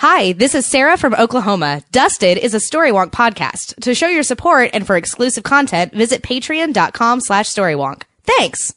Hi, this is Sarah from Oklahoma. Dusted is a Storywonk podcast. To show your support and for exclusive content, visit patreon.com slash storywonk. Thanks!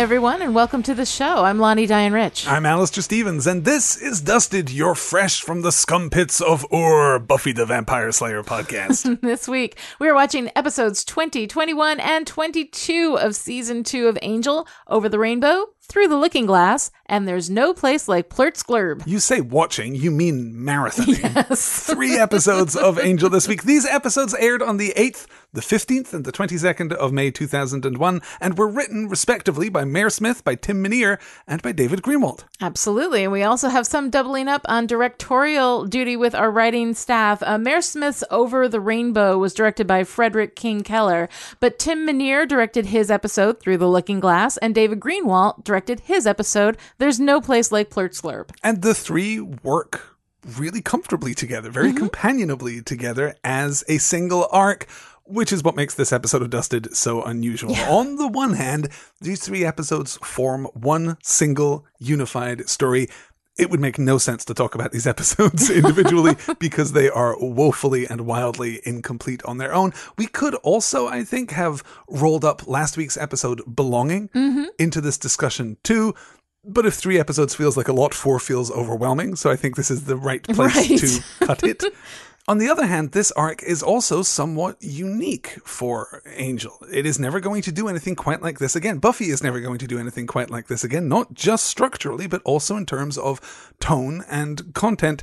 Hi, everyone, and welcome to the show. I'm Lani Diane Rich. I'm Alastair Stephens, and this is Dusted, your fresh from the scum pits of Ur Buffy the Vampire Slayer podcast. this week, we are watching episodes 20, 21, and 22 of season two of Angel Over the Rainbow, Through the Looking Glass, and There's No Place Like Plrtz Glrb. you say watching, you mean marathoning. Yes. Three episodes of Angel this week. These episodes aired on the 8th, the 15th, and the 22nd of May 2001, and were written respectively by Mere Smith, by Tim Minear, and by David Greenwald. Absolutely. And we also have some doubling up on directorial duty with our writing staff. Uh, Mere Smith's Over the Rainbow was directed by Frederick King Keller, but Tim Minear directed his episode Through the Looking Glass, and David Greenwald directed his episode There's No Place Like Plrtz Glrb. And the three work really comfortably together, very companionably together as a single arc. Which is what makes this episode of Dusted so unusual. On the one hand, these three episodes form one single unified story. It would make no sense to talk about these episodes individually because they are woefully and wildly incomplete on their own. We could also, I think, have rolled up last week's episode Belonging mm-hmm. into this discussion too. But if three episodes feels like a lot, four feels overwhelming. So I think this is the right place Right. to cut it. On the other hand, this arc is also somewhat unique for Angel. It is never going to do anything quite like this again. Buffy is never going to do anything quite like this again, not just structurally, but also in terms of tone and content.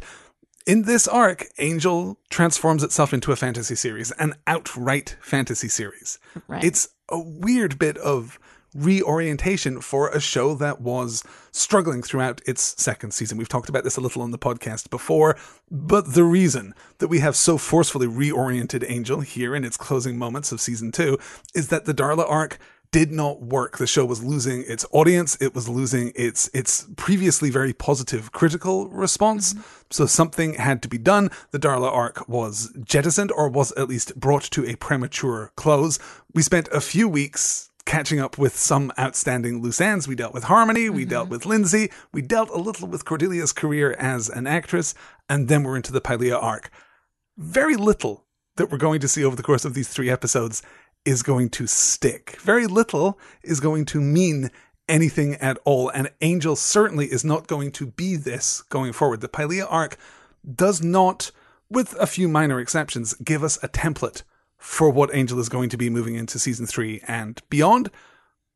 In this arc, Angel transforms itself into a fantasy series, an outright fantasy series. Right. It's a weird bit of reorientation for a show that was struggling throughout its second season. We've talked about this a little on the podcast before, but the reason that we have so forcefully reoriented Angel here in its closing moments of season two is that the Darla arc did not work. The show was losing its audience. It was losing its its previously very positive critical response. Mm-hmm. So something had to be done. The Darla arc was jettisoned or was at least brought to a premature close. We spent a few weeks catching up with some outstanding loose ends. We dealt with Harmony, we mm-hmm. dealt with Lindsay, we dealt a little with Cordelia's career as an actress, and then we're into the Pylea arc. Very little that we're going to see over the course of these three episodes is going to stick. Very little is going to mean anything at all. And Angel certainly is not going to be this going forward. The Pylea arc does not, with a few minor exceptions, give us a template for what Angel is going to be moving into season three and beyond.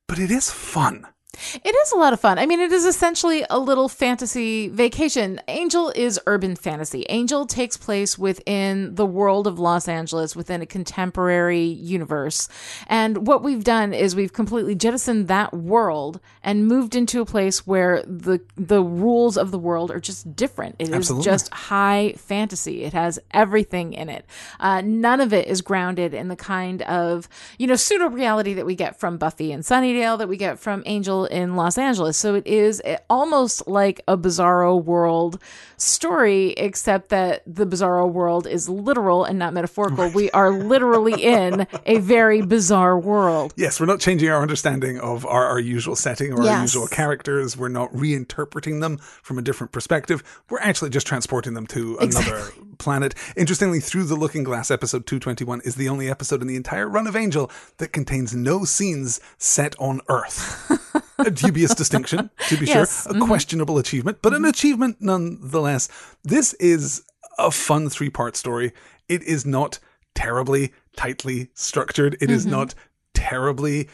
But it is fun. It is a lot of fun. I mean, it is essentially a little fantasy vacation. Angel is urban fantasy. Angel takes place within the world of Los Angeles, within a contemporary universe. And what we've done is we've completely jettisoned that world and moved into a place where the the rules of the world are just different. It is Absolutely. just high fantasy. It has everything in it. Uh, none of it is grounded in the kind of you know pseudo reality that we get from Buffy and Sunnydale, that we get from Angel in Los Angeles. So it is almost like a Bizarro world story, except that the Bizarro world is literal and not metaphorical. We are literally in a very bizarre world. Yes, we're not changing our understanding of our, our usual setting or our usual characters. We're not reinterpreting them from a different perspective. We're actually just transporting them to another planet. Interestingly, Through the Looking Glass, episode 221, is the only episode in the entire run of Angel that contains no scenes set on Earth. a dubious distinction, to be Yes. sure. A mm-hmm. questionable achievement, but an mm-hmm. achievement nonetheless. This is a fun three part story. It is not terribly tightly structured. It is mm-hmm. not terribly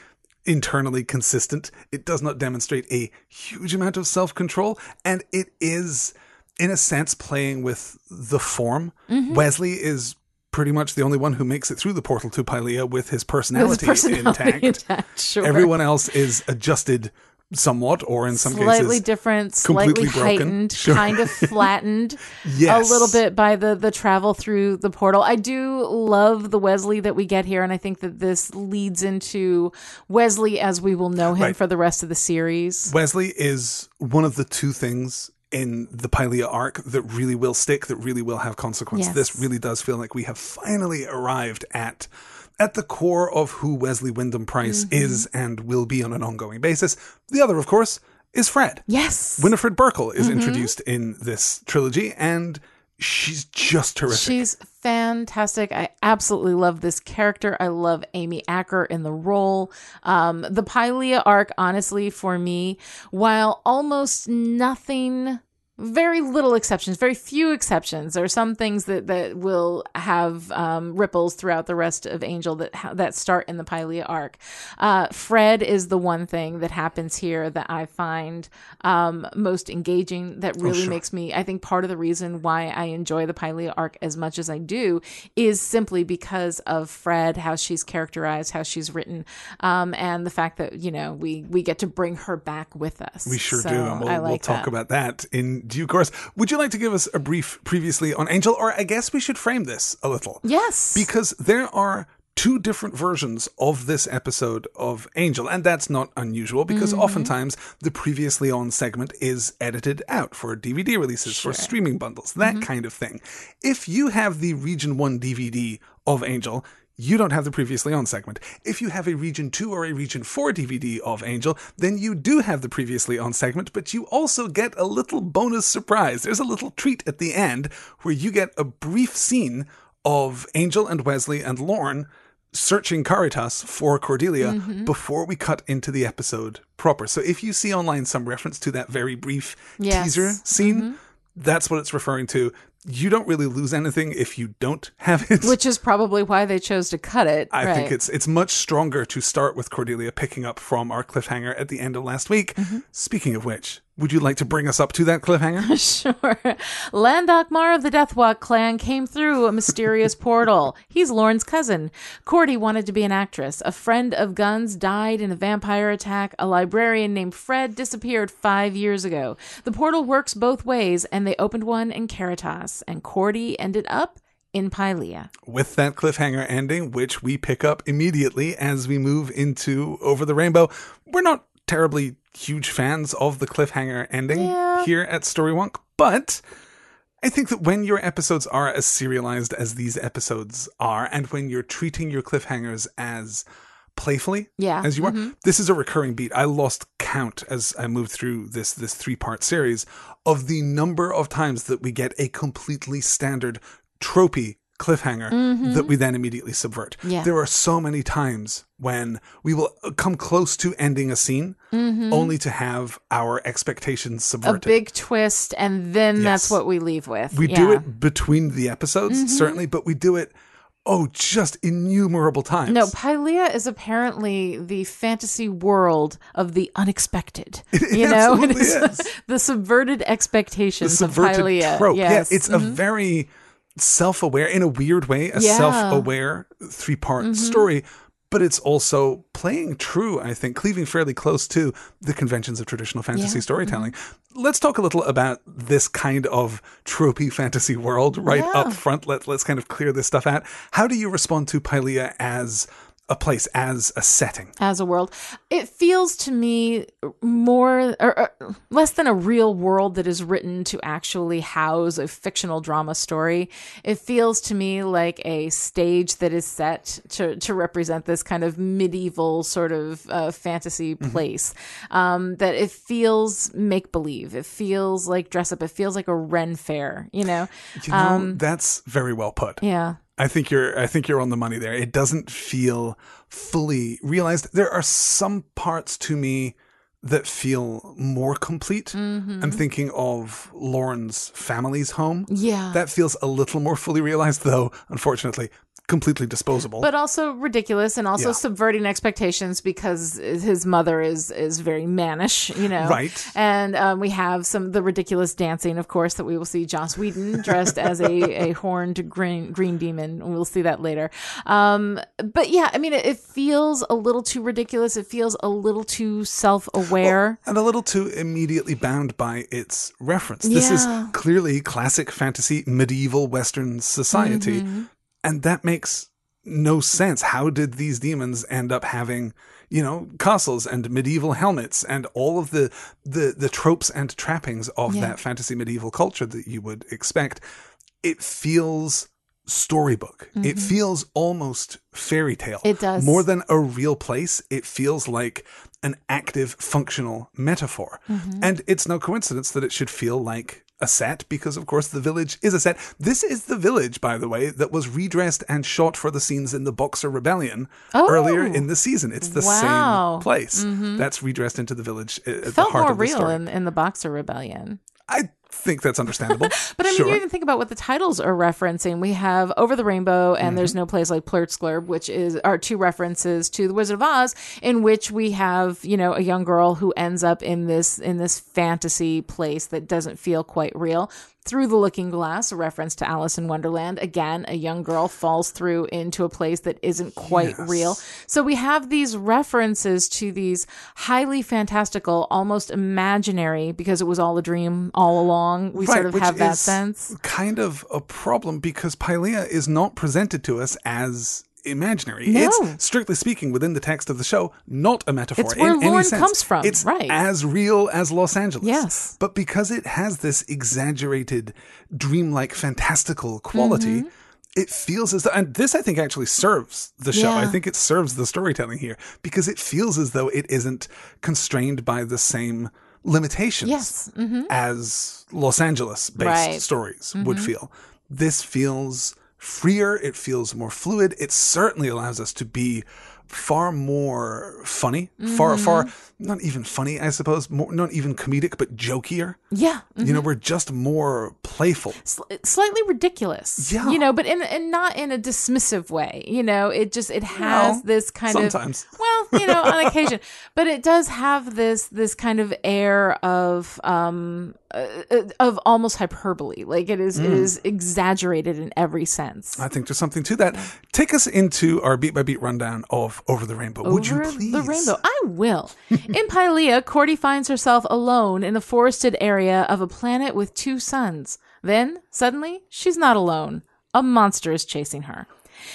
internally consistent. It does not demonstrate a huge amount of self control. And it is, in a sense, playing with the form. Wesley is pretty much the only one who makes it through the portal to Pylea with his personality, personality intact. intact, sure. Everyone else is adjusted somewhat, or in some cases. slightly cases, different, slightly broken. heightened, Sure. kind of flattened Yes. a little bit by the the travel through the portal. I do love the Wesley that we get here, and I think that this leads into Wesley as we will know him Right. for the rest of the series. Wesley is one of the two things in the Pylea arc that really will stick, that really will have consequence. Yes. This really does feel like we have finally arrived at at the core of who Wesley Wyndam-Pryce Mm-hmm. is and will be on an ongoing basis. The other, of course, is Fred. Yes, Winifred Burkle is Mm-hmm. introduced in this trilogy, and she's just terrific. She's fantastic. I absolutely love this character. I love Amy Acker in the role. Um, the Pylea arc, honestly, for me, while almost nothing. Very little exceptions, very few exceptions. There are some things that, that will have um, ripples throughout the rest of Angel that ha- that start in the Pylea arc. Uh, Fred is the one thing that happens here that I find um, most engaging. That really sure. makes me. I think part of the reason why I enjoy the Pylea arc as much as I do is simply because of Fred, how she's characterized, how she's written, um, and the fact that you know we we get to bring her back with us. We sure So do, and we'll, I like we'll talk that. about that in due course. Would you like to give us a brief previously on Angel, or I guess we should frame this a little? Yes, Because there are two different versions of this episode of Angel, and that's not unusual because Mm-hmm. oftentimes the previously on segment is edited out for DVD releases, for streaming bundles, that Mm-hmm. kind of thing. If you have the Region 1 DVD of Angel, you don't have the previously on segment. If you have a Region 2 or a Region 4 DVD of Angel, then you do have the previously on segment, but you also get a little bonus surprise. There's a little treat at the end where you get a brief scene of Angel and Wesley and Lorne searching Caritas for Cordelia Mm-hmm. before we cut into the episode proper. So if you see online some reference to that very brief Yes. Mm-hmm. teaser scene, that's what it's referring to. You don't really lose anything if you don't have it. which is probably why they chose to cut it. I right. think it's it's much stronger to start with Cordelia picking up from our cliffhanger at the end of last week. Mm-hmm. Speaking of which, would you like to bring us up to that cliffhanger? Sure. Landokmar of the Deathwok clan came through a mysterious portal. He's Lorne's cousin. Cordy wanted to be an actress. A friend of Gunn's died in a vampire attack. A librarian named Fred disappeared five years ago. The portal works both ways, and they opened one in Caritas, and Cordy ended up in Pylea. with that cliffhanger ending, which we pick up immediately as we move into Over the Rainbow. We're not terribly huge fans of the cliffhanger ending Yeah. here at Storywonk, but I think that when your episodes are as serialized as these episodes are, and when you're treating your cliffhangers as playfully Yeah. as you are, mm-hmm. this is a recurring beat. I lost count as I moved through this this three part series of the number of times that we get a completely standard tropey cliffhanger mm-hmm. that we then immediately subvert. Yeah. There are so many times when we will come close to ending a scene mm-hmm. only to have our expectations subverted. A big twist, and then that's what we leave with. we Yeah. do it between the episodes, Mm-hmm. certainly, but we do it oh just innumerable times. No, Pylea is apparently the fantasy world of the unexpected. It you know, absolutely It is is. the subverted the expectations subverted of Pylea. trope. Yes. Yeah, it's a mm-hmm. very self-aware, in a weird way, a Yeah. Mm-hmm. self-aware three-part story. But it's also playing true, I think, cleaving fairly close to the conventions of traditional fantasy Yeah. Mm-hmm. storytelling. Let's talk a little about this kind of tropey fantasy world right Yeah. up front. Let, let's kind of clear this stuff out. How do you respond to Pylea as a place, as a setting? as a world. It feels to me more or, or less than a real world that is written to actually house a fictional drama story. It feels to me like a stage that is set to to represent this kind of medieval sort of uh, fantasy place. Um, that it feels make believe. It feels like dress up. It feels like a Ren fair. You know. You know, Um, that's very well put. Yeah. I think you're I think you're on the money there. It doesn't feel fully realized. There are some parts to me that feel more complete. Mm-hmm. I'm thinking of Lorne's family's home. Yeah. That feels a little more fully realized though, unfortunately. Completely disposable. but also ridiculous and also Yeah. subverting expectations because his mother is is very mannish, you know. Right. And um, we have some the ridiculous dancing, of course, that we will see Joss Whedon dressed as a, a horned green green demon. and We'll see that later. Um, but yeah, I mean, it, it feels a little too ridiculous. It feels a little too self aware. and a little too immediately bound by its reference. This is clearly classic fantasy, medieval Western society, Mm-hmm. And that makes no sense. How did these demons end up having, you know, castles and medieval helmets and all of the the the tropes and trappings of Yeah. that fantasy medieval culture that you would expect? It feels storybook. It feels almost fairy tale. Mm-hmm. It does. More than a real place, it feels like an active, functional metaphor. Mm-hmm. And it's no coincidence that it should feel like a set because, of course, the village is a set. This is the village, by the way, that was redressed and shot for the scenes in the Boxer Rebellion Oh. earlier in the season. It's the Wow. Mm-hmm. same place that's redressed into the village uh, at the heart more of the real in, in the Boxer Rebellion. I think that's understandable. But I mean, sure. you even think about what the titles are referencing. We have Over the Rainbow and There's Mm-hmm. No Place Like Plrtz Glrb, which is are two references to The Wizard of Oz, in which we have you know a young girl who ends up in this in this fantasy place that doesn't feel quite real. Through the Looking Glass, a reference to Alice in Wonderland. Again, a young girl falls through into a place that isn't quite Yes. real. So we have these references to these highly fantastical, almost imaginary, because it was all a dream all along. We sort of have that sense. Kind of a problem because Pylea is not presented to us as imaginary. No. It's strictly speaking within the text of the show, not a metaphor. It's where in any Lorne sense. comes from, It's right. as real as Los Angeles. Yes. But because it has this exaggerated, dreamlike, fantastical quality. Mm-hmm. It feels as though, and this I think actually serves the show. Yeah. I think it serves the storytelling here because it feels as though it isn't constrained by the same limitations Yes. hmm as Los Angeles based Right. Mm-hmm. stories would feel. This feels freer, it feels more fluid. It certainly allows us to be far more funny, far Mm-hmm. far not even funny, I suppose, more not even comedic but jokier. Yeah. You know, we're just more playful. Sl- slightly ridiculous. Yeah. You know, but in and not in a dismissive way. You know, it just it has this kind sometimes. of well, you know, on occasion, but it does have this this kind of air of um uh, uh, of almost hyperbole. Like it is Mm. is exaggerated in every sense. I think there's something to that. Take us into our beat by beat rundown of Over the Rainbow. Would you please? The rainbow. I will. in Pylea, Cordy finds herself alone in the forested area of a planet with two suns. Then, suddenly, she's not alone. A monster is chasing her.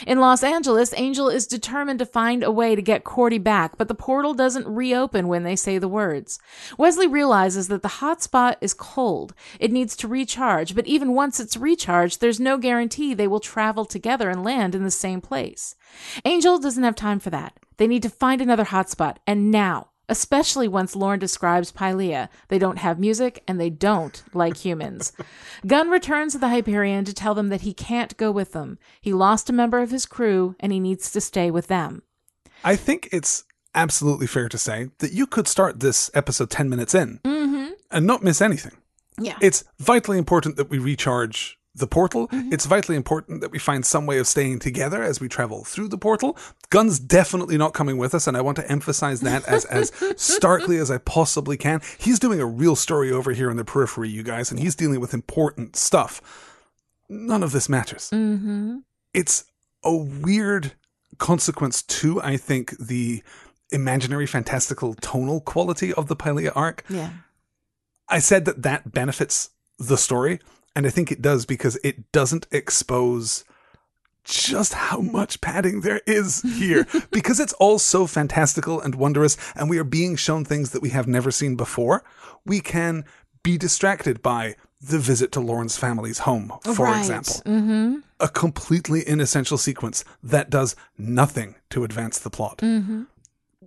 In Los Angeles, Angel is determined to find a way to get Cordy back, but the portal doesn't reopen when they say the words. Wesley realizes that the hotspot is cold. It needs to recharge, but even once it's recharged, there's no guarantee they will travel together and land in the same place. Angel doesn't have time for that. They need to find another hotspot, and now. Especially once Lorne describes Pylea. They don't have music and they don't like humans. Gunn returns to the Hyperion to tell them that he can't go with them. He lost a member of his crew and he needs to stay with them. I think it's absolutely fair to say that you could start this episode 10 minutes in mm-hmm. and not miss anything. Yeah. It's vitally important that we recharge the portal. Mm-hmm. It's vitally important that we find some way of staying together as we travel through the portal. Gunn's definitely not coming with us, and I want to emphasize that as, as starkly as I possibly can. He's doing a real story over here in the periphery, you guys, and he's dealing with important stuff. None of this matters. mm-hmm. It's a weird consequence to, I think, the imaginary, fantastical tonal quality of the Pylea arc. Yeah. I said that that benefits the story, and I think it does because it doesn't expose just how much padding there is here because it's all so fantastical and wondrous and we are being shown things that we have never seen before we can be distracted by the visit to Lorne's family's home for right. example Mm-hmm. a completely inessential sequence that does nothing to advance the plot Mm-hmm.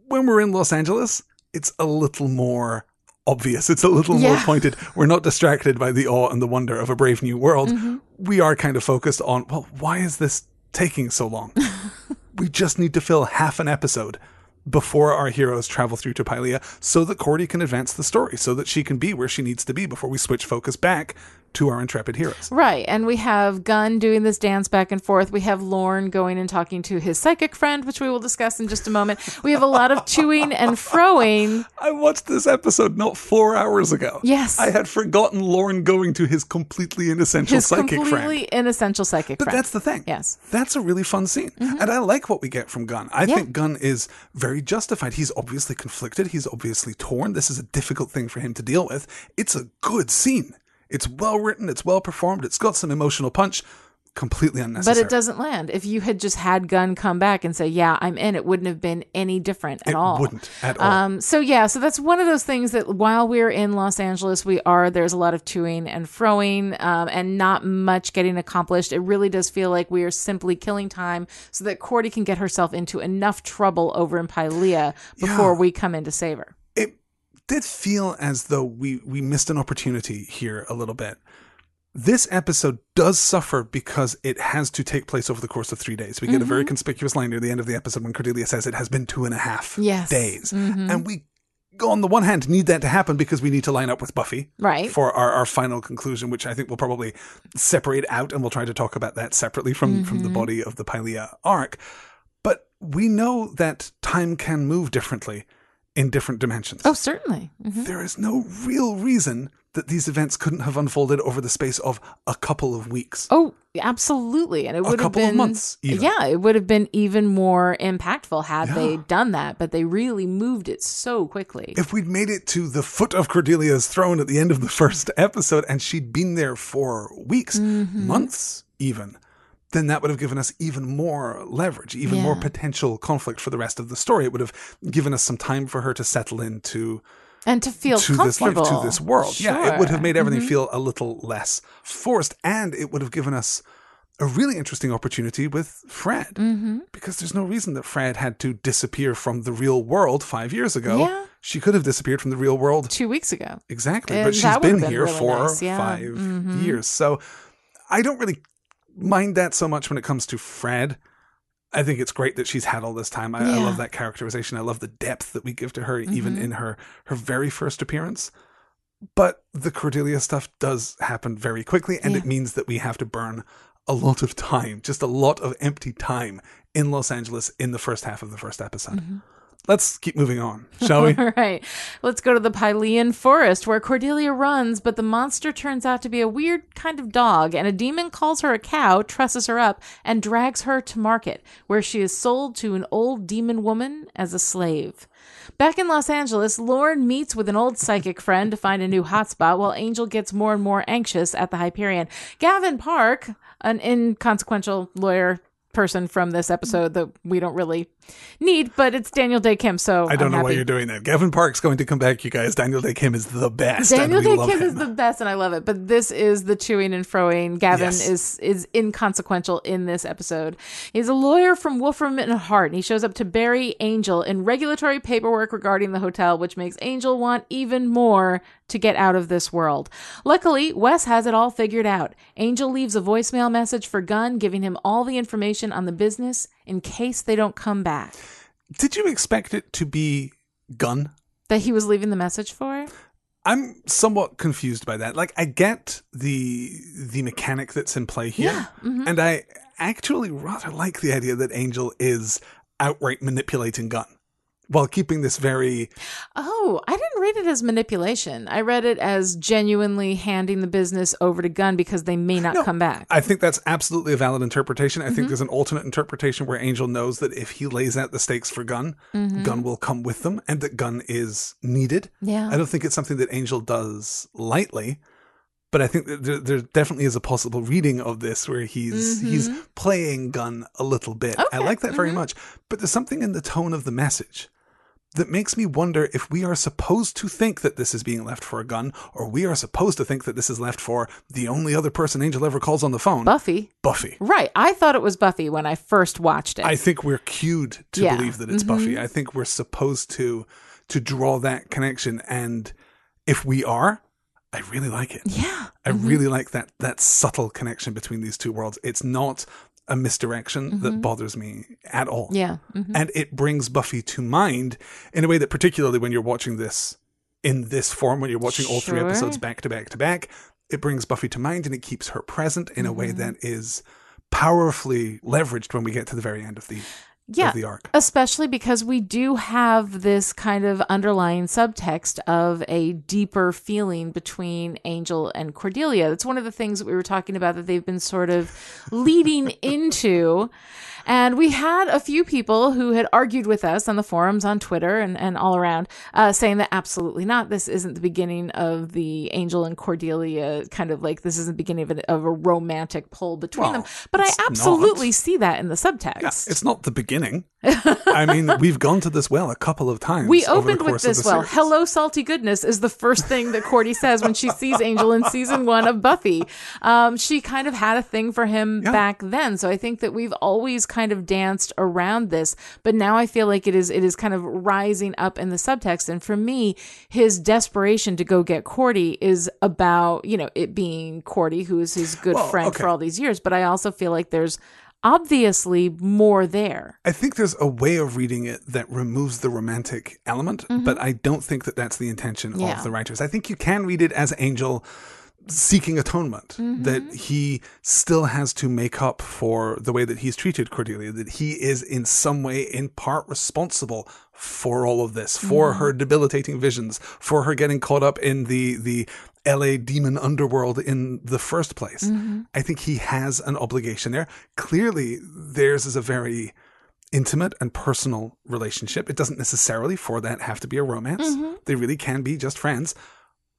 when we're in Los Angeles, it's a little more obvious. It's a little more pointed. We're not distracted by the awe and the wonder of a brave new world. Mm-hmm. We are kind of focused on, well, why is this taking so long? we just need to fill half an episode before our heroes travel through to Pylea so that Cordy can advance the story, so that she can be where she needs to be before we switch focus back to our intrepid heroes. Right. And we have Gunn doing this dance back and forth. We have Lorne going and talking to his psychic friend, which we will discuss in just a moment. We have a lot of chewing and froing. I watched this episode not four hours ago. Yes. I had forgotten Lorne going to his completely inessential His psychic completely friend. inessential psychic But friend. that's the thing. Yes. Mm-hmm. That's a really fun scene. And I like what we get from Gunn. I think Gunn is very justified. He's obviously conflicted. He's obviously torn. This is a difficult thing for him to deal with. It's a good scene. It's well written. It's well performed. It's got some emotional punch. Completely unnecessary. But it doesn't land. If you had just had Gunn come back and say, "Yeah, I'm in," it wouldn't have been any different at all. It all. wouldn't at all. Um, so yeah, so that's one of those things that while we're in Los Angeles, we are there's a lot of toing and froing, um, and not much getting accomplished. It really does feel like we are simply killing time so that Cordy can get herself into enough trouble over in Pylea before we come in to save her. Did feel as though we we missed an opportunity here a little bit. This episode does suffer because it has to take place over the course of three days. We get a very mm-hmm. conspicuous line near the end of the episode when Cordelia says it has been two and a half Yes. days. Mm-hmm. And we, go, on the one hand, need that to happen because we need to line up with Buffy Right. for our, our final conclusion, which I think we'll probably separate out and we'll try to talk about that separately from, from the mm-hmm. body of the Pylea arc. But we know that time can move differently in different dimensions Oh, certainly. Mhm. there is no real reason that these events couldn't have unfolded over the space of a couple of weeks. Oh, absolutely. And it would have been a couple of been months, even. Yeah, it would have been even more impactful had they done that, but they really moved it so quickly. If we'd made it to the foot of Cordelia's throne at the end of the first episode and she'd been there for weeks, Mm-hmm. months even, then that would have given us even more leverage, even more potential conflict for the rest of the story. It would have given us some time for her to settle into and to feel to this life, to this world. Yeah, it would have made everything feel a little less forced, and it would have given us a really interesting opportunity with Fred, Mm-hmm. because there's no reason that Fred had to disappear from the real world five years ago. Yeah. She could have disappeared from the real world two weeks ago. exactly, And but she's been, been here really for nice, yeah. 5 Mhm. years. So I don't really mind that so much when it comes to Fred. I think it's great that she's had all this time. I, I love that characterization. I love the depth that we give to her, even Mm-hmm. in her her very first appearance. But the Cordelia stuff does happen very quickly, and Yeah. it means that we have to burn a lot of time, just a lot of empty time in Los Angeles in the first half of the first episode. Mm-hmm. Let's keep moving on, shall we? All right. Let's go to the Pylean forest where Cordelia runs, but the monster turns out to be a weird kind of dog, and a demon calls her a cow, trusses her up, and drags her to market, where she is sold to an old demon woman as a slave. Back in Los Angeles, Lorne meets with an old psychic friend to find a new hotspot, while Angel gets more and more anxious at the Hyperion. Gavin Park, an inconsequential lawyer person from this episode that we don't really need, but it's Daniel Dae Kim, so I don't I'm know why you're doing that. Gavin Park's going to come back, you guys. Daniel Dae Kim is the best. Daniel Dae Kim him. is the best, and I love it. But this is the chewing and froing. Gavin Yes. is is inconsequential in this episode. He's a lawyer from Wolfram and Hart, and he shows up to bury Angel in regulatory paperwork regarding the hotel, which makes Angel want even more to get out of this world. Luckily, Wes has it all figured out. Angel leaves a voicemail message for Gunn, giving him all the information on the business in case they don't come back. Did you expect it to be Gunn? That he was leaving the message for. I'm somewhat confused by that. Like, I get the the mechanic that's in play here, Yeah, mm-hmm. and I actually rather like the idea that Angel is outright manipulating Gunn while keeping this very Oh, I didn't read it as manipulation. I read it as genuinely handing the business over to Gunn because they may not come back. I think that's absolutely a valid interpretation. I Mm-hmm. think there's an alternate interpretation where Angel knows that if he lays out the stakes for Gunn, Gunn will come with them and that Gunn is needed. Mm-hmm. Yeah. I don't think it's something that Angel does lightly, but I think that there, there definitely is a possible reading of this where he's he's playing Gunn a little bit. I Mm-hmm. Okay. Mm-hmm. like that very much, but there's something in the tone of the message that makes me wonder if we are supposed to think that this is being left for a Gunn, or we are supposed to think that this is left for the only other person Angel ever calls on the phone, Buffy. Buffy. Right. I thought it was Buffy when I first watched it. I think we're cued to Yeah. Mm-hmm. believe that it's Buffy. I think we're supposed to to draw that connection, and if we are, I really like it. yeah. I really like that that subtle connection between these two worlds. It's not a misdirection that bothers me at all. Mm-hmm. Yeah. mhm. And it brings Buffy to mind in a way that particularly when you're watching this in this form, when you're watching all three episodes back to back to back, it brings Buffy to mind and it keeps her present in a way Mm-hmm. that is powerfully leveraged when we get to the very end of the yeah, the arc. especially because we do have this kind of underlying subtext of a deeper feeling between Angel and Cordelia. That's one of the things that we were talking about that they've been sort of leading into. And we had a few people who had argued with us on the forums, on Twitter, and, and all around, uh, saying that absolutely not. This isn't the beginning of the Angel and Cordelia kind of like this isn't the beginning of a, of a romantic pull between Well, them. But I it's not. absolutely see that in the subtext. It's not the beginning. I mean, we've gone to this well a couple of times. We opened with this well. series. Hello, salty goodness is the first thing that Cordy says when she sees Angel in season one of Buffy. Um, she kind of had a thing for him Yeah. back then, so I think that we've always kind of danced around this, but now I feel like it is it is kind of rising up in the subtext. And for me, his desperation to go get Cordy is about you know it being Cordy, who is his good Well, friend okay. for all these years. But I also feel like there's obviously more there. I think there's a way of reading it that removes the romantic element, but I don't think that that's the intention Mm-hmm. Yeah. of the writers. I think you can read it as Angel seeking atonement, Mm-hmm. that he still has to make up for the way that he's treated Cordelia, that he is in some way, in part, responsible for all of this, for Mm-hmm. her debilitating visions, for her getting caught up in the the LA demon underworld in the first place. Mm-hmm. I think he has an obligation there. Clearly, theirs is a very intimate and personal relationship. It doesn't necessarily, for that, have to be a romance. Mm-hmm. They really can be just friends.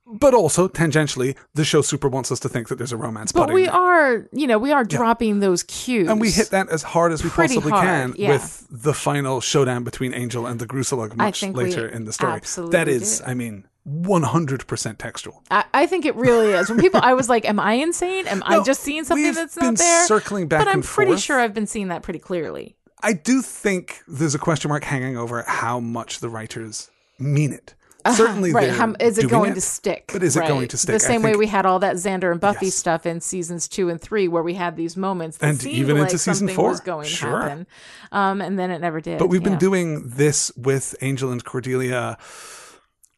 But also, tangentially, the show super wants us to think that there's a romance. But we are, you know, we are dropping those cues. And we hit that as hard as we Pretty possibly hard, can yeah. with the final showdown between Angel and the Groosalugg much we later in the story. absolutely that is, do. I mean, 100% textual. I, I think it really is. When people, I was like, "Am I insane? Am I just seeing something been not there?" circling back but I'm pretty forth. sure I've been seeing that pretty clearly. I do think there's a question mark hanging over how much the writers mean it. Certainly, Uh-huh. Right? How, is it going it, to stick? But is it going to stick? The same way we had all that Xander and Buffy Yes. stuff in seasons two and three, where we had these moments that And seemed even like into season something was going Sure. to happen, um, and then it never did. But we've been doing this with Angel and Cordelia.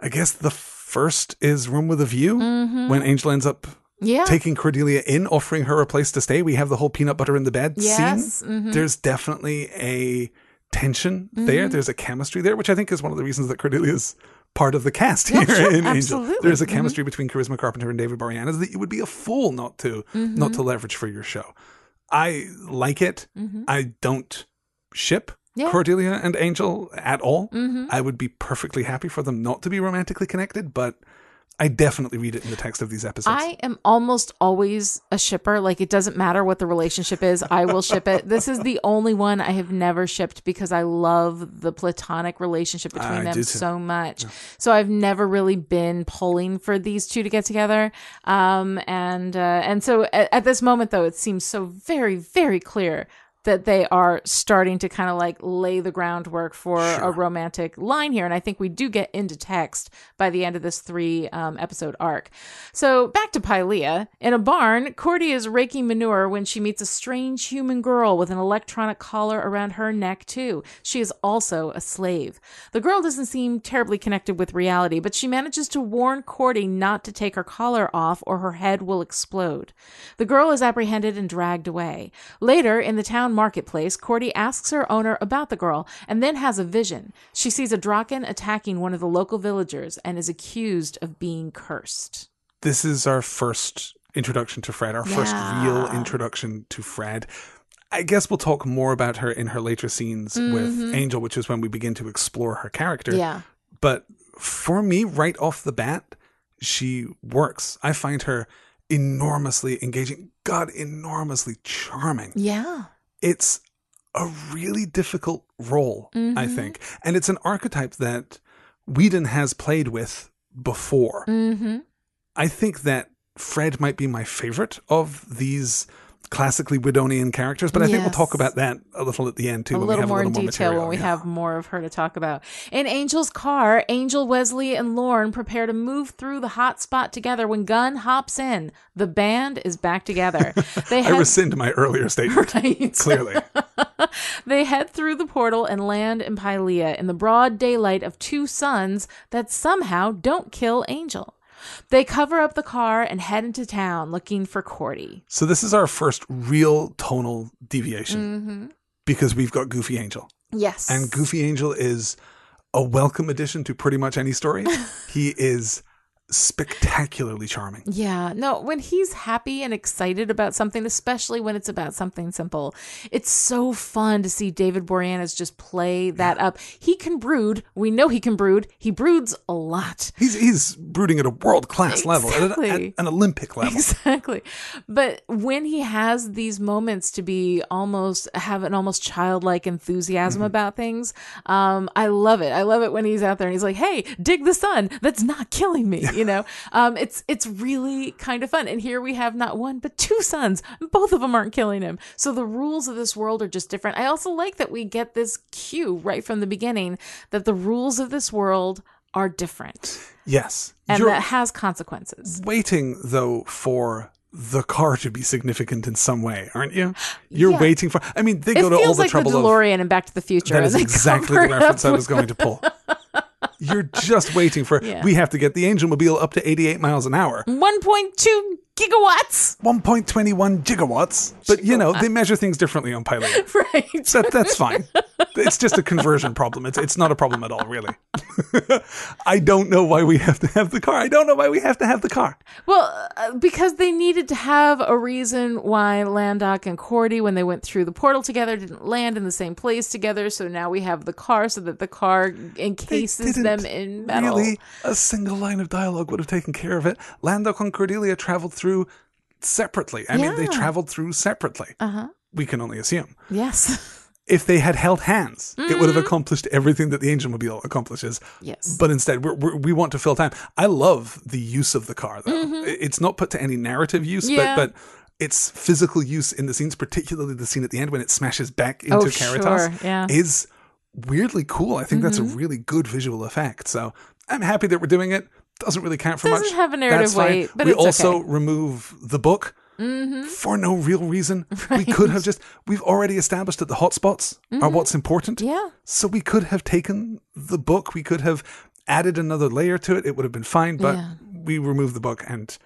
I guess the first is Room with a View when Angel ends up Mm-hmm. yeah. taking Cordelia in, offering her a place to stay. We have the whole peanut butter in the bed Yes, mm-hmm. scene. There's definitely a tension there. There's a chemistry there, which I think is one of the reasons that Cordelia's part of the cast here sure, in absolutely. Mm-hmm. There's a chemistry between Charisma Carpenter and David Boreanaz that you would be a fool not to Mm-hmm. not to leverage for your show. I like it. I don't ship Mm-hmm. Yeah. Cordelia and Angel at all. Mm-hmm. I would be perfectly happy for them not to be romantically connected, but I definitely read it in the text of these episodes. I am almost always a shipper. Like it doesn't matter what the relationship is, I will ship it. This is the only one I have never shipped because I love the platonic relationship between I them so much. So I've never really been pulling for these two to get together. Um, and uh, and so at, at this moment though, it seems so very very clear that they are starting to kind of like lay the groundwork for a romantic line here. And I think we do get into text by the end of this three um, episode arc. So back to Pylea. In a barn, Cordy is raking manure when she meets a strange human girl with an electronic collar around her neck, too. She is also a slave. The girl doesn't seem terribly connected with reality, but she manages to warn Cordy not to take her collar off or her head will explode. The girl is apprehended and dragged away. Later, in the town marketplace, Cordy asks her owner about the girl and then has a vision. She sees a Draken attacking one of the local villagers and is accused of being cursed. this is our first introduction to Fred, our first real introduction to Fred. I guess we'll talk more about her in her later scenes with Angel, which is when we begin to explore her character. Mm-hmm. Yeah. But for me, right off the bat, she works. I find her enormously engaging, God, enormously charming. Yeah. It's a really difficult role, I Mm-hmm. think. And it's an archetype that Whedon has played with before. Mm-hmm. I think that Fred might be my favorite of these classically Whedonian characters, but I think we'll talk about that a little at the end too. a little have more a in little more detail material. when we yeah. have more of her to talk about. In Angel's car, Angel, Wesley, and Lorne prepare to move through the hot spot together when Gunn hops in. The band is back together. They I head, rescind my earlier statement. Right. Clearly, they head through the portal and land in Pylea in the broad daylight of two suns that somehow don't kill Angel. They cover up the car and head into town looking for Cordy. So this is our first real tonal deviation Mm-hmm. because we've got Goofy Angel. Yes. And Goofy Angel is a welcome addition to pretty much any story. he is spectacularly charming. Yeah, no, when he's happy and excited about something, especially when it's about something simple, it's so fun to see David Boreanaz just play that up. He can brood. We know he can brood. He broods a lot. He's he's brooding at a world class level, at, an- at an Olympic level. Exactly. But when he has these moments to be almost have an almost childlike enthusiasm about things, um, I love it. I love it when he's out there and he's like, Hey, dig the sun. That's not killing me. You know? Um, it's it's really kind of fun. And here we have not one, but two suns. Both of them aren't killing him. So the rules of this world are just different. I also like that we get this cue right from the beginning that the rules of this world are different. Yes. And You're that has consequences. waiting though for the car to be significant in some way, aren't you? You're Yeah. waiting for I mean, they It go to all feels the like the trouble of DeLorean and Back to the Future. That is exactly the reference I was going to pull. You're just waiting for Yeah. we have to get the Angel Mobile up to 88 miles an hour. 1.2 gigawatts. 1.21 gigawatts. But you know, they measure things differently on Pilot. Right. That, that's fine. It's just a conversion problem. It's it's not a problem at all, really. I don't know why we have to have the car. I don't know why we have to have the car. Well, uh, because they needed to have a reason why Landok and Cordy, when they went through the portal together, didn't land in the same place together. So now we have the car so that the car encases them in metal. Really, a single line of dialogue would have taken care of it. Lando and Cordelia traveled through separately. I mean, they traveled through separately. Uh huh. We can only assume. Yes. If they had held hands, it would have Mm-hmm. accomplished everything that the Angel Mobile accomplishes. Yes. But instead, we're, we're, we want to fill time. I love the use of the car, though. I- It's not put to any narrative use, Mm-hmm. Yeah. but, but its physical use in the scenes, particularly the scene at the end when it smashes back into Oh, Caritas, sure, yeah. Mm-hmm. is weirdly cool. I think that's a really good visual effect. So I'm happy that we're doing it. Doesn't really count for Doesn't much. have a narrative weight, but we also okay. Mm-hmm. remove the book for no real reason. We could have just we've already established that the hotspots are what's important. Mm-hmm. Yeah. So we could have taken the book. We could have added another layer to it. It would have been fine. But Yeah. we removed the book and.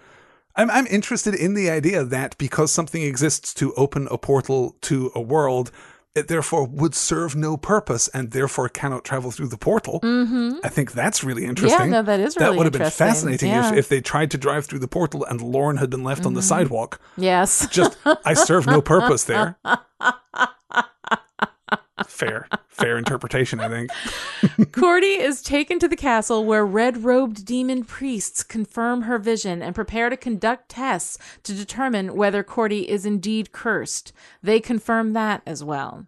I'm, I'm interested in the idea that because something exists to open a portal to a world, it therefore would serve no purpose and therefore cannot travel through the portal. Mm-hmm. I think that's really interesting. Yeah, no, that is really That would have been fascinating Yeah. Mm-hmm. if, if they tried to drive through the portal and Lorne had been left on the sidewalk. Yes. Just, I serve no purpose there. fair, fair interpretation, I think. Cordy is taken to the castle where red robed demon priests confirm her vision and prepare to conduct tests to determine whether Cordy is indeed cursed. They confirm that as well.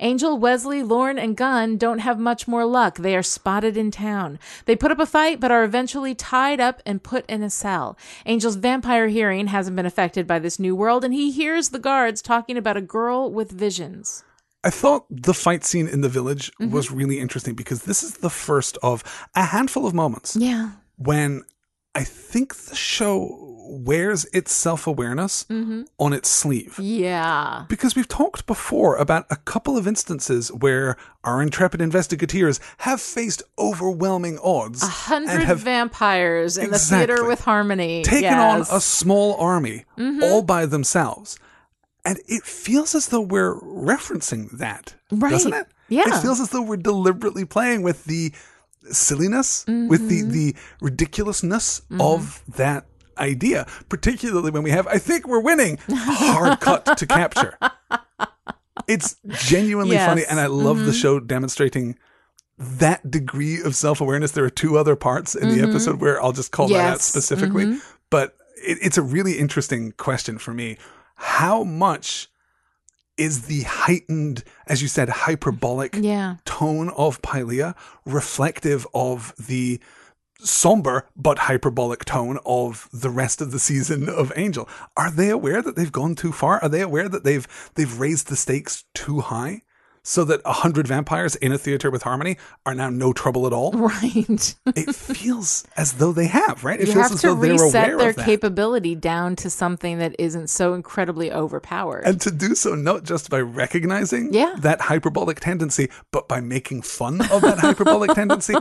Angel, Wesley, Lorne, and Gunn don't have much more luck. They are spotted in town. They put up a fight, but are eventually tied up and put in a cell. Angel's vampire hearing hasn't been affected by this new world, and he hears the guards talking about a girl with visions. I thought the fight scene in the village Mm-hmm. was really interesting because this is the first of a handful of moments Yeah. when I think the show wears its self awareness Mm-hmm. on its sleeve. Yeah. Because we've talked before about a couple of instances where our intrepid investigators have faced overwhelming odds A hundred and have vampires in the theater with Harmony. taken Yes. Mm-hmm. on a small army all by themselves. And it feels as though we're referencing that, Right. doesn't it? Yeah. It feels as though we're deliberately playing with the silliness, with Mm-hmm. the, the ridiculousness of that idea, particularly when we have, I think we're winning, hard cut to capture. It's genuinely Yes. Mm-hmm. funny, and I love the show demonstrating that degree of self awareness. There are two other parts in the episode where I'll just call that out Mm-hmm. Specifically, but it, it's a really interesting question for me. How much is the heightened, as you said, hyperbolic Yeah. tone of Pylea reflective of the somber but hyperbolic tone of the rest of the season of Angel? Are they aware that they've gone too far? Are they aware that they've they've raised the stakes too high? So that a hundred vampires in a theater with harmony are now no trouble at all. Right. it feels as though they have, right? It you feels have as though they're aware their of that. capability down to something that isn't so incredibly overpowered. and to do so not just by recognizing Yeah. that hyperbolic tendency, but by making fun of that hyperbolic tendency.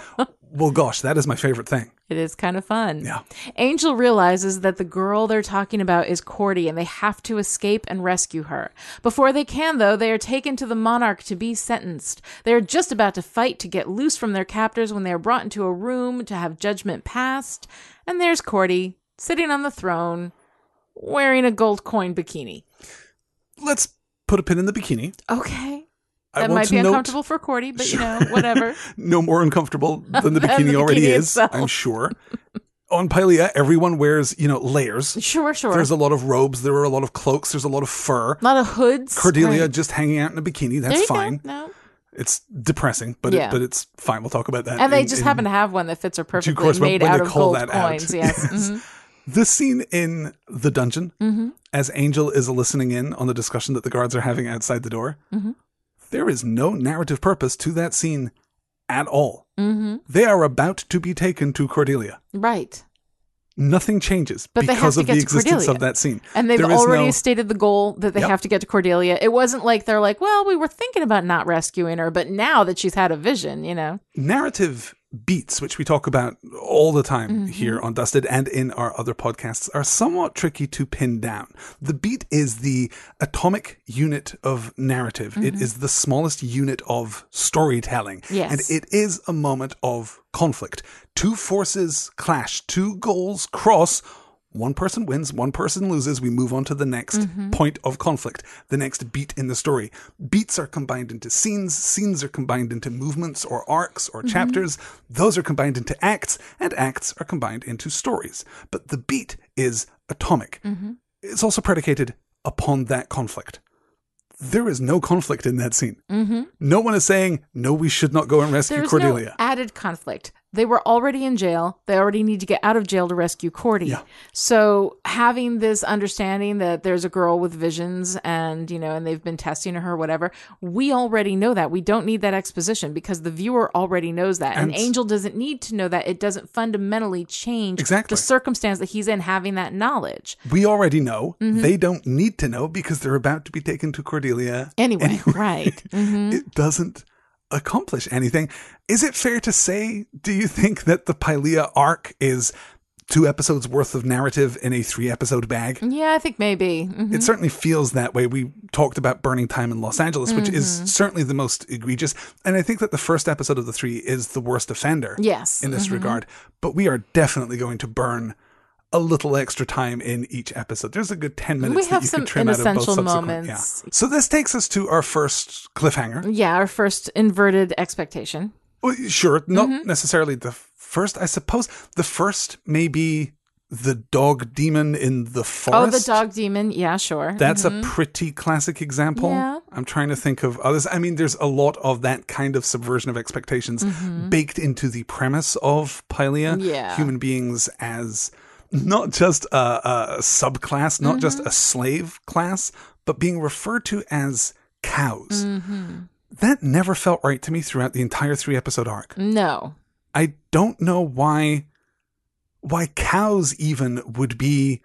Well, gosh, that is my favorite thing. It is kind of fun. Yeah. Angel realizes that the girl they're talking about is Cordy and they have to escape and rescue her. Before they can, though, they are taken to the monarch to be sentenced. They are just about to fight to get loose from their captors when they are brought into a room to have judgment passed. And there's Cordy sitting on the throne wearing a gold coin bikini. Let's put a pin in the bikini. Okay. I That might to be note- uncomfortable for Cordy, but you know, whatever. no more uncomfortable than the Than bikini the already bikini is, itself. I'm sure. On Pylea, everyone wears, you know, layers. Sure, sure. There's a lot of robes, there are a lot of cloaks, there's a lot of fur. a lot of hoods. Cordelia Right. just hanging out in a bikini, that's fine. No. It's depressing, but Yeah. it, but it's fine. We'll talk about that. And they in- just in- happen to have one that fits her perfectly, course, made out they of gold that out. coins. Yes. Yes. Mhm. the scene in the dungeon Mm-hmm. as Angel is listening in on the discussion that the guards are having outside the door. Mm-hmm. there is no narrative purpose to that scene at all. Mm-hmm. They are about to be taken to Cordelia. Right. Nothing changes But because of the existence of that scene. And they've There already no- stated the goal that they Yep. have to get to Cordelia. It wasn't like they're like, well, we were thinking about not rescuing her, but now that she's had a vision, you know. narrative beats, which we talk about all the time Mm-hmm. here on Dusted and in our other podcasts, are somewhat tricky to pin down. The beat is the atomic unit of narrative. It is the smallest unit of storytelling. Mm-hmm. Yes. And it is a moment of conflict. Two forces clash, two goals cross. One person wins, one person loses. We move on to the next Mm-hmm. point of conflict, the next beat in the story. Beats are combined into scenes, scenes are combined into movements or arcs Mm-hmm. or chapters. Those are combined into acts, and acts are combined into stories. But the beat is atomic. Mm-hmm. It's also predicated upon that conflict. There is no conflict in that scene. Mm-hmm. No one is saying, no, we should not go and rescue There's Cordelia. no added conflict. They were already in jail. They already need to get out of jail to rescue Cordy. Yeah. So having this understanding that there's a girl with visions and, you know, and they've been testing her, whatever, we already know that. We don't need that exposition because the viewer already knows that. And, And- Angel doesn't need to know that. It doesn't fundamentally change Exactly. the circumstance that he's in having that knowledge. we already know. Mm-hmm. They don't need to know because they're about to be taken to Cordelia. Anyway, right. Mm-hmm. It doesn't accomplish anything. Is it fair to say, do you think that the Pylea arc is two episodes worth of narrative in a three episode bag? Yeah, I think maybe. Mhm. It certainly feels that way. We talked about Burning Time in Los Angeles, which is Mm-hmm. certainly the most egregious. And I think that the first episode of the three is the worst offender Yes. in this Mhm. regard. But we are definitely going to burn a little extra time in each episode. There's a good 10 minutes We that have you some could trim out of both inessential subsequent. moments. Yeah. So this takes us to our first cliffhanger. Yeah, our first inverted expectation. Well, sure, not Mm-hmm. necessarily the first. I suppose the first may be the dog demon in the forest. Oh, the dog demon. Yeah, sure. That's a pretty classic example. Yeah. I'm trying to think of others. I mean, there's a lot of that kind of subversion of expectations baked into the premise of Pylea. Yeah. Human beings as not just a, a subclass, not just mm-hmm. a slave class, but being referred to as cows. Mm-hmm. That never felt right to me throughout the entire three episode arc. no. I don't know why why cows even would be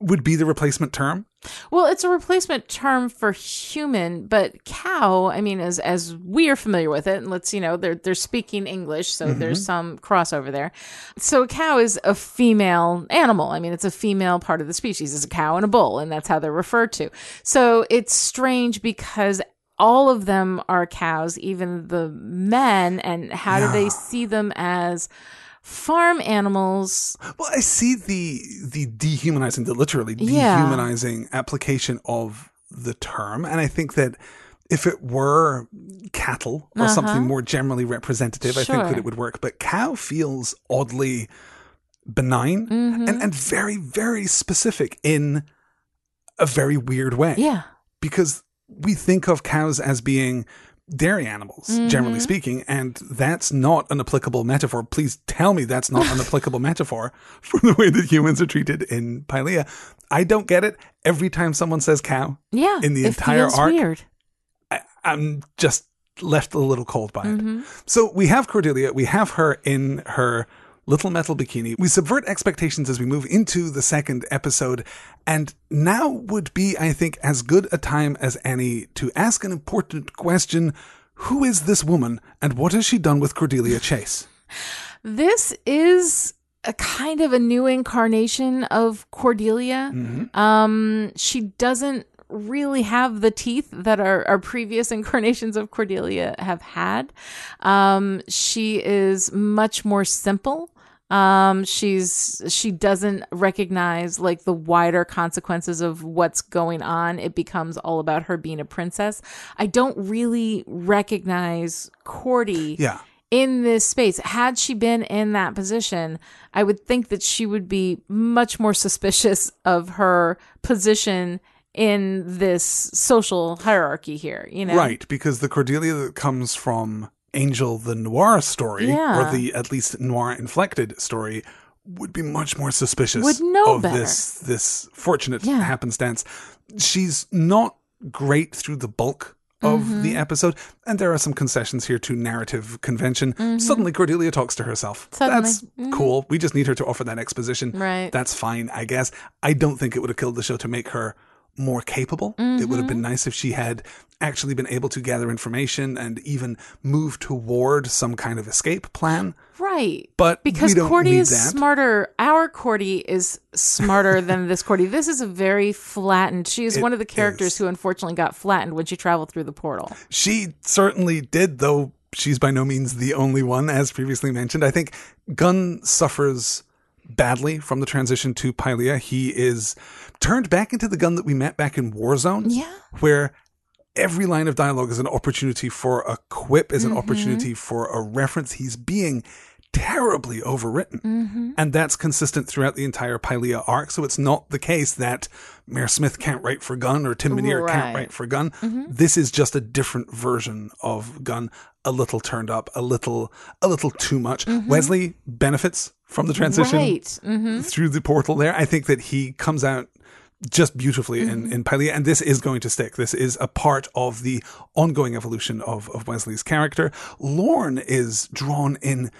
would be the replacement term. Well, it's a replacement term for human, but cow, I mean, as as we are familiar with it, and let's, you know, they're they're speaking English, so Mm-hmm. there's some crossover there. So a cow is a female animal. I mean, it's a female part of the species. It's a cow and a bull, and that's how they're referred to. So it's strange because all of them are cows, even the men, and how do they see them as farm animals? Well, I see the the dehumanizing, the literally Yeah. dehumanizing application of the term, and I think that if it were cattle or something more generally representative, I think Uh-huh. That it would work. But cow feels oddly benign Mm-hmm. and, and very, very specific in a very weird way. Yeah. because we think of cows as being dairy animals, Mm-hmm. generally speaking, and that's not an applicable metaphor. Please tell me that's not an applicable metaphor for the way that humans are treated in Pylea. I don't get it. Every time someone says cow Yeah. in the entire arc, Weird. I, I'm just left a little cold by it. So we have Cordelia, we have her in her little metal bikini. We subvert expectations as we move into the second episode, and now would be, I think, as good a time as any to ask an important question. Who is this woman, and what has she done with Cordelia Chase? This is a kind of a new incarnation of Cordelia. Um, she doesn't really have the teeth that our, our previous incarnations of Cordelia have had. Um, she is much more simple. Um, she's she doesn't recognize like the wider consequences of what's going on. It becomes all about her being a princess. I don't really recognize Cordy Yeah. in this space. Had she been in that position, I would think that she would be much more suspicious of her position in this social hierarchy here, you know? Right, because the Cordelia that comes from Angel the Noir story, Yeah. or the at least noir inflected story, would be much more suspicious Would know of better. this this fortunate Yeah. happenstance. She's not great through the bulk of Mm-hmm. the episode, and there are some concessions here to narrative convention. Suddenly Cordelia talks to herself. Mm-hmm. Suddenly. That's cool. We just need her to offer that exposition. Right. That's fine, I guess. I don't think it would have killed the show to make her more capable. It would have been mm-hmm. nice if she had actually been able to gather information and even move toward some kind of escape plan. Right. But because Cordy is that. smarter. Our Cordy is smarter than this Cordy. This is a very flattened. She is It one of the characters is. who unfortunately got flattened when she traveled through the portal. She certainly did, though she's by no means the only one, as previously mentioned. I think Gunn suffers badly from the transition to Pylea. He is turned back into the Gunn that we met back in Warzone. Yeah. Where every line of dialogue is an opportunity for a quip, is an mm-hmm. opportunity for a reference. He's being terribly overwritten. Mm-hmm. And that's consistent throughout the entire Pylea arc. So it's not the case that Mere Smith can't write for Gunn or Tim Minear can't write for Gunn. Mm-hmm. This is just a different version of Gunn, a little turned up, a little a little too much. Wesley benefits from the transition Right. hmm through the portal there. I think that he comes out just beautifully in, in Pylea, and this is going to stick. This is a part of the ongoing evolution of, of Wesley's character. Lorne is drawn in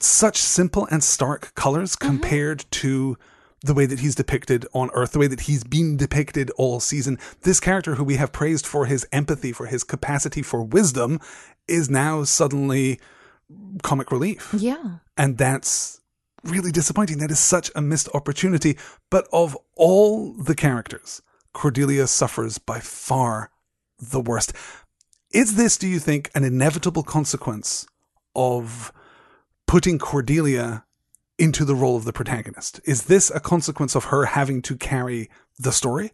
such simple and stark colors compared to the way that he's depicted on Earth, the way that he's been depicted all season. This character, who we have praised for his empathy, for his capacity for wisdom, is now suddenly comic relief. Yeah. And that's really disappointing. That is such a missed opportunity. But of all the characters, Cordelia suffers by far the worst. Is this, do you think, an inevitable consequence of putting Cordelia into the role of the protagonist? Is this a consequence of her having to carry the story?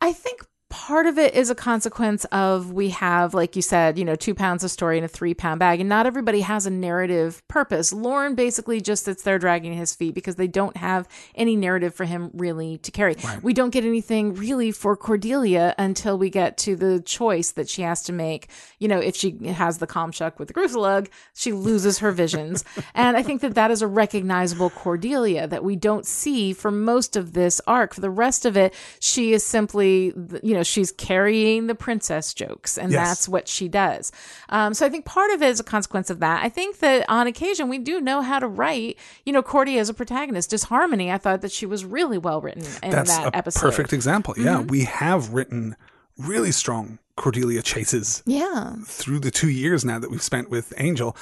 I think part of it is a consequence of we have, like you said, you know, two pounds of story in a three pound bag, and not everybody has a narrative purpose. Lorne basically just sits there dragging his feet because they don't have any narrative for him really to carry. We don't get anything really for Cordelia until we get to the choice that she has to make. You know, if she has the calm shuck with the Groosalugg, she loses her visions. and I think that that is a recognizable Cordelia that we don't see for most of this arc. For the rest of it, she is simply, you know, she's carrying the princess jokes, and Yes. that's what she does. Um, so I think part of it is a consequence of that. I think that on occasion we do know how to write, you know, Cordy as a protagonist. Disharmony, I thought that she was really well written in That's that a episode. perfect example. Yeah, we have written really strong Cordelia chases Yeah. through the two years now that we've spent with Angel,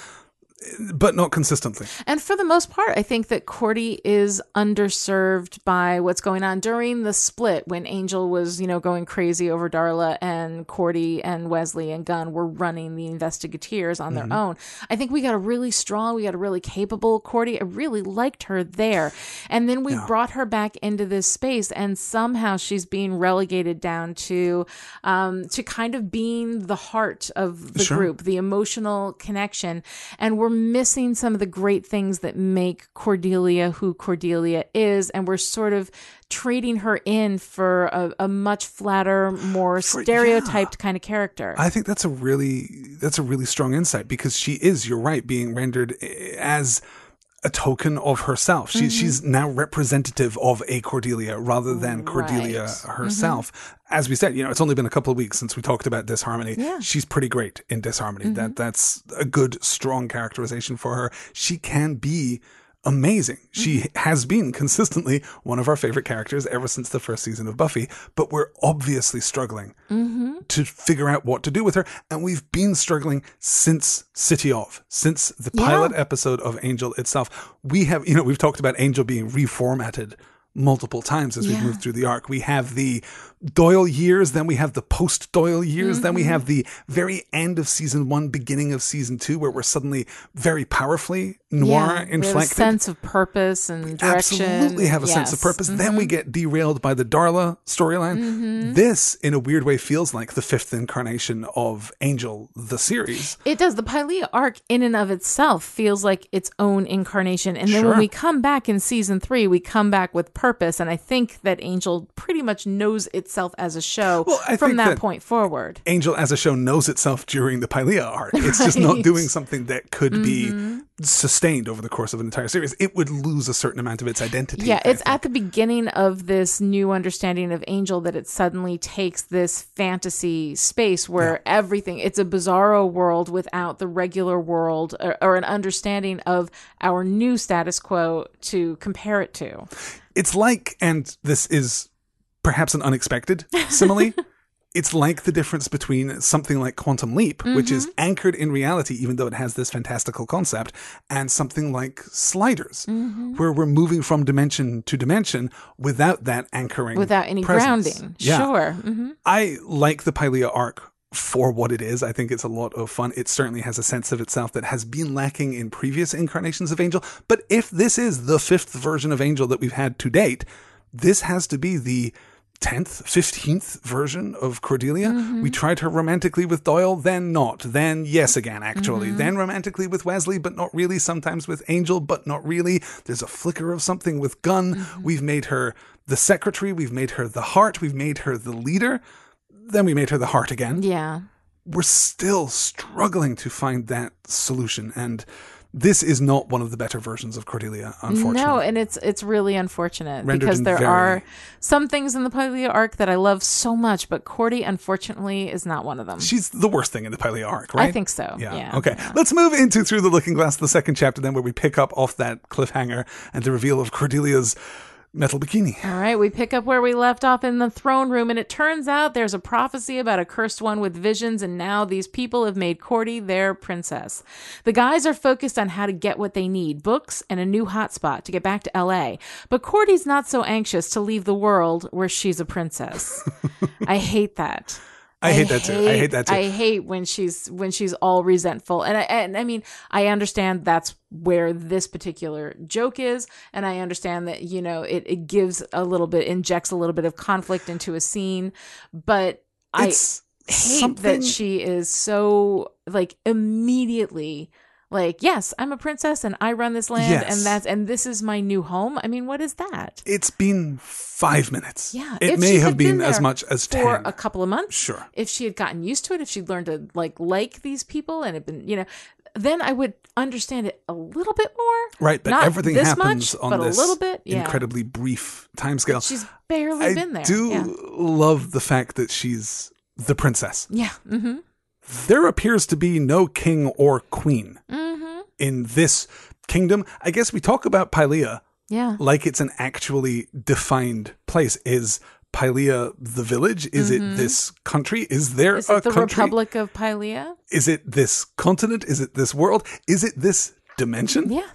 but not consistently. And for the most part, I think that Cordy is underserved by what's going on during the split when Angel was, you know, going crazy over Darla and Cordy and Wesley and Gunn were running the investigators on their own. I think we got a really strong, we got a really capable Cordy. I really liked her there. And then we brought her back into this space and somehow she's being relegated down to um to kind of being the heart of the Sure. group, the emotional connection. And we're missing some of the great things that make Cordelia who Cordelia is. And we're sort of trading her in for a, a much flatter, more For- stereotyped kind of character. I think that's a really that's a really strong insight because she is, you're right, being rendered as a token of herself. She, mm-hmm. She's now representative of a Cordelia rather than Cordelia Right. herself. As we said, you know, it's only been a couple of weeks since we talked about Disharmony. Yeah. She's pretty great in Disharmony. That mm-hmm. That's a good, strong characterization for her. She can be amazing. She mm-hmm. has been consistently one of our favorite characters ever since the first season of Buffy, but we're obviously struggling mm-hmm. to figure out what to do with her. And we've been struggling since City of, since the pilot episode of Angel itself. We have, you know, we've talked about Angel being reformatted multiple times as we've moved through the arc. We have the Doyle years, then we have the post Doyle years, then we mm-hmm. have the very end of season one, beginning of season two, where we're suddenly very powerfully noir Yeah, a inflected sense of purpose and direction. absolutely have a sense of Yes. Mm-hmm. purpose. Then we get derailed by the Darla storyline. This, in a weird way, feels like the fifth incarnation of Angel, the series. It does. The Pylea arc, in and of itself, feels like its own incarnation. And then Sure. when we come back in season three, we come back with purpose. And I think that Angel pretty much knows itself as a show Well, from that, that- point forward. Angel as a show knows itself during the Pylea arc. It's just not doing something that could Mm-hmm. be sustained over the course of an entire series. It would lose a certain amount of its identity. Yeah, it's at the beginning of this new understanding of Angel that it suddenly takes this fantasy space where everything, it's a bizarro world without the regular world or, or an understanding of our new status quo to compare it to. It's like, and this is perhaps an unexpected simile. it's like the difference between something like Quantum Leap, which is anchored in reality, even though it has this fantastical concept, and something like Sliders, where we're moving from dimension to dimension without that anchoring, Without any presence. grounding. Yeah. Sure. hmm I like the Pylea arc for what it is. I think it's a lot of fun. It certainly has a sense of itself that has been lacking in previous incarnations of Angel. But if this is the fifth version of Angel that we've had to date, this has to be the 10th, 15th version of Cordelia. Mm-hmm. We tried her romantically with Doyle, then not. Then yes again, actually. Mm-hmm. Then romantically with Wesley, but not really. Sometimes with Angel, but not really. There's a flicker of something with Gunn. Mm-hmm. We've made her the secretary. We've made her the heart. We've made her the leader. Then we made her the heart again. Yeah. We're still struggling to find that solution. And this is not one of the better versions of Cordelia, unfortunately. No, and it's it's really unfortunate Rendered because there very- are some things in the Pylea arc that I love so much, but Cordy unfortunately is not one of them. She's the worst thing in the Pylea arc, right? I think so. Yeah. Yeah. Okay. Let's move into Through the Looking Glass, the second chapter, then, where we pick up off that cliffhanger and the reveal of Cordelia's metal bikini. All right, we pick up where we left off in the throne room, and it turns out there's a prophecy about a cursed one with visions, and now these people have made Cordy their princess. The guys are focused on how to get what they need books and a new hotspot to get back to LA. But Cordy's not so anxious to leave the world where she's a princess. I hate that. I hate that too. I hate that too. I hate when she's when she's all resentful. And I and I mean, I understand that's where this particular joke is, and I understand that you know it, it gives a little bit injects a little bit of conflict into a scene, but I it's hate something. that she is so like immediately like yes i'm a princess and i run this land Yes. and that's and this is my new home i mean what is that it's been five minutes. yeah It may have had been, as much as for 10. a couple of months Sure. if she had gotten used to it if she'd learned to like like these people and had been you know then i would understand it a little bit more Right, but Not everything happens much, on this a little bit yeah incredibly brief time timescale. she's barely I been there i do yeah, love the fact that she's the princess. yeah. hmm There appears to be no king or queen Mm-hmm. in this kingdom. I guess we talk about Pylea yeah like it's an actually defined place. Is Pylea the village? Is it this country? Is there Mm-hmm. a it the country? republic of Pylea? Is it this continent? Is it this world? Is it this dimension? yeah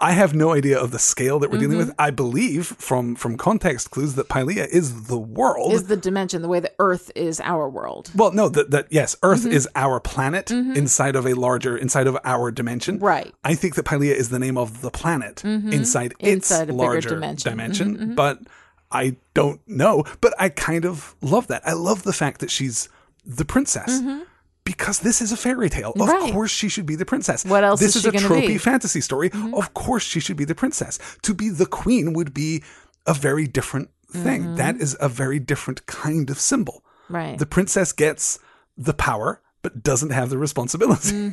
I have no idea of the scale that we're dealing Mm-hmm. with. I believe from from context clues that Pylea is the world. is the dimension the way that earth is our world well, no, that that yes, Earth Mm-hmm. is our planet inside of a larger inside of our dimension. Right. I think that Pylea is the name of the planet inside its Mm-hmm. Inside a bigger larger dimension. Mm-hmm, But I don't know. But I kind of love that. I love the fact that she's the princess. Because this is a fairy tale. Of Mm-hmm. Right. course she should be the princess. What else This is is, a tropey be? Mm-hmm. fantasy story. Of course she should be the princess. To be the queen would be a very different thing. That is a very different kind of symbol. right The princess gets the power but doesn't have the responsibility.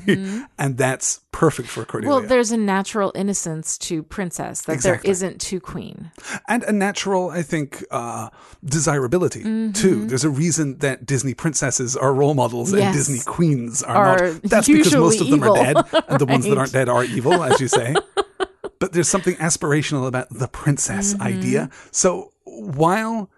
and that's perfect for Cordelia. Well, there's a natural innocence to princess that Exactly. there isn't to queen. and a natural, I think, uh, desirability Mm-hmm. too. There's a reason that Disney princesses are role models and Disney queens are, Are not. That's because most of them are evil. dead, and the ones that aren't dead are evil, as you say. but there's something aspirational about the princess Mm-hmm. idea. So while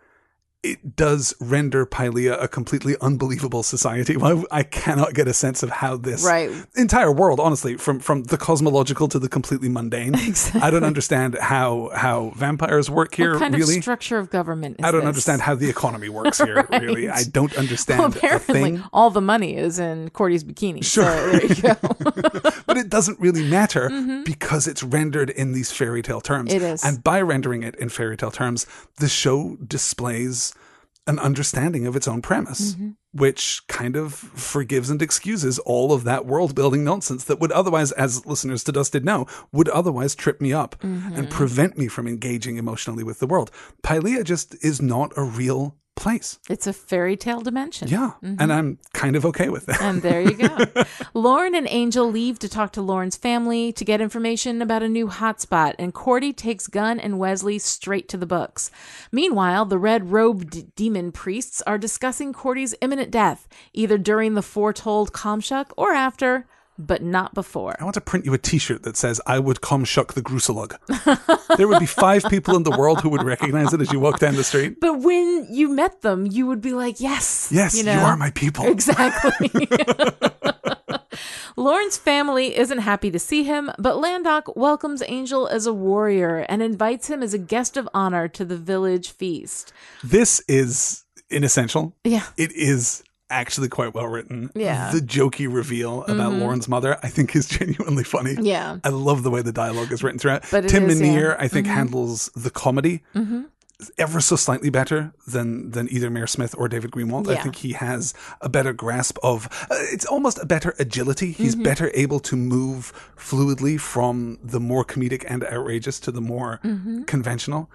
it does render Pylea a completely unbelievable society. Well, I cannot get a sense of how this Right. entire world, honestly, from from the cosmological to the completely mundane. I don't understand how how vampires work here. What kind really, of structure of government is I don't this? understand how the economy works here. Really, I don't understand Well, a apparently, thing. all the money is in Cordy's bikini. Sure. So there you go. but it doesn't really matter because it's rendered in these fairy tale terms. Mm-hmm. It is. And by rendering it in fairy tale terms, the show displays an understanding of its own premise, Mm-hmm. which kind of forgives and excuses all of that world building nonsense that would otherwise, as listeners to Dusted know, would otherwise trip me up Mm-hmm. and prevent me from engaging emotionally with the world. Pylea just is not a real place. it's a fairy tale dimension. Yeah. Mm-hmm. And I'm kind of okay with that. And there you go. Lorne and Angel leave to talk to Lorne's family to get information about a new hotspot, and Cordy takes Gunn and Wesley straight to the books. Meanwhile, the red robed demon priests are discussing Cordy's imminent death, either during the foretold Kamshuk or after, but not before. I want to print you a T-shirt that says "I would come shuck the Groosalugg." there would be five people in the world who would recognize it as you walk down the street. But when you met them, you would be like, yes. Yes, you, know? are my people. Exactly. Lorne's family isn't happy to see him, but Landok welcomes Angel as a warrior and invites him as a guest of honor to the village feast. This is inessential. Yeah. It is actually quite well written. Yeah. Mm-hmm. The jokey reveal about Lorne's mother, I think, is genuinely funny. Yeah. I love the way the dialogue is written throughout. But Tim is, yeah. Mm-hmm. I think, handles the comedy ever so slightly better than than either Mere Smith or David Greenwalt. I think he has a better grasp of. Uh, it's almost a better agility. He's Mm-hmm. better able to move fluidly from the more comedic and outrageous to the more Mm-hmm. conventional.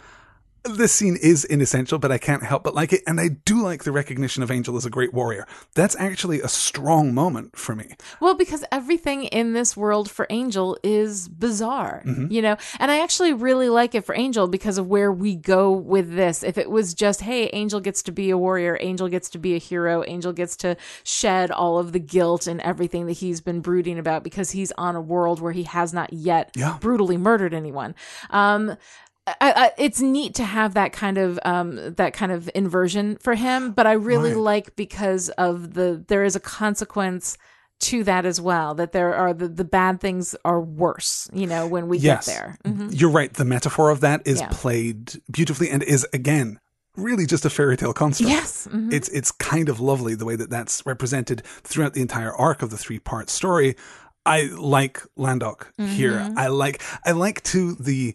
This scene is inessential, but I can't help but like it. And I do like the recognition of Angel as a great warrior. That's actually a strong moment for me. Well, because everything in this world for Angel is bizarre, you know? And I actually really like it for Angel because of where we go with this. If it was just, hey, Angel gets to be a warrior, Angel gets to be a hero, Angel gets to shed all of the guilt and everything that he's been brooding about because he's on a world where he has not yet Yeah. brutally murdered anyone. Um, I, I, it's neat to have that kind of um, that kind of inversion for him, but I really Right. like because of the there is a consequence to that as well. That there are the, the bad things are worse, you know, when we yes, get there. Mhm. you're right. The metaphor of that is Yeah. played beautifully and is again really just a fairy tale construct. Yes, mhm. It's it's kind of lovely the way that that's represented throughout the entire arc of the three part story. I like Landok here. Mm-hmm. I like I like to the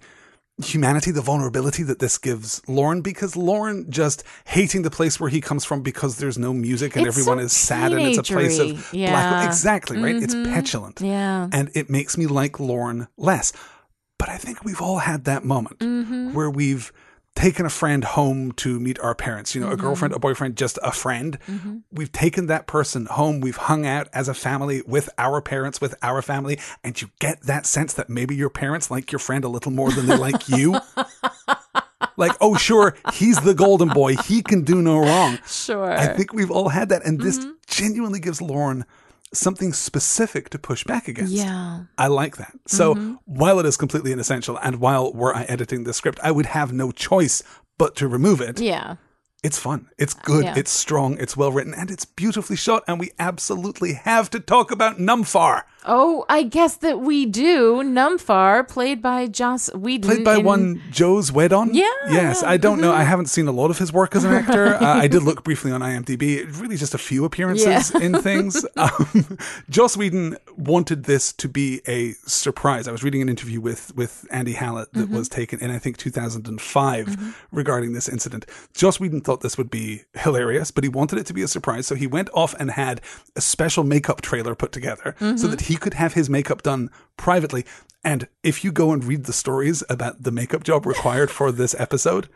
humanity, the vulnerability that this gives Lorne because Lorne just hating the place where he comes from because there's no music and It's everyone so is sad and it's a place of teenagery. black. Exactly, right? It's petulant. yeah, And it makes me like Lorne less. But I think we've all had that moment Mm-hmm. where we've taken a friend home to meet our parents, you know, Mm-hmm. a girlfriend, a boyfriend, just a friend. We've taken that person home. We've hung out as a family with our parents, with our family, and you get that sense that maybe your parents like your friend a little more than they like you. like, oh, sure, he's the golden boy. He can do no wrong. sure. I think we've all had that. And this Mm-hmm. genuinely gives Lorne something specific to push back against. yeah, I like that. So Mm-hmm. while it is completely inessential, and while were I editing the script, I would have no choice but to remove it. yeah. It's fun. It's good. Yeah. It's strong. It's well written, and it's beautifully shot. And we absolutely have to talk about Numfar, Oh, I guess that we do. Numfar, played by Joss Whedon, played by in- one Joss Whedon. Yeah, Yes. I don't know. I haven't seen a lot of his work as an actor. uh, I did look briefly on IMDb. Really, just a few appearances in things. Um, Joss Whedon wanted this to be a surprise. I was reading an interview with with Andy Hallett that was taken in I think 2005 regarding this incident. Joss Whedon thought this would be hilarious, but he wanted it to be a surprise, so he went off and had a special makeup trailer put together so that he could have his makeup done privately. And if you go and read the stories about the makeup job required for this episode,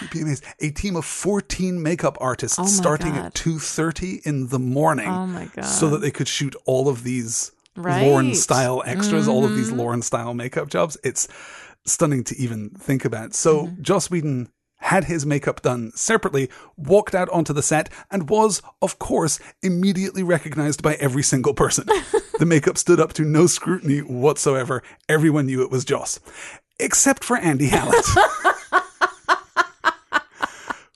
You'd be amazed. A team of 14 makeup artists Oh starting God. at 2.30 in the morning. Oh my God. So that they could shoot all of these Right. Lorne style extras, all of Mm-hmm. these Lorne style makeup jobs. It's stunning to even think about. So Mm-hmm. Joss Whedon had his makeup done separately, walked out onto the set, and was, of course, immediately recognized by every single person. the makeup stood up to no scrutiny whatsoever. Everyone knew it was Joss. Except for Andy Hallett.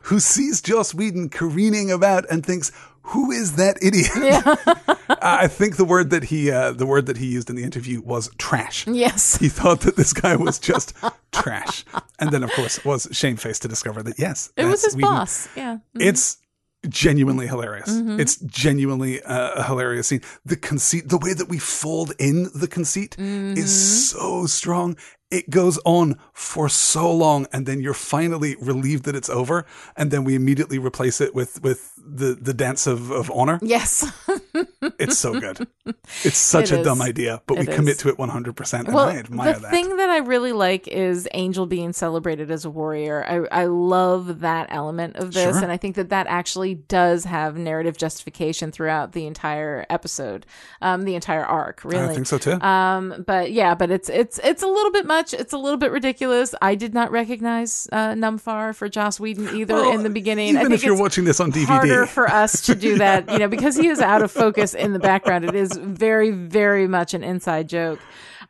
who sees Joss Whedon careening about and thinks, "Who is that idiot?" I think the word that he uh, the word that he used in the interview was trash. Yes. He thought that this guy was just trash, and then of course was shamefaced to discover that yes, It was his Whedon. boss. Yeah. It's genuinely hilarious. Mm-hmm. It's genuinely uh, a hilarious scene. The conceit, the way that we fold in the conceit Mm-hmm. is so strong. It goes on for so long, and then you're finally relieved that it's over, and then we immediately replace it with with the the dance of, of honor. Yes. It's so good. It's such It a dumb idea, but It we commit to it 100%, and well, I admire the that. thing that I really like is Angel being celebrated as a warrior. I, I love that element of this, Sure. and I think that that actually does have narrative justification throughout the entire episode, um, the entire arc. Really, I think so too. Um, but yeah, but it's it's it's a little bit much. It's a little bit ridiculous. I did not recognize uh, Numfar for Joss Whedon either Well, in the beginning. even I think if you're watching this on DVD. harder for us to do that, you know, because he is out of focus in the background. It is very, very much an inside joke.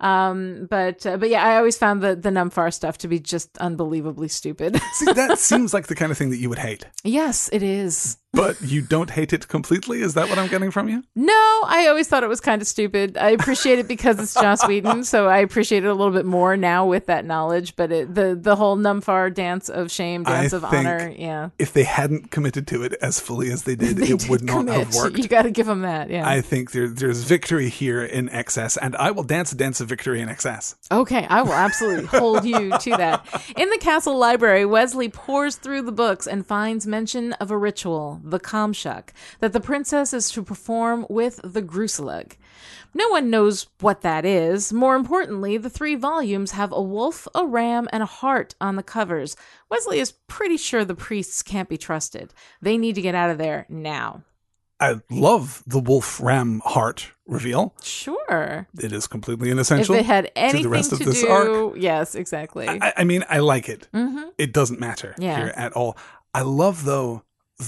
Um, but uh, but yeah, I always found the the Numfar stuff to be just unbelievably stupid. See, that seems like the kind of thing that you would hate, yes, it is. But you don't hate it completely. Is that what I'm getting from you? No, I always thought it was kind of stupid. I appreciate it because it's Joss Whedon, so I appreciate it a little bit more now with that knowledge. But it, the the whole Numfar dance of shame, I dance of think honor, yeah, If they hadn't committed to it as fully as they did, They it did would not have commit. worked. You got to give them that, yeah. I think there, there's victory here in excess, and I will dance a dance of victory in excess. Okay, I will absolutely hold you to that. In the castle library, Wesley pours through the books and finds mention of a ritual, the Kamshuk, that the princess is to perform with the Groosalugg. No one knows what that is. More importantly, the three volumes have a wolf, a ram, and a heart on the covers. Wesley is pretty sure the priests can't be trusted. They need to get out of there now. I love the wolf ram heart reveal. Sure. It is completely If inessential. they had to anything the rest to, of this do, arc. yes, exactly. I, I mean, I like it. mm-hmm. It doesn't matter Yeah. here at all. I love though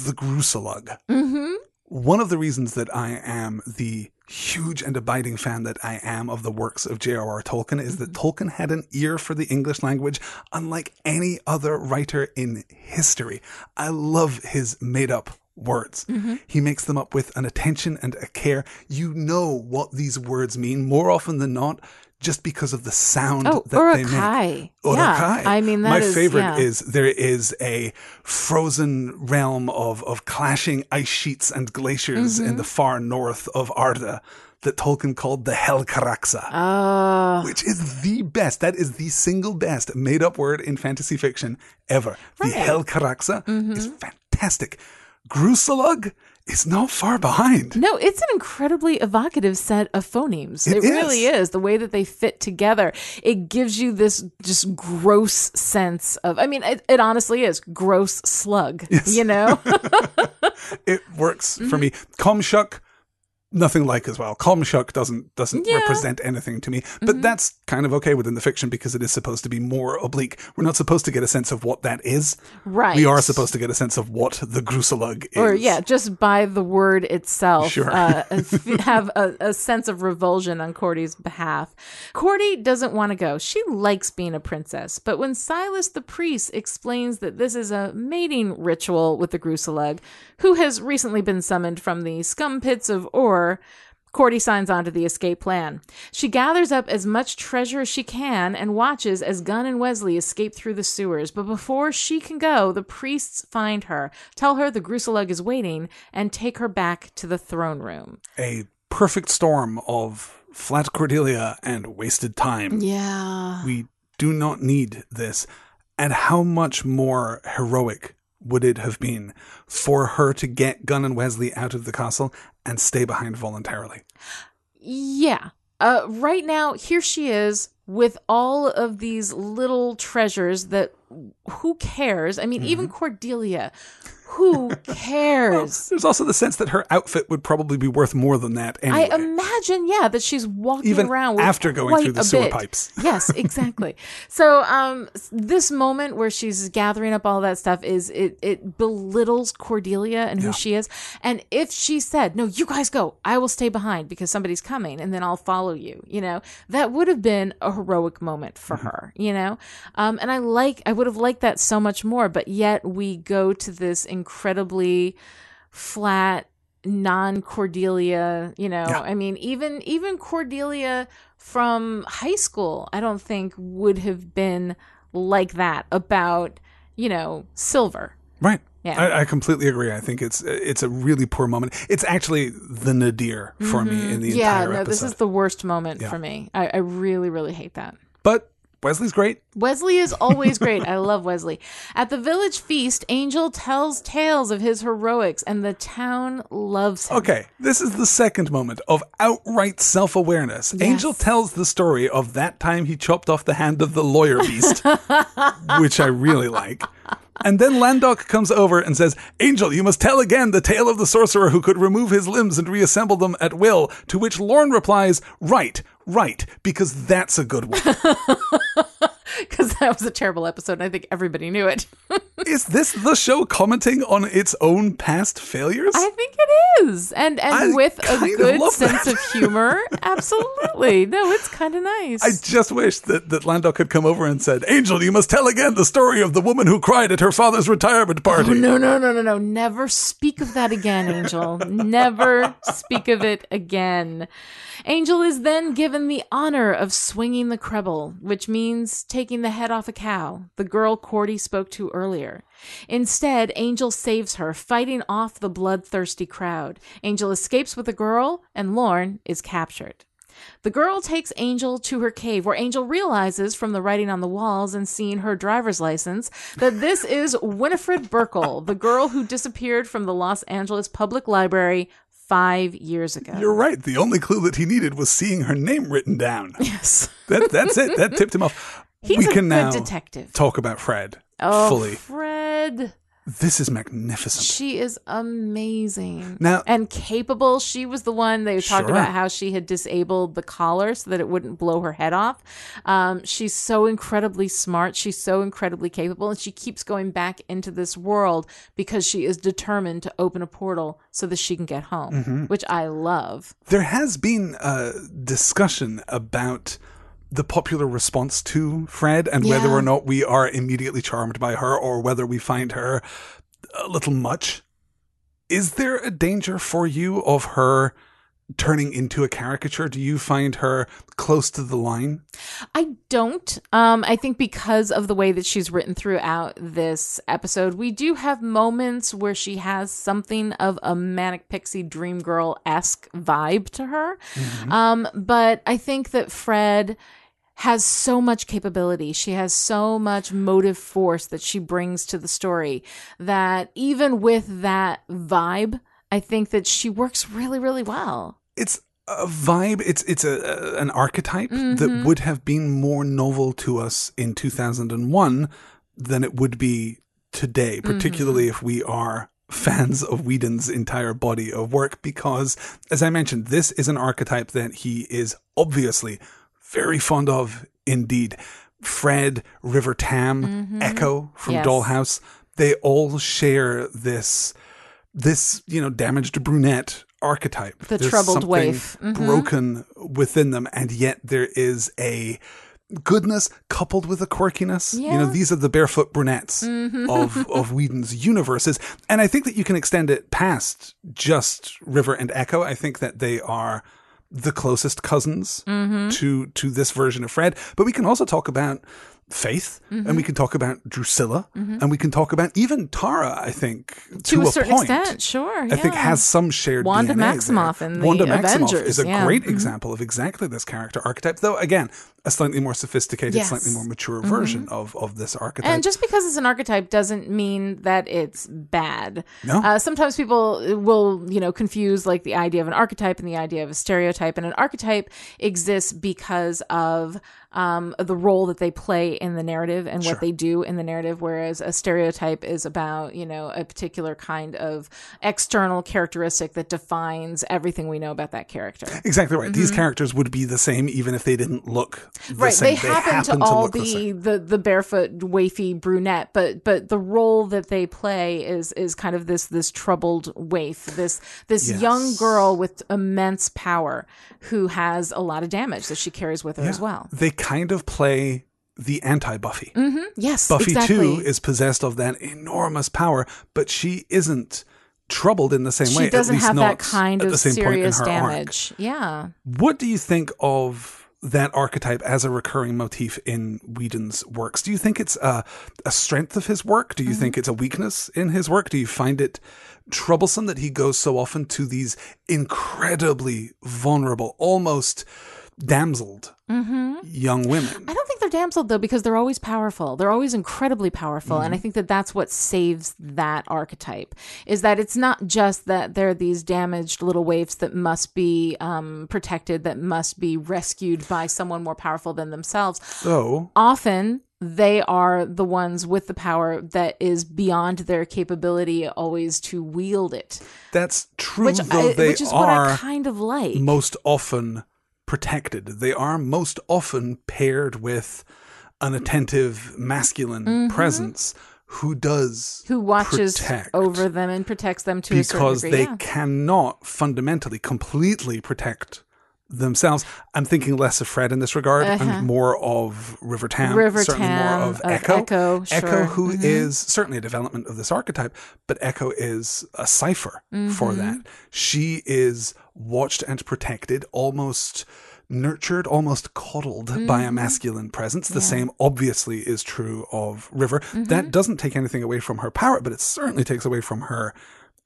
the Groosalugg. Mm-hmm. One of the reasons that I am the huge and abiding fan that I am of the works of J.R.R. Tolkien is that Tolkien had an ear for the English language unlike any other writer in history. I love his made up words. He makes them up with an attention and a care. You know what these words mean more often than not just because of the sound Oh, that they make. Uruk-hai. Uruk-hai. Yeah, I mean, that my is- favorite yeah. is there is a frozen realm of of clashing ice sheets and glaciers Mm-hmm. in the far north of Arda that Tolkien called the Helcaraxë. Oh, which is the best. That is the single best made up word in fantasy fiction ever. The Helcaraxë Mm-hmm. is fantastic. Groosalugg is not far behind. no, it's an incredibly evocative set of phonemes. It It, really is. is. The way that they fit together, it gives you this just gross sense of, I mean, it, it honestly is gross slug, you know? It works Mm-hmm. for me. Comshuck, nothing like as well. Comshuck doesn't doesn't Yeah. Mm-hmm. represent anything to me, but that's kind of okay within the fiction because it is supposed to be more oblique. We're not supposed to get a sense of what that is. right. We are supposed to get a sense of what the Groosalugg is. or yeah, just by the word itself, Sure. uh, have a, a sense of revulsion on Cordy's behalf. Cordy doesn't want to go. She likes being a princess, but when Silas the priest explains that this is a mating ritual with the Groosalugg, who has recently been summoned from the scum pits of Ur, Cordy signs on to the escape plan. She gathers up as much treasure as she can and watches as Gunn and Wesley escape through the sewers. But before she can go, the priests find her, tell her the Groosalugg is waiting, and take her back to the throne room. a perfect storm of flat Cordelia and wasted time. Yeah. We do not need this. And how much more heroic would it have been for her to get Gunn and Wesley out of the castle and stay behind voluntarily? Yeah. uh, right now, here she is with all of these little treasures that who cares? I mean, even Mm-hmm. Cordelia, who cares? There's also the sense that her outfit would probably be worth more than that anyway. I imagine, yeah, that she's walking Even around after going through the sewer bit. pipes. yes, exactly. So, um, this moment where she's gathering up all that stuff is it it belittles Cordelia and who Yeah. she is. And if she said, "No, you guys go, I will stay behind because somebody's coming, and then I'll follow you," you know, that would have been a heroic moment for Mm-hmm. her, you know. Um, and I like, I would have liked that so much more. But yet we go to this incredibly flat non Cordelia, you know. Yeah. I mean, even even Cordelia from high school, I don't think would have been like that about, you know, Silver. Right. Yeah. I, I completely agree. I think it's it's a really poor moment. It's actually the nadir for me in the Mm-hmm. yeah, entire no, episode. this is the worst moment Yeah. for me. I, I really, really hate that. but Wesley's great. Wesley is always great. I love Wesley. At the village feast, Angel tells tales of his heroics, and the town loves him. Okay, this is the second moment of outright self awareness. Angel tells the story of that time he chopped off the hand of the lawyer beast, which I really like. And then Landok comes over and says, Angel, you must tell again the tale of the sorcerer who could remove his limbs and reassemble them at will. To which Lorne replies, Right, right, because that's a good one. Because that was a terrible episode, and I think everybody knew it. is this the show commenting on its own past failures? I think it is, and and I with a good sense that. of humor, absolutely. No, it's kind of nice. I just wish that, that Landok had come over and said, Angel, you must tell again the story of the woman who cried at her father's retirement oh, party. Oh, no, no, no, no, no. Never speak of that again, Angel. Never speak of it again. Angel is then given the honor of swinging the creble, which means taking the head off a cow, the girl Cordy spoke to earlier. Instead, Angel saves her, fighting off the bloodthirsty crowd. Angel escapes with the girl, and Lorne is captured. The girl takes Angel to her cave, where Angel realizes from the writing on the walls and seeing her driver's license that this is Winifred Burkle, the girl who disappeared from the Los Angeles Public Library five years ago. You're right. The only clue that he needed was seeing her name written down. yes. That, that's it. That tipped him off. He's we a can good now detective. talk about Fred Oh, fully. Fred. This is magnificent. She is amazing. Now- and capable. She was the one they talked Sure. about how she had disabled the collar so that it wouldn't blow her head off. Um, she's so incredibly smart. She's so incredibly capable, and she keeps going back into this world because she is determined to open a portal so that she can get home, Mm-hmm. which I love. There has been a discussion about the popular response to Fred and whether or not we are immediately charmed by her or whether we find her a little much. Is there a danger for you of her turning into a caricature? Do you find her close to the line? I don't. Um, I think because of the way that she's written throughout this episode, we do have moments where she has something of a manic pixie dream girl esque vibe to her. Um, but I think that Fred has so much capability. She has so much motive force that she brings to the story that even with that vibe, I think that she works really, really well. It's a vibe. It's it's a, a- an archetype Mm-hmm. that would have been more novel to us in 2001 than it would be today, Mm-hmm. particularly if we are fans of Whedon's entire body of work because as I mentioned this is an archetype that he is obviously very fond of indeed Fred River Tam Echo from Mm-hmm. Yes. Dollhouse they all share this this you know damaged brunette archetype The There's troubled waif. Mhm. broken within them and yet there is a goodness coupled with a quirkiness you know Mm-hmm. these are the barefoot brunettes of of Whedon's universes and I think that you can extend it past just River and Echo I think that they are the closest cousins Mm-hmm. to to this version of Fred but we can also talk about Faith, Mm-hmm. and we can talk about Drusilla, and we can talk about even Tara. I think to, a, a certain point, extent, sure. I think has some shared Wanda DNA Maximoff there. in the Wanda Maximoff Avengers, is a yeah. great Mhm. example of exactly this character archetype, though again, a slightly more sophisticated, Yes. Mm-hmm. slightly more mature version of of this archetype. And just because it's an archetype doesn't mean that it's bad. No. Uh, sometimes people will, you know, confuse like the idea of an archetype and the idea of a stereotype. And an archetype exists because of um, the role that they play in the narrative and what they do in the narrative, whereas a stereotype is about, you know, a particular kind of external characteristic that defines everything we know about that character. exactly right. These characters would be the same even if they didn't look the Mm-hmm. right same. they happen, to all look the be the, the barefoot wafy brunette but but the role that they play is is kind of this this troubled waif this this Yes. young girl with immense power who has a lot of damage that she carries with her as well They kind of play the anti Buffy. yes Buffy exactly. too is possessed of that enormous power, but she isn't troubled in the same way. she doesn't have that kind of the same point in serious her arc. damage yeah What do you think of that archetype as a recurring motif in Whedon's works? Do you think it's a, a strength of his work? Do you Mm-hmm. think it's a weakness in his work? Do you find it troublesome that he goes so often to these incredibly vulnerable, almost damseled Mm-hmm. young women? I don't think they're damseled though because they're always powerful. They're always incredibly powerful, and I think that that's what saves that archetype. Is that it's not just that they're these damaged little waifs that must be um, protected, that must be rescued by someone more powerful than themselves. So, Often they are the ones with the power that is beyond their capability always to wield it, that's true, which though I, they which is what I kind of like. most often protected. They are most often paired with an attentive masculine presence who does Mm-hmm. who watches over them and protects them to a because certain they degree. yeah. cannot fundamentally completely protect themselves. I'm thinking less of Fred in this regard. I'm more of River Tam, Uh-huh. River certainly more of of Echo. Echo, Echo, sure. who Mhm. is certainly a development of this archetype, but Echo is a cipher for Mm-hmm. that. She is watched and protected, almost nurtured, almost coddled by Mm-hmm. a masculine presence. The same obviously is true of River. Mm-hmm. That doesn't take anything away from her power, but it certainly takes away from her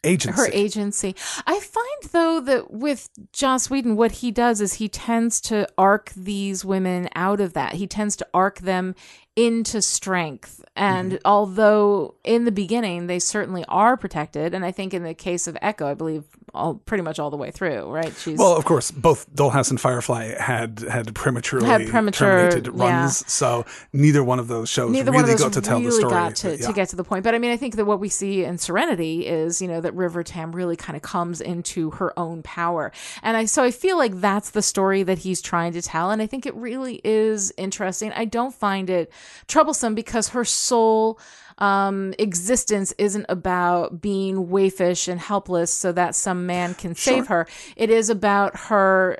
agency. her agency. I find though that with Joss Whedon, what he does is he tends to arc these women out of that. He tends to arc them into strength. And Mm-hmm. although in the beginning they certainly are protected, and I think in the case of Echo, I believe all pretty much all the way through, right? She's Well, of course, both Dollhouse and Firefly had had prematurely Had premature- terminated yeah. runs, so neither one of those shows neither really one of those got to tell really the story. got to, Yeah. to get to the point. But I mean, I think that what we see in Serenity is, you know, that River Tam really kind of comes into her own power. And I so I feel like that's the story that he's trying to tell. And I think it really is interesting. I don't find it troublesome because her soul um, existence isn't about being waifish and helpless so that some man can save her. It is about her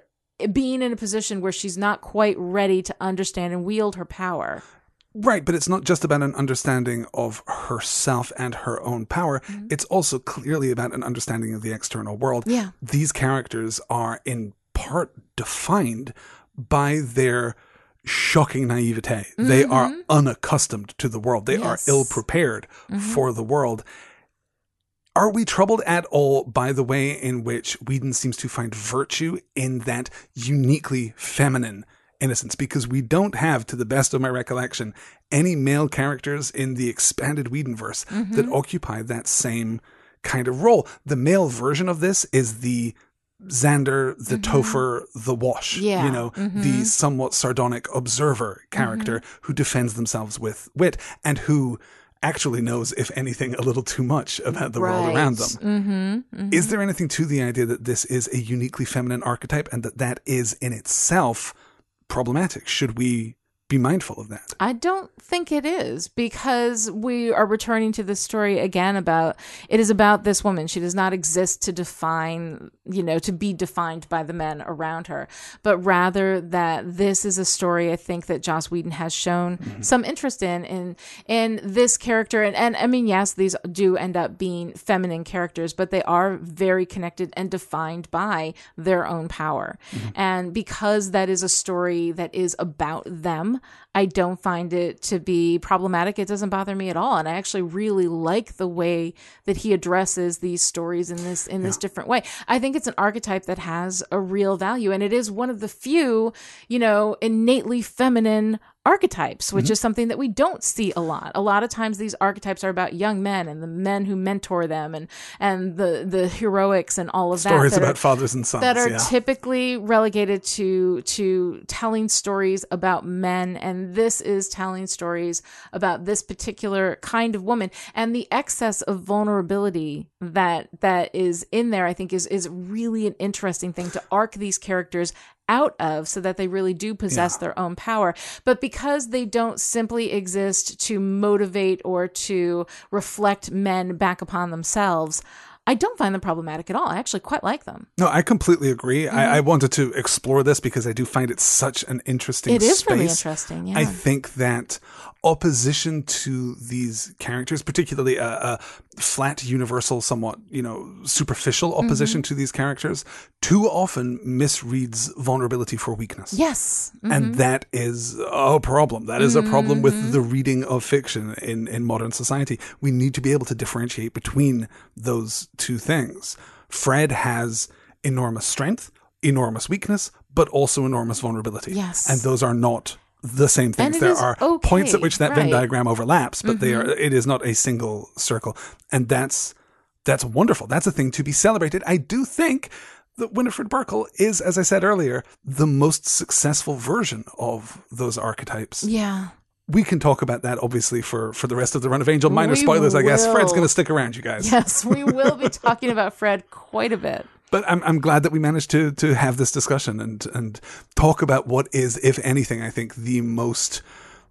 being in a position where she's not quite ready to understand and wield her power. Right, but it's not just about an understanding of herself and her own power. Mm-hmm. It's also clearly about an understanding of the external world. Yeah. These characters are in part defined by their shocking naivete. They are unaccustomed to the world. They Mm-hmm. Yes. are ill prepared for the world. Are we troubled at all by the way in which Whedon seems to find virtue in that uniquely feminine innocence? Because we don't have, to the best of my recollection, any male characters in the expanded Whedonverse that occupy that same kind of role. The male version of this is the Xander, the mm-hmm. Topher, the Wash. Yeah. You know, the mm-hmm. somewhat sardonic observer mm-hmm. character who defends themselves with wit and who actually knows, if anything, a little too much about the world around them. Is there anything to the idea that this is a uniquely feminine archetype and that that is in itself problematic? Should we be mindful of that? I don't think it is because we are returning to this story again about it is about this woman. She does not exist to define, you know, to be defined by the men around her, but rather that this is a story I think that Joss Whedon has shown mm-hmm. some interest in in in this character and, and I mean yes, these do end up being feminine characters, but they are very connected and defined by their own power. Mm-hmm. And because that is a story that is about them, I don't find it to be problematic. It doesn't bother me at all. And I actually really like the way that he addresses these stories in this in this different way. I think it's an archetype that has a real value and it is one of the few, you know, innately feminine archetypes, which Mm-hmm. is something that we don't see a lot. A lot of times these archetypes are about young men and the men who mentor them and and the the heroics and all of Stories that. Stories about are- fathers and sons. that are yeah. typically relegated to to telling stories about men and this is telling stories about this particular kind of woman and the excess of vulnerability that that is in there i think is is really an interesting thing to arc these characters out of so that they really do possess their own power. But because they don't simply exist to motivate or to reflect men back upon themselves I don't find them problematic at all. I actually quite like them. No, I completely agree. Mm-hmm. I, I wanted to explore this because I do find it such an interesting It is space. really interesting, yeah. I think that opposition to these characters, particularly a, a flat, universal, somewhat, you know, superficial Mm-hmm. opposition to these characters, too often misreads vulnerability for weakness. Yes. Mm-hmm. And that is a problem. That is a problem with the reading of fiction in, in modern society. We need to be able to differentiate between those two things. Fred has enormous strength, enormous weakness, but also enormous vulnerability. Yes. And those are not the same things. There are okay, points at which that Venn right. Mm-hmm. diagram overlaps, but they are it is not a single circle. And that's that's wonderful. That's a thing to be celebrated. I do think that Winifred Burkle is, as I said earlier, the most successful version of those archetypes. Yeah. We can talk about that obviously for for the rest of the run of Angel. Minor We spoilers, I guess. Fred's going to stick around, you guys. Yes, we will be talking about Fred quite a bit. But I'm I'm glad that we managed to to have this discussion and and talk about what is, if anything, I think the most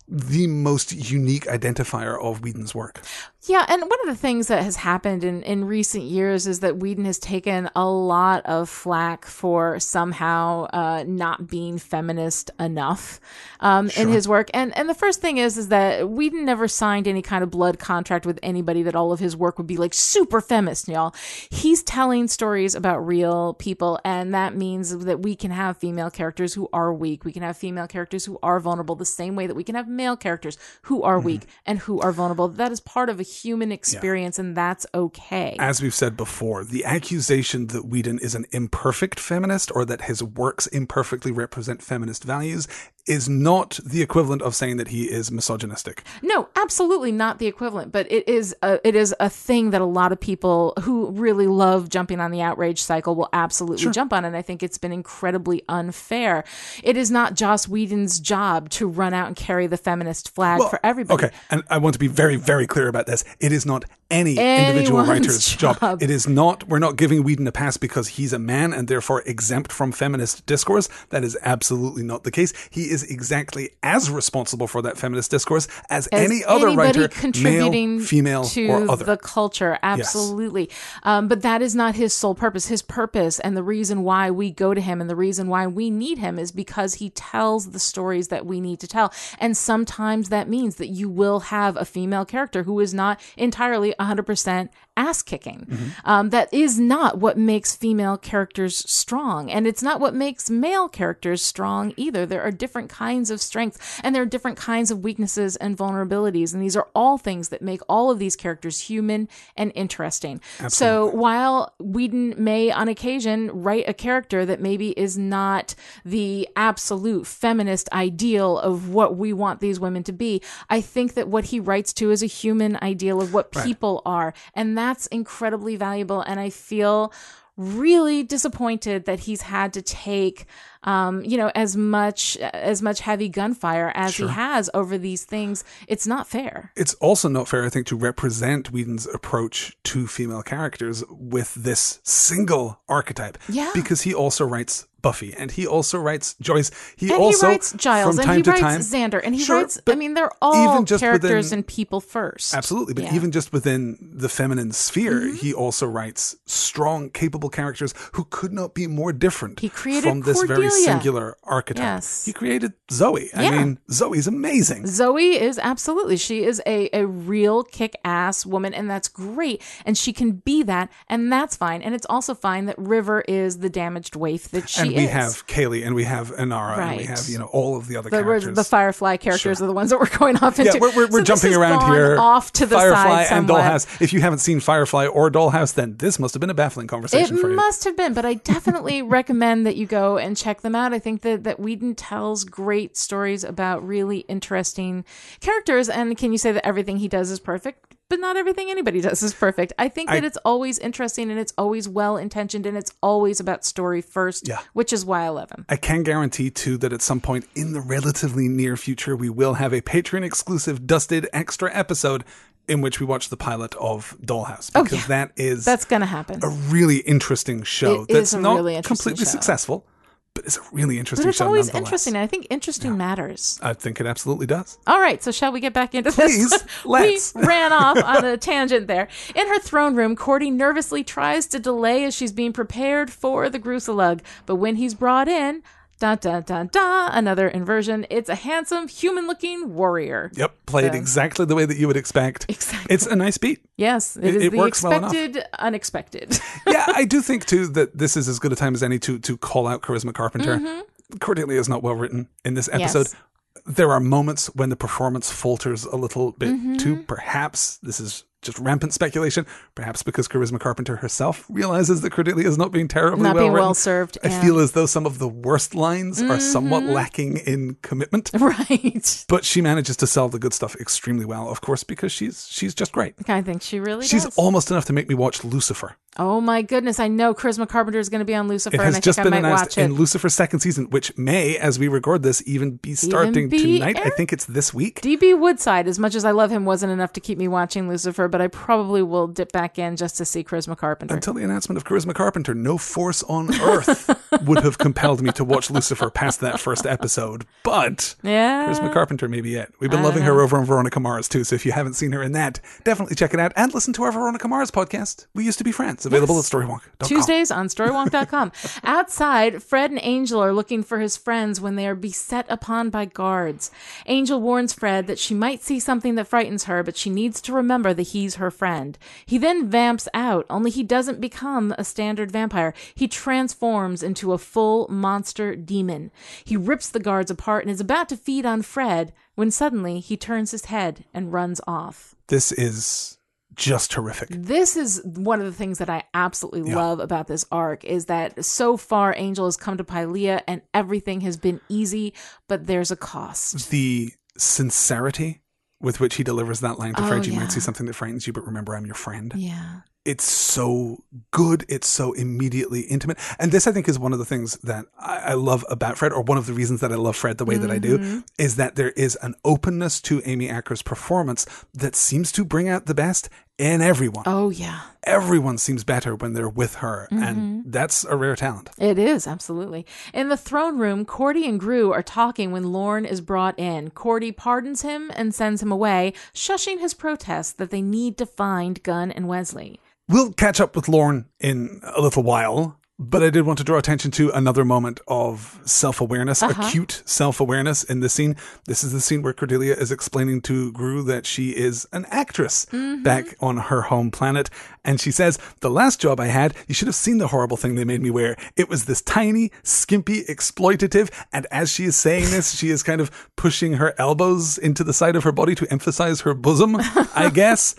the most unique identifier of Whedon's work. Yeah, and one of the things that has happened in, in recent years is that Whedon has taken a lot of flack for somehow uh, not being feminist enough um, in his work. And and the first thing is is that Whedon never signed any kind of blood contract with anybody that all of his work would be like super feminist, y'all. He's telling stories about real people, and that means that we can have female characters who are weak. We can have female characters who are vulnerable, the same way that we can have male characters who are weak and who are vulnerable. That is part of a human experience, and that's okay. As we've said before, the accusation that Whedon is an imperfect feminist or that his works imperfectly represent feminist values is not the equivalent of saying that he is misogynistic. No, absolutely not the equivalent, but it is a, it is a thing that a lot of people who really love jumping on the outrage cycle will absolutely jump on, and I think it's been incredibly unfair. It is not Joss Whedon's job to run out and carry the feminist flag for everybody. Okay, and I want to be very, very clear about this. It is not any individual writer's job. job. It is not. We're not giving Whedon a pass because he's a man and therefore exempt from feminist discourse. That is absolutely not the case. He is exactly as responsible for that feminist discourse as, as any other writer, contributing male, female, to or other. the culture. Absolutely. Um, but that is not his sole purpose. His purpose and the reason why we go to him and the reason why we need him is because he tells the stories that we need to tell. And sometimes that means that you will have a female character who is not entirely 100% ass kicking. Mm-hmm. um, that is not what makes female characters strong and it's not what makes male characters strong either. There are different kinds of strengths and there are different kinds of weaknesses and vulnerabilities and these are all things that make all of these characters human and interesting. So while Whedon may on occasion write a character that maybe is not the absolute feminist ideal of what we want these women to be I think that what he writes to is a human ideal of what people are and that's incredibly valuable and I feel really disappointed that he's had to take um, you know as much as much heavy gunfire as he has over these things it's not fair it's also not fair, I think, to represent Whedon's approach to female characters with this single archetype. Yeah. Because he also writes Buffy and he also writes Joyce. He and also he writes Giles from and time he to writes time, Xander and he Sure, writes I mean they're all even just characters within- and people first Absolutely, but Yeah. Mm-hmm. even just within the feminine sphere, he also writes strong, capable characters who could not be more different He created from this very Cordelia. singular archetype. Yes. He created Zoe. I Yeah. mean, Zoe's amazing. Zoe is absolutely. She is a, a real kick ass woman, and that's great. And she can be that, and that's fine. And it's also fine that River is the damaged waif that she and we is. have Kaylee and we have Inara and we have, you know, all of the other the, characters. the Firefly characters Sure. are the ones that we're going off into. yeah, we're, we're, So we're jumping around here. off to the Firefly side and somewhat. Dollhouse. If you haven't seen Firefly or Dollhouse, then this must have been a baffling conversation It for you. must have been, but I definitely recommend that you go and check them out. I think that, that Whedon tells great stories about really interesting characters. And can you say that everything he does is perfect? But not everything anybody does is perfect. I think that I- it's always interesting and it's always well intentioned and it's always about story first, Yeah. which is why I love him. I can guarantee too that at some point in the relatively near future, we will have a Patreon exclusive dusted extra episode in which we watch the pilot of Dollhouse oh, because Oh, yeah. that is That's going to happen. a really interesting show. It that's not really completely show. successful, but it's a really interesting But it's show. always interesting. I think interesting matters. I think it absolutely does. All right, so shall we get back into Please, this? let's. we ran off on a tangent there. In her throne room, Cordy nervously tries to delay as she's being prepared for the Groosalugg. But when he's brought in, dun dun dun dun, another inversion, it's a handsome, human looking warrior. Yep, played So- exactly the way that you would expect. Exactly. It's a nice beat. Yes, it It- is it the works well enough. unexpected. yeah, I do think too that this is as good a time as any to to call out Charisma Carpenter. Cordelia is not well written in this episode. Mm-hmm. Yes. There are moments when the performance falters a little bit Mm-hmm. too. Perhaps this is just rampant speculation. Perhaps because Charisma Carpenter herself realizes that Cordelia is not being terribly Not well being well served, I yeah. Mm-hmm. feel as though some of the worst lines are somewhat lacking in commitment. right. But she manages to sell the good stuff extremely well, of course, because she's she's just great. I think she really She's does. almost enough to make me watch Lucifer. Oh my goodness, I know Charisma Carpenter is going to be on Lucifer, It and has I just think I been might announced watch it. in Lucifer's second season, which may, as we record this, even be starting be tonight. I think it's this week. DB Woodside, as much as I love him, wasn't enough to keep me watching Lucifer, but I probably will dip back in just to see Charisma Carpenter. Until the announcement of Charisma Carpenter, no force on earth would have compelled me to watch Lucifer past that first episode. But yeah. Charisma Carpenter may be it. We've been loving her over on Veronica Mars too, so if you haven't seen her in that, definitely check it out and listen to our Veronica Mars podcast. We used to be friends, available at storywonk.com. Tuesdays on storywonk.com. Outside, Fred and Angel are looking for his friends when they are beset upon by guards. Angel warns Fred that she might see something that frightens her, but she needs to remember that he's her friend. He then vamps out, only he doesn't become a standard vampire. He transforms into a full monster demon. He rips the guards apart and is about to feed on Fred when suddenly he turns his head and runs off. This is just horrific. This is one of the things that I absolutely love about this arc is that so far Angel has come to Pylea and everything has been easy, but there's a cost. The sincerity with which he delivers that line to Oh, Fred, you yeah. might see something that frightens you, but remember I'm your friend. Yeah. it's so good. It's so immediately intimate. And this, I think, is one of the things that I, I love about Fred, or one of the reasons that I love Fred the way that I Mm-hmm. do, is that there is an openness to Amy Acker's performance that seems to bring out the best in everyone. Oh, yeah. Everyone seems better when they're with her. Mm-hmm. And that's a rare talent. It is, absolutely. In the throne room, Cordy and Groo are talking when Lorne is brought in. Cordy pardons him and sends him away, shushing his protest that they need to find Gunn and Wesley. We'll catch up with Lorne in a little while, but I did want to draw attention to another moment of self awareness, acute self awareness in this scene. This is the scene where Cordelia is explaining to Groo that she is an actress back on her home planet. And she says, The last job I had, you should have seen the horrible thing they made me wear. It was this tiny, skimpy, exploitative. And as she is saying this, she is kind of pushing her elbows into the side of her body to emphasize her bosom, I guess.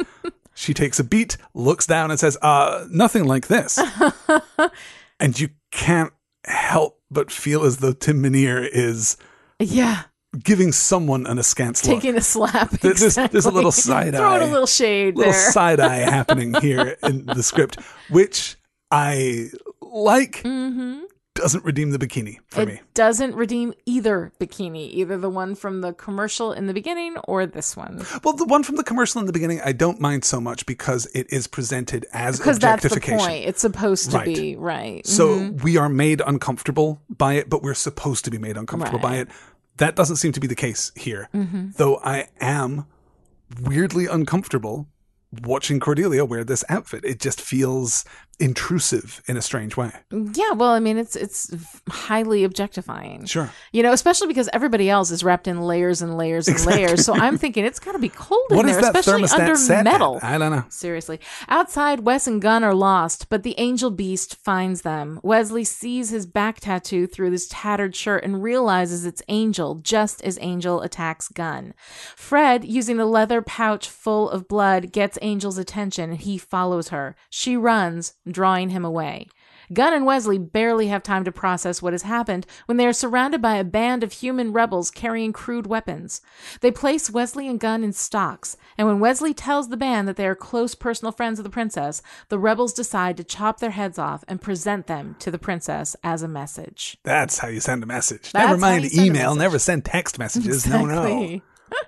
She takes a beat, looks down, and says, uh, nothing like this. and you can't help but feel as though Tim Minear is Yeah. giving someone an askance look. Taking a slap. There's- there's- there's a little side Throwing eye. a little shade little there. side eye happening here in the script, which I like. Mm-hmm. Doesn't redeem the bikini for Mm-hmm. it me. doesn't redeem either bikini, either the one from the commercial in the beginning or this one. Well, the one from the commercial in the beginning, I don't mind so much because it is presented as Because that's the objectification. point. It's supposed to Right. be, right. So we are made uncomfortable by it, but we're supposed to be made uncomfortable by it. That doesn't seem to be the case here. Though I am weirdly uncomfortable watching Cordelia wear this outfit. It just feels intrusive in a strange way. Yeah, well, I mean, it's it's highly objectifying. Sure. You know, especially because everybody else is wrapped in layers and layers and layers. So I'm thinking it's got to be cold What in there, especially under metal. at? I don't know. Seriously. Outside, Wes and Gunn are lost, but the angel beast finds them. Wesley sees his back tattoo through his tattered shirt and realizes it's Angel, just as Angel attacks Gunn. Fred, using the leather pouch full of blood, gets Angel's attention and he follows her. She runs, drawing him away. Gunn and Wesley barely have time to process what has happened when they are surrounded by a band of human rebels carrying crude weapons. They place Wesley and Gunn in stocks, and when Wesley tells the band that they are close personal friends of the princess, the rebels decide to chop their heads off and present them to the princess as a message. That's how you send a message. That's never mind you send a email, never send text messages. No, no.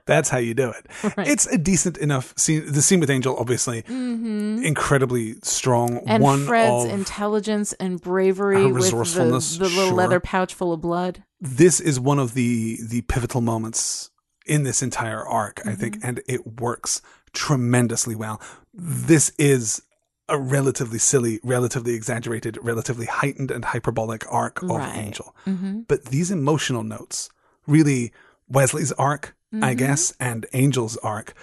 That's how you do it. It's a decent enough scene. The scene with Angel, obviously, incredibly strong. Mm-hmm. And One Fred's of intelligence and bravery with the, resourcefulness, the little sure. leather pouch full of blood. this is one of the the pivotal moments in this entire arc, I think, Mm-hmm. and it works tremendously well. This is a relatively silly, relatively exaggerated, relatively heightened and hyperbolic arc of Right. Angel. Mm-hmm. But these emotional notes, really Wesley's arc, Mm-hmm. I guess, and Angel's arc,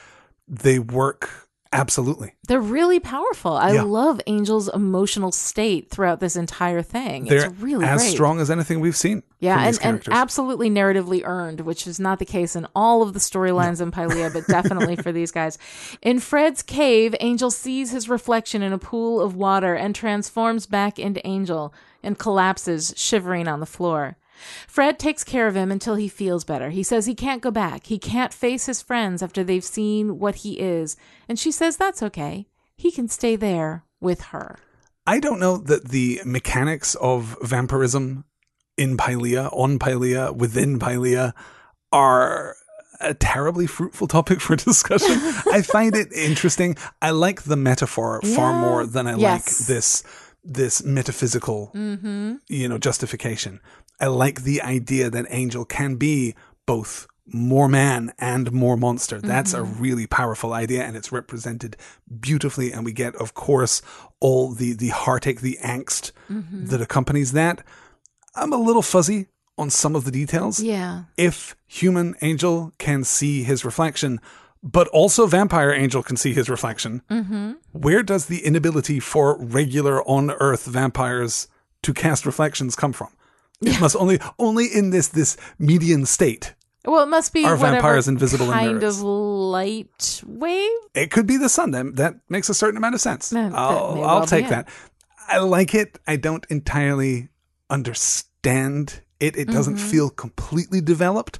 they work absolutely. They're really powerful. I Yeah. love Angel's emotional state throughout this entire thing. They're it's really as great. strong as anything we've seen. Yeah, and, and absolutely narratively earned, which is not the case in all of the storylines in Pylea, but definitely for these guys. In Fred's cave, Angel sees his reflection in a pool of water and transforms back into Angel and collapses, shivering on the floor. Fred takes care of him until he feels better. He says he can't go back. He can't face his friends after they've seen what he is. And she says that's okay. He can stay there with her. I don't know that the mechanics of vampirism in Pylea, on Pylea, within Pylea are a terribly fruitful topic for discussion. I find it interesting. I like the metaphor far more than I Yes. like this this metaphysical mm-hmm. you know justification. I like the idea that Angel can be both more man and more monster. That's a mm-hmm. really powerful idea and it's represented beautifully and we get of course all the the heartache, the angst mm-hmm. that accompanies that. I'm a little fuzzy on some of the details. Yeah. If human angel can see his reflection, but also vampire angel can see his reflection, mm-hmm. where does the inability for regular on Earth vampires to cast reflections come from? It must only only in this this median state. Well, it must be our vampires invisible in kind mirrors? of light wave. It could be the sun. That that makes a certain amount of sense. That- I'll, I'll well take that. I like it. I don't entirely understand it. It doesn't Mm-hmm. feel completely developed,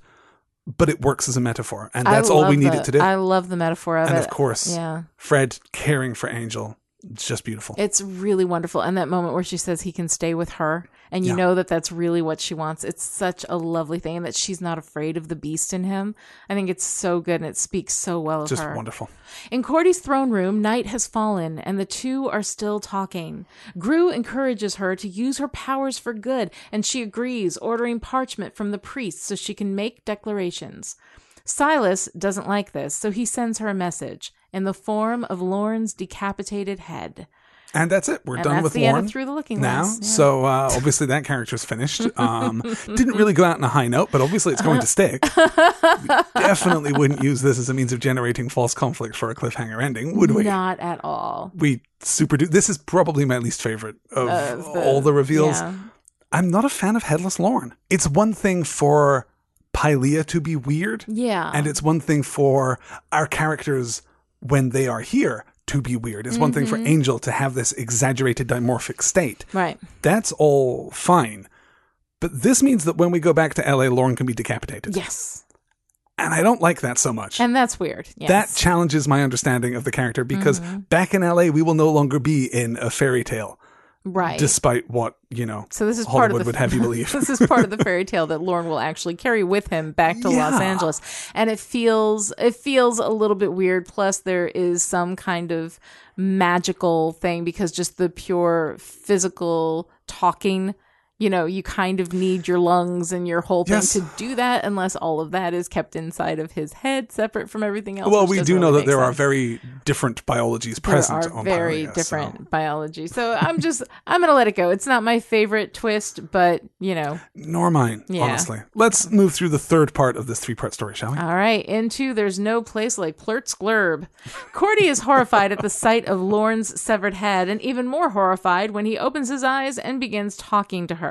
but it works as a metaphor, and that's all we love needed the- to do. I love the metaphor of and it. of course, yeah, Fred caring for Angel, it's just beautiful. it's really wonderful. And that moment where she says he can stay with her, and you Yeah. know that that's really what she wants. It's such a lovely thing, and that she's not afraid of the beast in him. I think it's so good, and it speaks so well of just her. wonderful. In Cordy's throne room, night has fallen, and the two are still talking. Groo encourages her to use her powers for good, and she agrees, ordering parchment from the priests so she can make declarations. Silas doesn't like this, so he sends her a message in the form of Lorne's decapitated head. And that's it. We're And done with the of Through the Looking now. Glass, yeah. So uh, obviously that character's finished. Um, didn't really go out on a high note, but obviously it's going to stick. We definitely wouldn't use this as a means of generating false conflict for a cliffhanger ending, would we? Not at all. We super do. This is probably my least favorite of Of the- all the reveals. yeah. I'm not a fan of Headless Lorne. It's one thing for Pylea to be weird, Yeah. and it's one thing for our characters when they are here to be weird. It's one thing Mm-hmm. for Angel to have this exaggerated dimorphic state. right. That's all fine. But this means that when we go back to LA, Lorne can be decapitated. Yes. And I don't like that so much. And that's weird. Yes. That challenges my understanding of the character because Mm-hmm. back in LA, we will no longer be in a fairy tale, right. despite what, you know, So this is Hollywood part of the, would have you believe. this is part of the fairy tale that Lorne will actually carry with him back to Los Angeles, and it feels it feels a little bit weird. Plus, there is some kind of magical thing because just the pure physical talking you know, you kind of need your lungs and your whole thing Yes. to do that unless all of that is kept inside of his head separate from everything else. Well, we do know that there are very different biologies there present are on very Pylea, so- different biology. So I'm just I'm gonna let it go. It's not my favorite twist, but you know. Nor mine, Yeah. honestly. Let's move through the third part of this three part story, shall we? All right, into there's no place like Plrtz Glrb. Cordy is horrified at the sight of Lorne's severed head, and even more horrified when he opens his eyes and begins talking to her.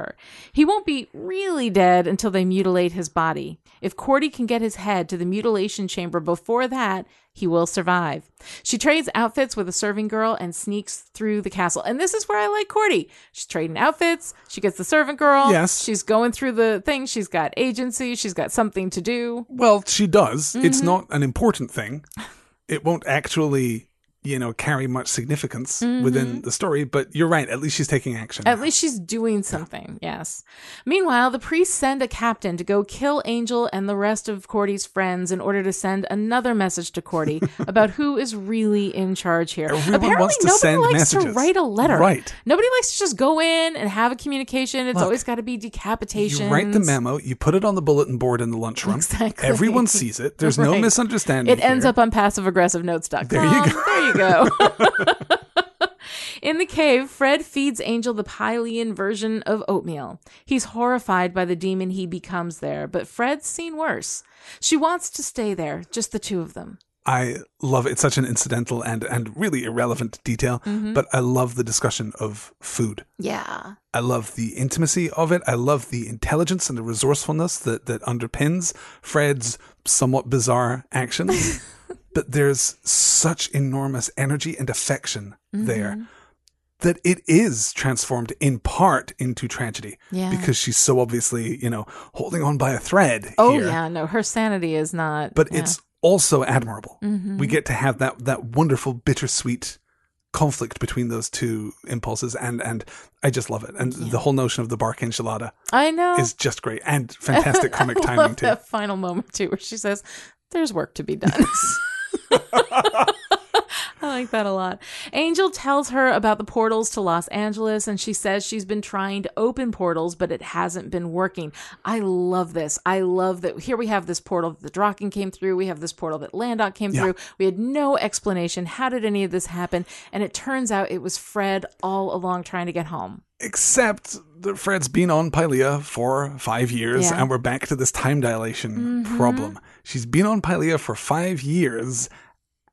He won't be really dead until they mutilate his body. If Cordy can get his head to the mutilation chamber before that, he will survive. She trades outfits with a serving girl and sneaks through the castle. And this is where I like Cordy. She's trading outfits. She gets the servant girl. Yes. She's going through the thing. She's got agency. She's got something to do. Well, she does. Mm-hmm. It's not an important thing. It won't actually, you know, carry much significance within the story, but you're right. At least she's taking action. Mm-hmm. At least she's doing something, yes. Meanwhile, the priests send a captain to go kill Angel and the rest of Cordy's friends in order to send another message to Cordy about who is really in charge here. Everyone Apparently, nobody likes to write a letter. Right. Nobody likes to just go in and have a communication. It's Look, always got to be decapitation. you write the memo, you put it on the bulletin board in the lunchroom. Exactly. Everyone sees it. There's no misunderstanding. It ends here. up on passiveaggressivenotes.com. There you go. There you go. In the cave, Fred feeds Angel the Pylean version of oatmeal. He's horrified by the demon he becomes there, but Fred's seen worse. She wants to stay there, just the two of them. I love it. It's such an incidental and, and really irrelevant detail, Mm-hmm. but I love the discussion of food. Yeah. I love the intimacy of it. I love the intelligence and the resourcefulness that, that underpins Fred's somewhat bizarre actions. there's such enormous energy and affection Mm-hmm. there that it is transformed in part into tragedy. Yeah. Because she's so obviously, you know, holding on by a thread. Oh, here yeah. No, her sanity is not. but yeah. it's also admirable. Mm-hmm. We get to have that that wonderful bittersweet conflict between those two impulses and and I just love it. And the whole notion of the bark enchilada I know. is just great and fantastic comic I timing love too. that final moment too, where she says, "There's work to be done." I like that a lot. Angel tells her about the portals to Los Angeles, and she says she's been trying to open portals, but it hasn't been working. I love this. I love that here we have this portal that the Drokken came through. We have this portal that Landok came Yeah. through. We had no explanation. How did any of this happen? And it turns out it was Fred all along trying to get home. Except that Fred's been on Pylea for five years Yeah. Mm-hmm. and we're back to this time dilation problem. She's been on Pylea for five years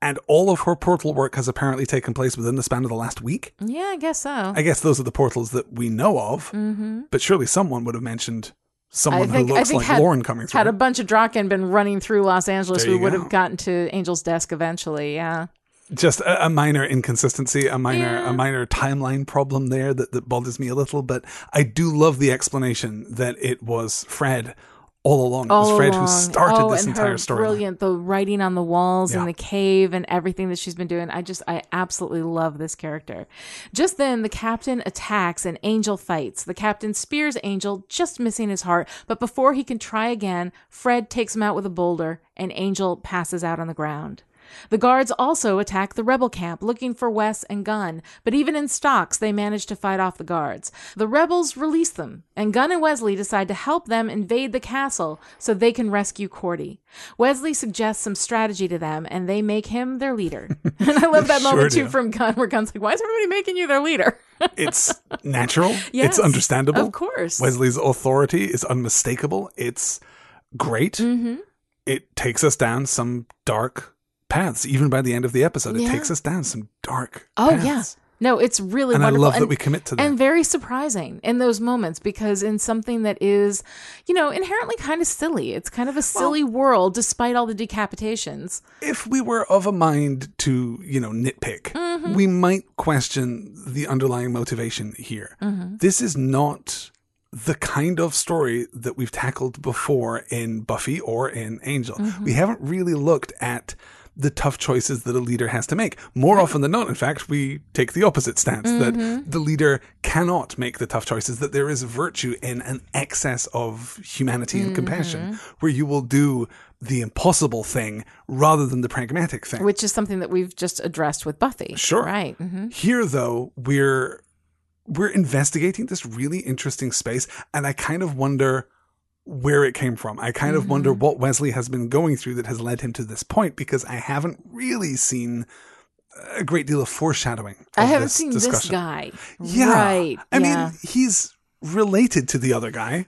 and all of her portal work has apparently taken place within the span of the last week. Yeah, I guess so. I guess those are the portals that we know of, mm-hmm. but surely someone would have mentioned someone who looks like had, Lorne coming through. Had a bunch of Drokken been running through Los Angeles, we would go. have gotten to Angel's desk eventually. Yeah. Just a, a minor inconsistency, a minor Yeah. a minor timeline problem there that, that bothers me a little, but I do love the explanation that it was Fred all along. It was Fred along. who started oh, this and entire story. Brilliant, the writing on the walls Yeah. in the cave and everything that she's been doing. I just, I absolutely love this character. Just then, the captain attacks and Angel fights. The captain spears Angel, just missing his heart. But before he can try again, Fred takes him out with a boulder, and Angel passes out on the ground. The guards also attack the rebel camp looking for Wes and Gunn, but even in stocks, they manage to fight off the guards. The rebels release them, and Gunn and Wesley decide to help them invade the castle so they can rescue Cordy. Wesley suggests some strategy to them, and they make him their leader. and I love that Sure moment do. too from Gunn, where Gunn's like, Why is everybody making you their leader? It's natural. Yes, it's understandable. of course. Wesley's authority is unmistakable. It's great. Mm-hmm. It takes us down some dark paths. Even by the end of the episode, Yeah. it takes us down some dark Oh, paths. yeah. No, it's really And I wonderful. love that And- we commit to that. And very surprising in those moments because in something that is, you know, inherently kind of silly. It's kind of a silly world despite all the decapitations. if we were of a mind to, you know, nitpick, Mm-hmm. we might question the underlying motivation here. Mm-hmm. This is not the kind of story that we've tackled before in Buffy or in Angel. Mm-hmm. We haven't really looked at the tough choices that a leader has to make. More often than not, in fact, we take the opposite stance Mm-hmm. that the leader cannot make the tough choices, that there is virtue in an excess of humanity and compassion, Mm-hmm. where you will do the impossible thing rather than the pragmatic thing. which is something that we've just addressed with Buffy. Sure. Right. hmm Here, though, we're we're investigating this really interesting space, and I kind of wonder where it came from. I kind of wonder what Wesley has been going through that has led him to this point because I haven't really seen a great deal of foreshadowing. I haven't this seen this guy. Yeah. Right. I yeah. mean, he's related to the other guy.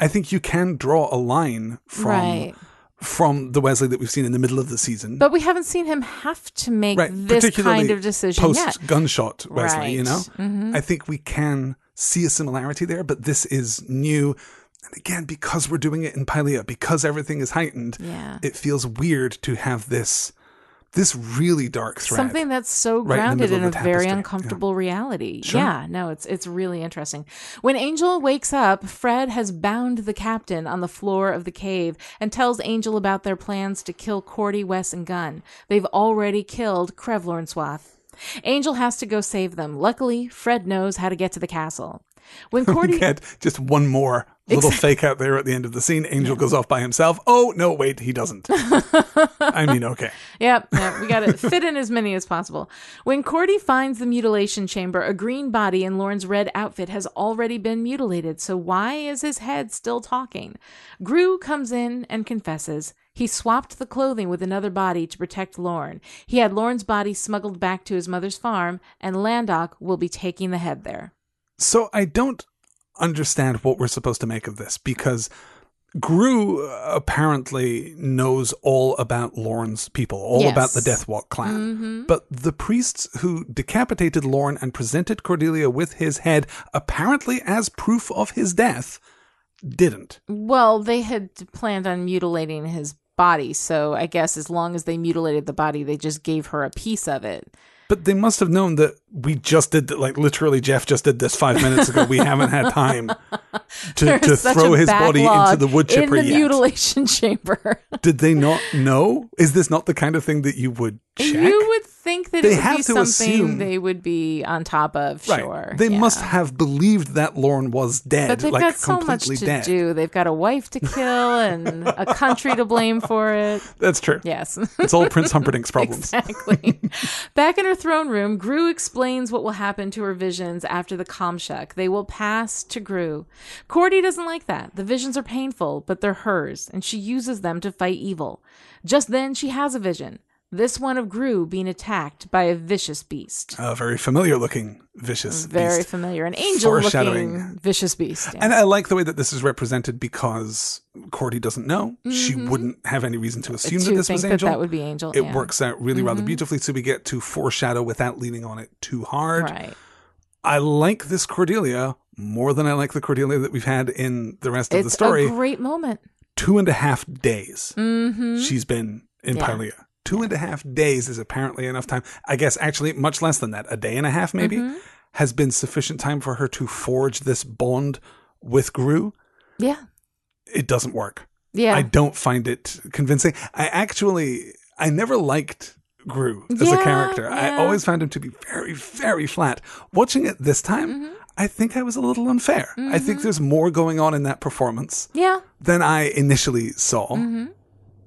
I think you can draw a line from Right. from the Wesley that we've seen in the middle of the season. but we haven't seen him have to make right, this kind of decision post yet. gunshot Wesley, you know? Mm-hmm. I think we can see a similarity there, but this is new. And again, because we're doing it in Pylea, because everything is heightened, Yeah. it feels weird to have this this really dark thread. Something that's so right in grounded middle in, a the very tapestry, yeah. uncomfortable reality. Sure. Yeah, no, it's it's really interesting. When Angel wakes up, Fred has bound the captain on the floor of the cave and tells Angel about their plans to kill Cordy, Wes, and Gunn. They've already killed Krevlorneswath. Angel has to go save them. Luckily, Fred knows how to get to the castle. When Cordy Get just one more little fake out there at the end of the scene. Angel goes off by himself. Oh no, wait, he doesn't. I mean, okay. Yep, yep. We got to fit in as many as possible. When Cordy finds the mutilation chamber, a green body in Lorne's red outfit has already been mutilated. So why is his head still talking? Groo comes in and confesses. He swapped the clothing with another body to protect Lorne. He had Lorne's body smuggled back to his mother's farm, and Landok will be taking the head there. So I don't understand what we're supposed to make of this because Groo uh, apparently knows all about Lorne's people, all Yes. about the Deathwok clan. Mm-hmm. But the priests who decapitated Lorne and presented Cordelia with his head, apparently as proof of his death, didn't. Well, they had planned on mutilating his body, so I guess as long as they mutilated the body, they just gave her a piece of it. But they must have known that we just did, like literally, Jeff just did this five minutes ago. We haven't had time to, to throw his body into the wood chipper in the yet. mutilation chamber. Did they not know? Is this not the kind of thing that you would check? You would think that They it would have be to something assume- they would be on top of. Right. Sure, They yeah. must have believed that Lorne was dead, But they've like got so much to dead. do. They've got a wife to kill and a country to blame for it. That's true. Yes. It's all Prince Humperdinck's problems. Exactly. Back in her throne room, Groo explains what will happen to her visions after the Com-Shuk. They will pass to Groo. Cordy doesn't like that. The visions are painful, but they're hers, and she uses them to fight evil. Just then, she has a vision. This one of Groo being attacked by a vicious beast. A very familiar looking vicious beast. Very beast. familiar. An angel looking vicious beast. yeah. And I like the way that this is represented because Cordy doesn't know. She wouldn't have any reason to assume Mm-hmm. to that this was that Angel. that would be Angel. it yeah. works out really rather beautifully, so we get to foreshadow without leaning on it too hard. Right. I like this Cordelia more than I like the Cordelia that we've had in the rest of the It's story. a great moment. two and a half days Mm-hmm. she's been in Yeah. Pylea. Two and a half days is apparently enough time. I guess actually much less than that. A day and a half maybe Mm-hmm. has been sufficient time for her to forge this bond with Groo. Yeah. It doesn't work. Yeah. I don't find it convincing. I actually I never liked Groo as a Yeah, character. I always found him to be very, very flat. Watching it this time, Mm-hmm. I think I was a little unfair. I think there's more going on in that performance yeah. than I initially saw. Mm-hmm.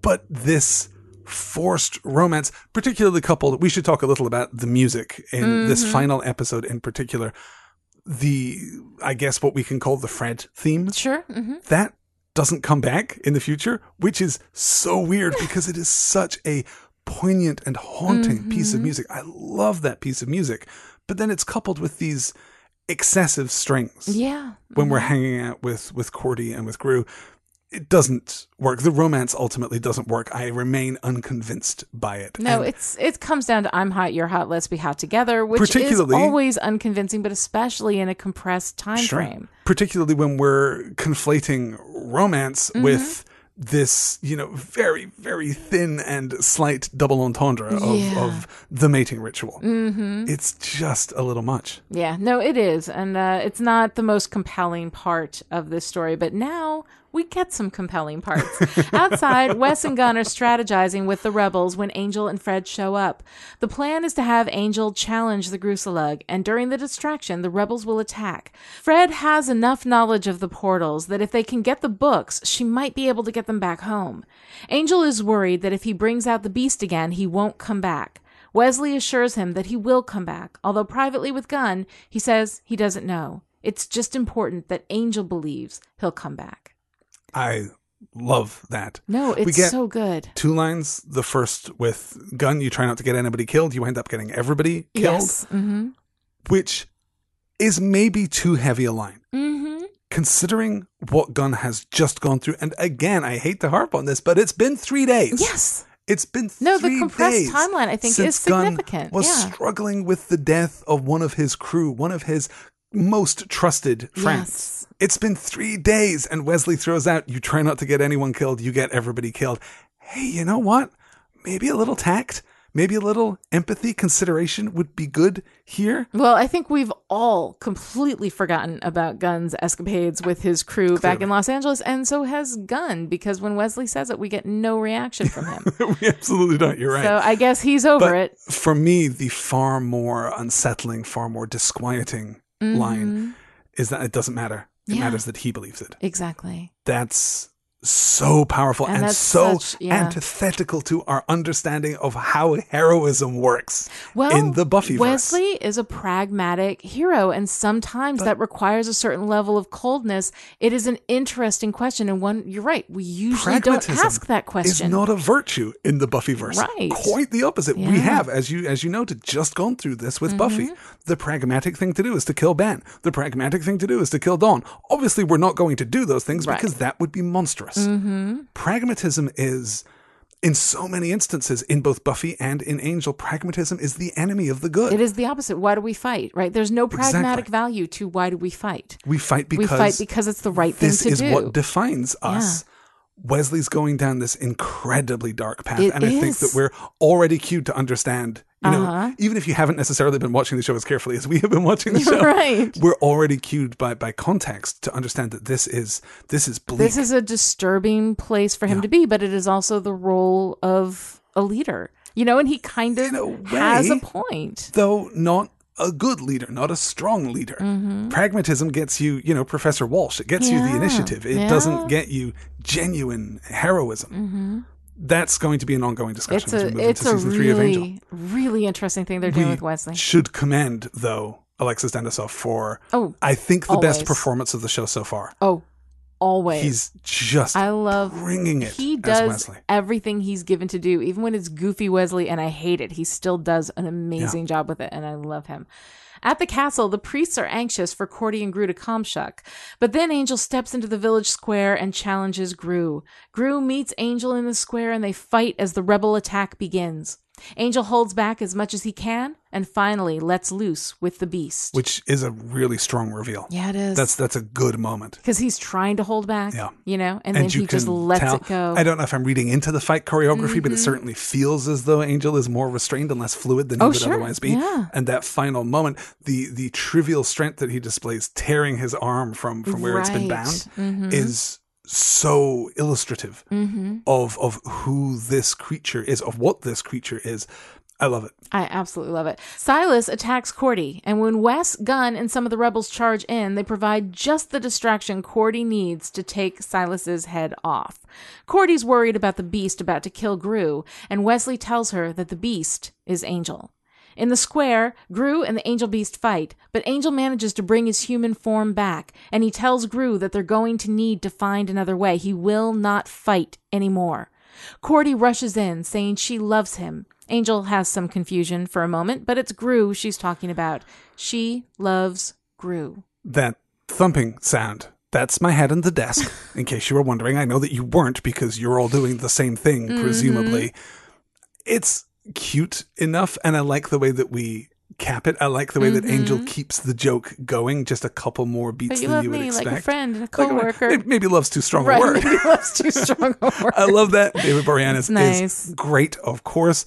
But this forced romance, particularly coupled, we should talk a little about the music in this Mm-hmm. final episode in particular. The, I guess, what we can call the Fred theme, Sure. hmm that doesn't come back in the future, which is so weird because it is such a poignant and haunting piece Mm-hmm. of music. I love that piece of music. But then it's coupled with these excessive strings Yeah. when we're hanging out with with Cordy and with Groo, it doesn't work. The romance ultimately doesn't work. I remain unconvinced by it. No, And it's it comes down to I'm hot, you're hot, let's be hot together, which is Particularly- always unconvincing, but especially in a compressed time Sure. frame. particularly when we're conflating romance Mm-hmm. with this, you know, very very thin and slight double entendre of, Yeah. of the mating ritual. Mm-hmm. It's just a little much. Yeah, no, it is, and uh, it's not the most compelling part of this story. But now we get some compelling parts. Outside, Wes and Gunn are strategizing with the rebels when Angel and Fred show up. The plan is to have Angel challenge the Groosalugg, and during the distraction, the rebels will attack. Fred has enough knowledge of the portals that if they can get the books, she might be able to get them back home. Angel is worried that if he brings out the beast again, he won't come back. Wesley assures him that he will come back, although privately with Gunn, he says he doesn't know. It's just important that Angel believes he'll come back. I love that. No, it's get- so good. Two lines. The first with Gunn, you try not to get anybody killed. You end up getting everybody killed, Yes. Mm-hmm. which is maybe too heavy a line. Mm-hmm. Considering what Gunn has just gone through, and again, I hate to harp on this, but it's been three days. Yes. It's been No, the compressed days timeline, I think, is Gunn significant. Was Yeah. struggling with the death of one of his crew, one of his most trusted friends. Yes. It's been three days, and Wesley throws out, "You try not to get anyone killed, you get everybody killed." Hey, you know what? Maybe a little tact, maybe a little empathy, consideration would be good here. Well, I think we've all completely forgotten about Gunn's escapades with his crew back in Los Angeles, and so has Gunn, because when Wesley says it, we get no reaction from him. we absolutely don't. You're right. So I guess he's over but it. for me, the far more unsettling, far more disquieting mm-hmm. line is that it doesn't matter. It. Yeah. matters that he believes it. Exactly. That's so powerful And and, so such- yeah. antithetical to our understanding of how heroism works Well, in the Buffyverse. Wesley is a pragmatic hero, and sometimes that requires a certain level of coldness. It is an interesting question, and one you're right. We usually don't ask that question. It's not a virtue in the Buffyverse. Right. Quite the opposite. Yeah. We have, as you as you noted, just gone through this with Buffy. Mm-hmm. The pragmatic thing to do is to kill Ben. The pragmatic thing to do is to kill Dawn. Obviously, we're not going to do those things Right. because that would be monstrous. Mm-hmm. Pragmatism is. In so many instances, in both Buffy and in Angel, pragmatism is the enemy of the good. it is the opposite. Why do we fight? Right? There's no pragmatic Exactly. value to why do we fight. We fight because we fight because it's the right thing to do. this is what defines us. Wesley's going down this incredibly dark path, It and I think that we're already cued to understand. You know, Uh-huh. even if you haven't necessarily been watching the show as carefully as we have been watching the show, Right. We're already cued by by context to understand that this is this is bleak. this is a disturbing place for him to be, but it is also the role of a leader. You know, and he kind of a has a point. though not a good leader, not a strong leader. Pragmatism gets you, you know, Professor Walsh. It gets you the Mm-hmm. Initiative. It Yeah. doesn't get you genuine heroism. That's going to be an ongoing discussion It's we a it's a season three of Angel. really really interesting thing they're doing with Wesley. should commend though Alexis Denisof for Oh, I think the best performance of the show so far. Oh, always. He's just I love bringing it He does everything he's given to do, even when it's goofy Wesley, and I hate it. He still does an amazing job with it, and I love him. At the castle, the priests are anxious for Cordy and Groo to Com-Shuk. But then Angel steps into the village square and challenges Groo. Groo meets Angel in the square and they fight as the rebel attack begins. Angel holds back as much as he can and finally lets loose with the beast. Which is a really strong reveal. yeah, it is. That's that's a good moment. because he's trying to hold back, Yeah. you know, and, then he just lets tell- it go. I don't know if I'm reading into the fight choreography, but it Mhm. certainly feels as though Angel is more restrained and less fluid than Oh, he would sure. otherwise be. Yeah. And that final moment, the the trivial strength that he displays, tearing his arm from from where it's been Right. bound, Mhm. is so illustrative Mhm. of of who this creature is, of what this creature is. I love it. I absolutely love it. Silas attacks Cordy, and when Wes, Gunn, and some of the rebels charge in, they provide just the distraction Cordy needs to take Silas's head off. Cordy's worried about the beast about to kill Groo, and Wesley tells her that the beast is Angel. In the square, Groo and the Angel Beast fight, but Angel manages to bring his human form back, and he tells Groo that they're going to need to find another way. He will not fight anymore. Cordy rushes in, saying she loves him. Angel has some confusion for a moment, but it's Groo she's talking about. She loves Groo. That thumping sound. That's my head on the desk. In case you were wondering, I know that you weren't because you're all doing the same thing, Mm-hmm. presumably. It's cute enough, and I like the way that we cap it. I like the way that Angel keeps the joke going just a couple more beats Mm-hmm. But you than love you would me expect. like a friend and a Like coworker. it- maybe love's too strong a word. maybe that's too strong a word. I love that. David Boreanaz nice. is great, of course.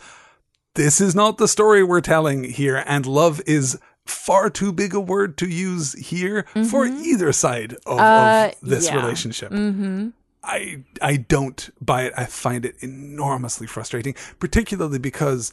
This is not the story we're telling here, and love is far too big a word to use here for either side of, Mm-hmm. Uh, of this yeah. relationship. Mm-hmm. I I don't buy it. I find it enormously frustrating, particularly because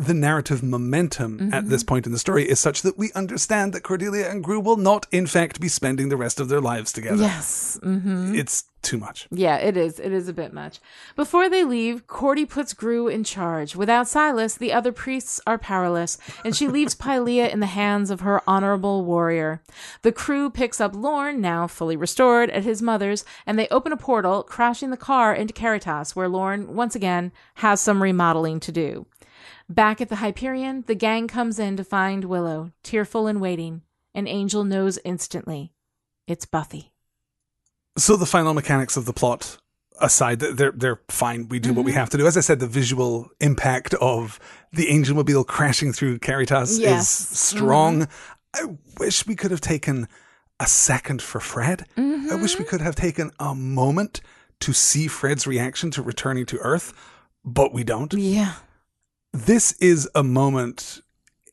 the narrative momentum at this point in the story is such that we understand that Cordelia and Groo will not, in fact, be spending the rest of their lives together. Yes. Mm-hmm. It's too much. Yeah, it is. It is a bit much. Before they leave, Cordy puts Groo in charge. Without Silas, the other priests are powerless, and she leaves Pylea in the hands of her honorable warrior. The crew picks up Lorne, now fully restored, at his mother's, and they open a portal, crashing the car into Caritas, where Lorne, once again, has some remodeling to do. Back at the Hyperion, the gang comes in to find Willow, tearful and waiting, and Angel knows instantly. It's Buffy. So the final mechanics of the plot aside, they're they're fine. We do what Mm-hmm. we have to do. As I said, the visual impact of the angel mobile crashing through Caritas Yes. is strong. I wish we could have taken a second for Fred. I wish we could have taken a moment to see Fred's reaction to returning to Earth, but we don't Yeah. This is a moment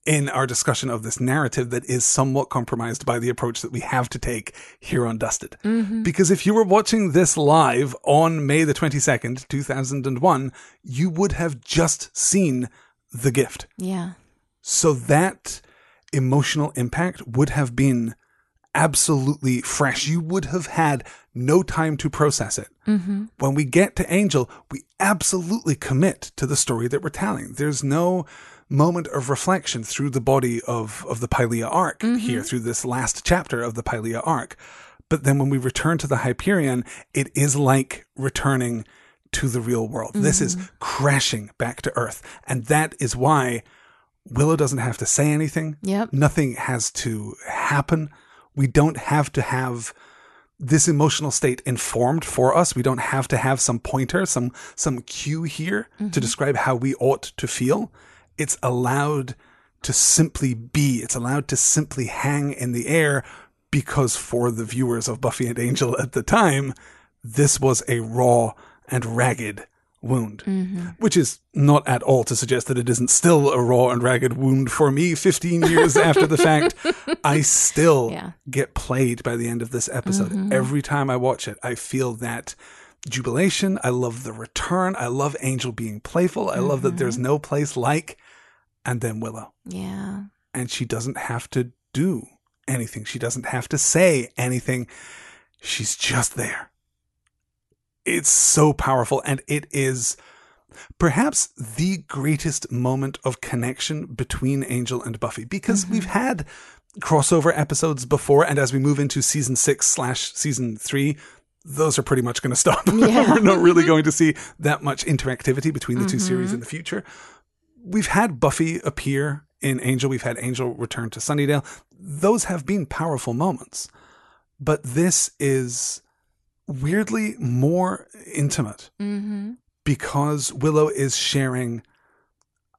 in our discussion of this narrative that is somewhat compromised by the approach that we have to take here on Dusted. Mm-hmm. Because if you were watching this live on May the 22nd, 2001, you would have just seen the gift. Yeah. So that emotional impact would have been absolutely fresh. You would have had no time to process it. Mm-hmm. When we get to Angel, we absolutely commit to the story that we're telling. There's no moment of reflection through the body of, of the Pylea arc mm-hmm. here, through this last chapter of the Pylea arc. But then when we return to the Hyperion, it is like returning to the real world. This is mm-hmm. crashing back to Earth. And that is why Willow doesn't have to say anything. Yep. Nothing has to happen. We don't have to have this emotional state informed for us. We don't have to have some pointer, some some cue here to mm-hmm. describe how we ought to feel. It's allowed to simply be. It's allowed to simply hang in the air because for the viewers of Buffy and Angel at the time, this was a raw and ragged wound, mm-hmm. which is not at all to suggest that it isn't still a raw and ragged wound for me 15 years after the fact. I still Yeah. get played by the end of this episode. Mm-hmm. Every time I watch it, I feel that jubilation. I love the return. I love Angel being playful. I love that there's mm-hmm. no place like, and then Willow. Yeah. And she doesn't have to do anything. She doesn't have to say anything. She's just there. It's so powerful, and it is perhaps the greatest moment of connection between Angel and Buffy because mm-hmm. we've had crossover episodes before, and as we move into season six slash season three, those are pretty much going to stop. Yeah. We're not really going to see that much interactivity between the two mm-hmm. series in the future. We've had Buffy appear in Angel. We've had Angel return to Sunnydale. Those have been powerful moments, but this is weirdly more intimate Mm-hmm. because Willow is sharing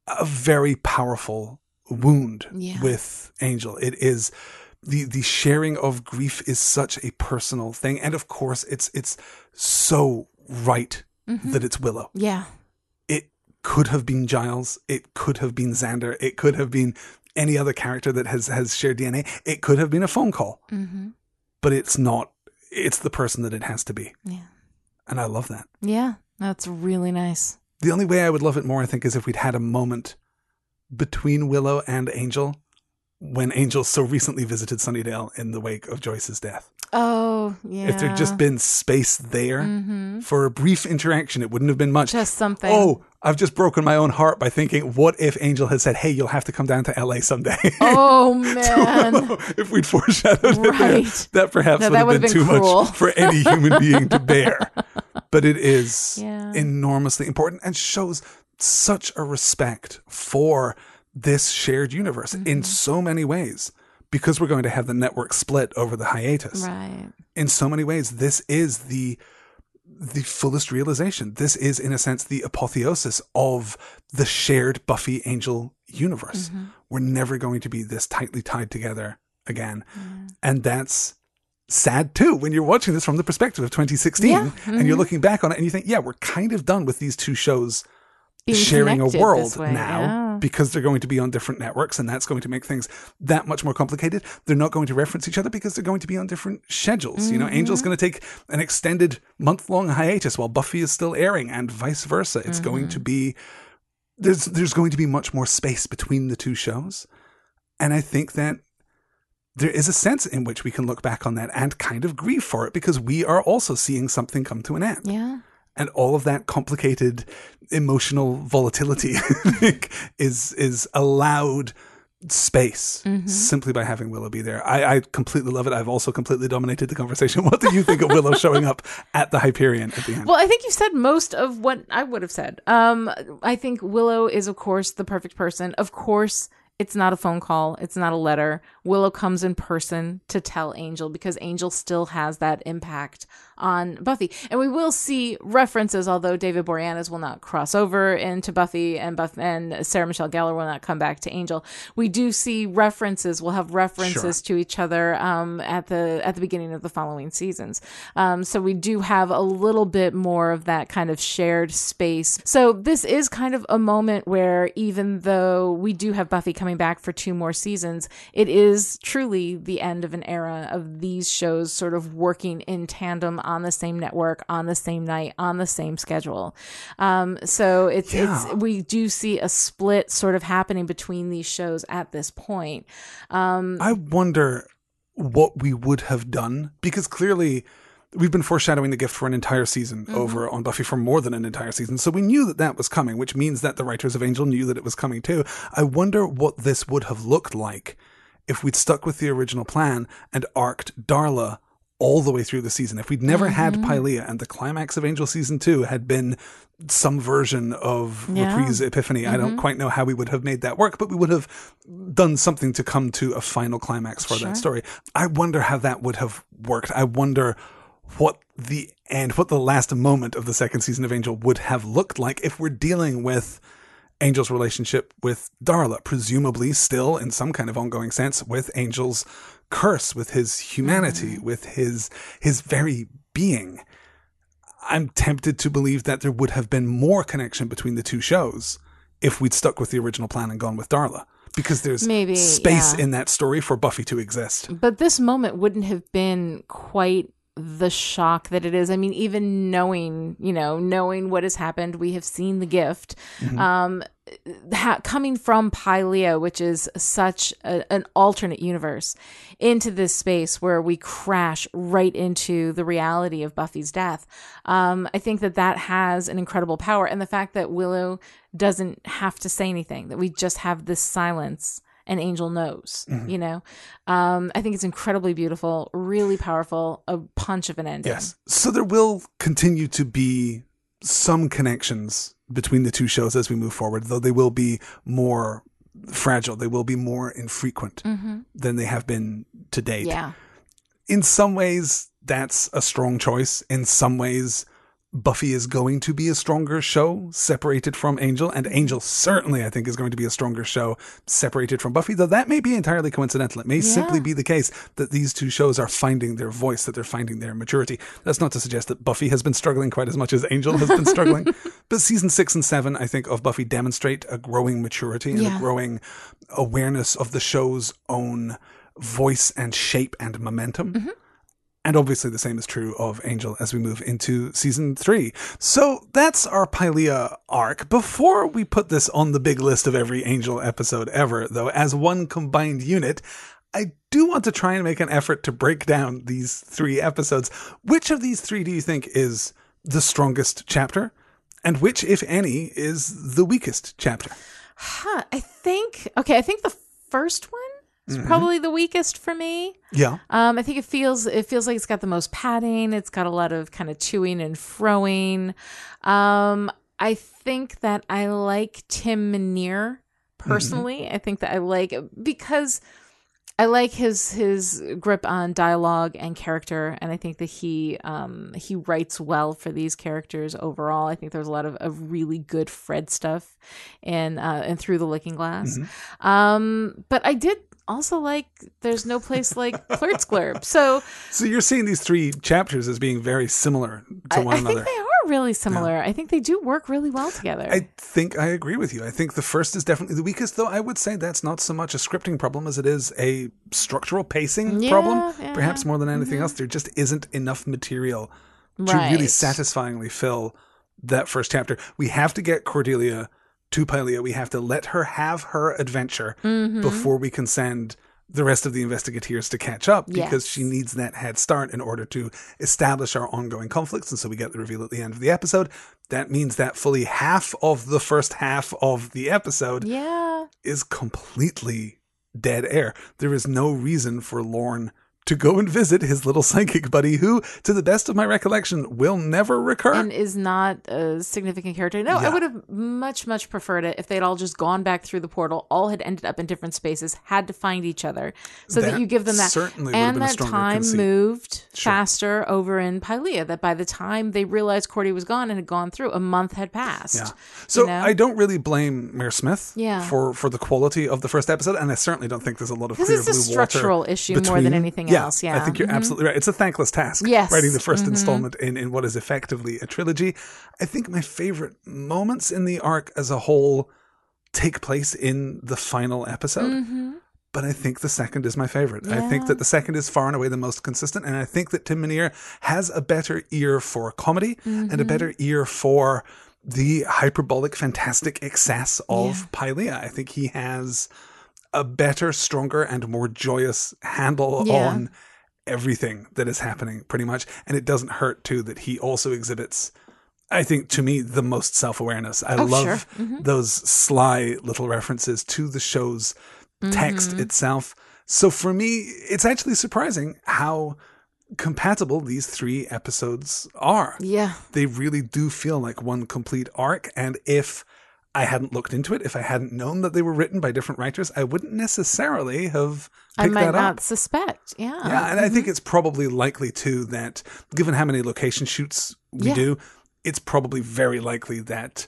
a very powerful wound Yeah. with Angel. It is the the sharing of grief is such a personal thing, and of course, it's it's so right that it's Willow. Yeah. It could have been Giles. It could have been Xander. It could have been any other character that has has shared DNA. It could have been a phone call, Mm-hmm. but it's not. It's the person that it has to be, Yeah. and I love that. Yeah. That's really nice. The only way I would love it more, I think, is if we'd had a moment between Willow and Angel when Angel so recently visited Sunnydale in the wake of Joyce's death. Oh, yeah. If there'd just been space there Mm-hmm. for a brief interaction, it wouldn't have been much. just something. Oh, I've just broken my own heart by thinking, what if Angel had said, hey, you'll have to come down to LA someday? Oh, man. if we'd foreshadowed it there, that perhaps No, would that would've been, been too cruel. much for any human being to bear. But it is Yeah. enormously important and shows such a respect for this shared universe Mm-hmm. in so many ways. Because we're going to have the network split over the hiatus. Right. In so many ways, this is the the fullest realization. This is, in a sense, the apotheosis of the shared Buffy Angel universe. Mm-hmm. We're never going to be this tightly tied together again. And that's sad too when you're watching this from the perspective of 2016 Yeah. and you're looking back on it and you think, yeah, we're kind of done with these two shows sharing a world now yeah. because they're going to be on different networks and that's going to make things that much more complicated. They're not going to reference each other because they're going to be on different schedules. You know, Angel's Mm-hmm. going to take an extended month long hiatus while Buffy is still airing and vice versa. It's going Mm-hmm. to be there's there's going to be much more space between the two shows, and I think that there is a sense in which we can look back on that and kind of grieve for it because we are also seeing something come to an end. Yeah. And all of that complicated emotional volatility is is allowed space simply by having Willow be there. I, I completely love it. I've also completely dominated the conversation. What do you think of Willow showing up at the Hyperion at the end? Well, I think you said most of what I would have said. Um, I think Willow is, of course, the perfect person. Of course, it's not a phone call. It's not a letter. Willow comes in person to tell Angel because Angel still has that impact on Buffy. And we will see references, although David Boreanaz will not cross over into Buffy and Buff and Sarah Michelle Gellar will not come back to Angel. We do see references. We'll have references to each other um, at the at the beginning of the following seasons. Um, so we do have a little bit more of that kind of shared space. So this is kind of a moment where even though we do have Buffy coming back for two more seasons, it is truly the end of an era of these shows sort of working in tandem on the same network, on the same night, on the same schedule. Um, so it's Yeah. it's we do see a split sort of happening between these shows at this point. Um, I wonder what we would have done because clearly we've been foreshadowing the gift for an entire season over on Buffy for more than an entire season. So we knew that that was coming, which means that the writers of Angel knew that it was coming too. I wonder what this would have looked like if we'd stuck with the original plan and arced Darla all the way through the season. If we'd never had mm-hmm. Pylea and the climax of Angel season two had been some version of Yeah. Reprise Epiphany, I don't mm-hmm. quite know how we would have made that work, but we would have done something to come to a final climax for that story. I wonder how that would have worked. I wonder what the end, what the last moment of the second season of Angel would have looked like if we're dealing with Angel's relationship with Darla, presumably still in some kind of ongoing sense with Angel's curse, with his humanity, mm. with his his very being. I'm tempted to believe that there would have been more connection between the two shows if we'd stuck with the original plan and gone with Darla. Because there's Maybe, space yeah. in that story for Buffy to exist. but this moment wouldn't have been quite the shock that it is. I mean, even knowing, you know, knowing what has happened, we have seen the gift. Um, ha- coming from Pylea, which is such a, an alternate universe, into this space where we crash right into the reality of Buffy's death. Um, I think that that has an incredible power, and the fact that Willow doesn't have to say anything, that we just have this silence. And Angel knows, you know. Um, I think it's incredibly beautiful, really powerful, a punch of an ending. Yes. So there will continue to be some connections between the two shows as we move forward, though they will be more fragile. They will be more infrequent than they have been to date. Yeah. In some ways, that's a strong choice. In some ways, Buffy is going to be a stronger show separated from Angel, and Angel certainly, I think, is going to be a stronger show separated from Buffy, though that may be entirely coincidental. It may simply be the case that these two shows are finding their voice, that they're finding their maturity. That's not to suggest that Buffy has been struggling quite as much as Angel has been struggling, but season six and seven, I think, of Buffy demonstrate a growing maturity and a growing awareness of the show's own voice and shape and momentum. Mm-hmm. And obviously, the same is true of Angel as we move into season three. So that's our Pylea arc. Before we put this on the big list of every Angel episode ever, though, as one combined unit, I do want to try and make an effort to break down these three episodes. Which of these three do you think is the strongest chapter? And which, if any, is the weakest chapter? Huh, I think okay, I think the first one is probably the weakest for me. Yeah. Um, I think it feels it feels like it's got the most padding. It's got a lot of kind of chewing and froing. Um, I think that I like Tim Minear personally. I think that I like because I like his his grip on dialogue and character, and I think that he um, he writes well for these characters overall. I think there's a lot of, of really good Fred stuff in uh, and through the Looking Glass. Um, but I did also like There's No Place Like Plrtz Glrb. So So you're seeing these three chapters as being very similar to I, one I another. think they are really similar. I think they do work really well together. I think I agree with you. I think the first is definitely the weakest, though I would say that's not so much a scripting problem as it is a structural pacing Yeah, problem, yeah. Mm-hmm. perhaps more than anything else. There just isn't enough material to really satisfyingly fill that first chapter. We have to get Cordelia to Pylea. We have to let her have her adventure Mm-hmm. before we can send the rest of the investigators to catch up because Yes. she needs that head start in order to establish our ongoing conflicts. And so we get the reveal at the end of the episode. That means that fully half of the first half of the episode Yeah. is completely dead air. There is no reason for Lorne to go and visit his little psychic buddy, who, to the best of my recollection, will never recur. and is not a significant character. No, I would have much, much preferred it if they'd all just gone back through the portal, all had ended up in different spaces, had to find each other, so that, That you give them that. certainly and that time conceit. moved faster over in Pylea. That by the time they realized Cordy was gone and had gone through, a month had passed. Yeah. So know? I don't really blame Mere Smith Yeah. for for the quality of the first episode, and I certainly don't think there's a lot of clear it's a structural issue more than anything else, yeah. I think you're absolutely right. It's a thankless task. Yes. Mm-hmm. writing the 1st installment in in what is effectively a trilogy. I think my favorite moments in the arc as a whole take place in the final episode. Mm-hmm. But I think the second is my favorite. I think that the second is far and away the most consistent. And I think that Tim Minear has a better ear for comedy and a Mm-hmm. better ear for the hyperbolic, fantastic excess of Pylea. I think he has a better, stronger, and more joyous handle Yeah. on everything that is happening, pretty much. And it doesn't hurt, too, that he also exhibits. I think to me the most self awareness. I love Oh, sure. Mm-hmm. those sly little references to the show's text Mm-hmm. itself. So for me, it's actually surprising how compatible these three episodes are. Yeah. They really do feel like one complete arc. And if I hadn't looked into it, if I hadn't known that they were written by different writers, I wouldn't necessarily have I picked might that not up. suspect. Yeah. Yeah, and I Mm-hmm. think it's probably likely too that given how many location shoots we Yeah. do, it's probably very likely that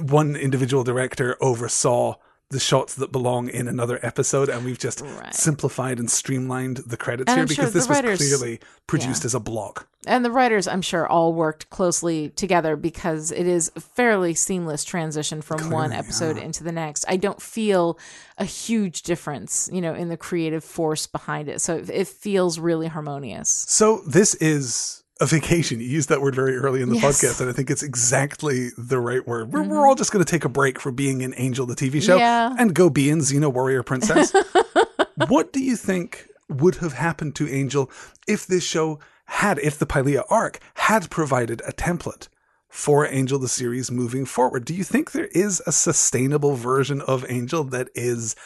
one individual director oversaw the shots that belong in another episode, and we've just Right. simplified and streamlined the credits And here I'm sure because this the was clearly produced as a block. And the writers, I'm sure, all worked closely together because it is a fairly seamless transition from one episode into the next. I don't feel a huge difference, you know, in the creative force behind it. So it, it feels really harmonious. So this is a vacation. You used that word very early in the Yes. podcast, and I think it's exactly the right word. We're, we're mm-hmm. all just going to take a break from being in Angel, the TV show, Yeah. and go be in Xena Warrior Princess. what do you think would have happened to Angel if this show had, if the Pylea arc had provided a template for Angel the series moving forward? Do you think there is a sustainable version of Angel that is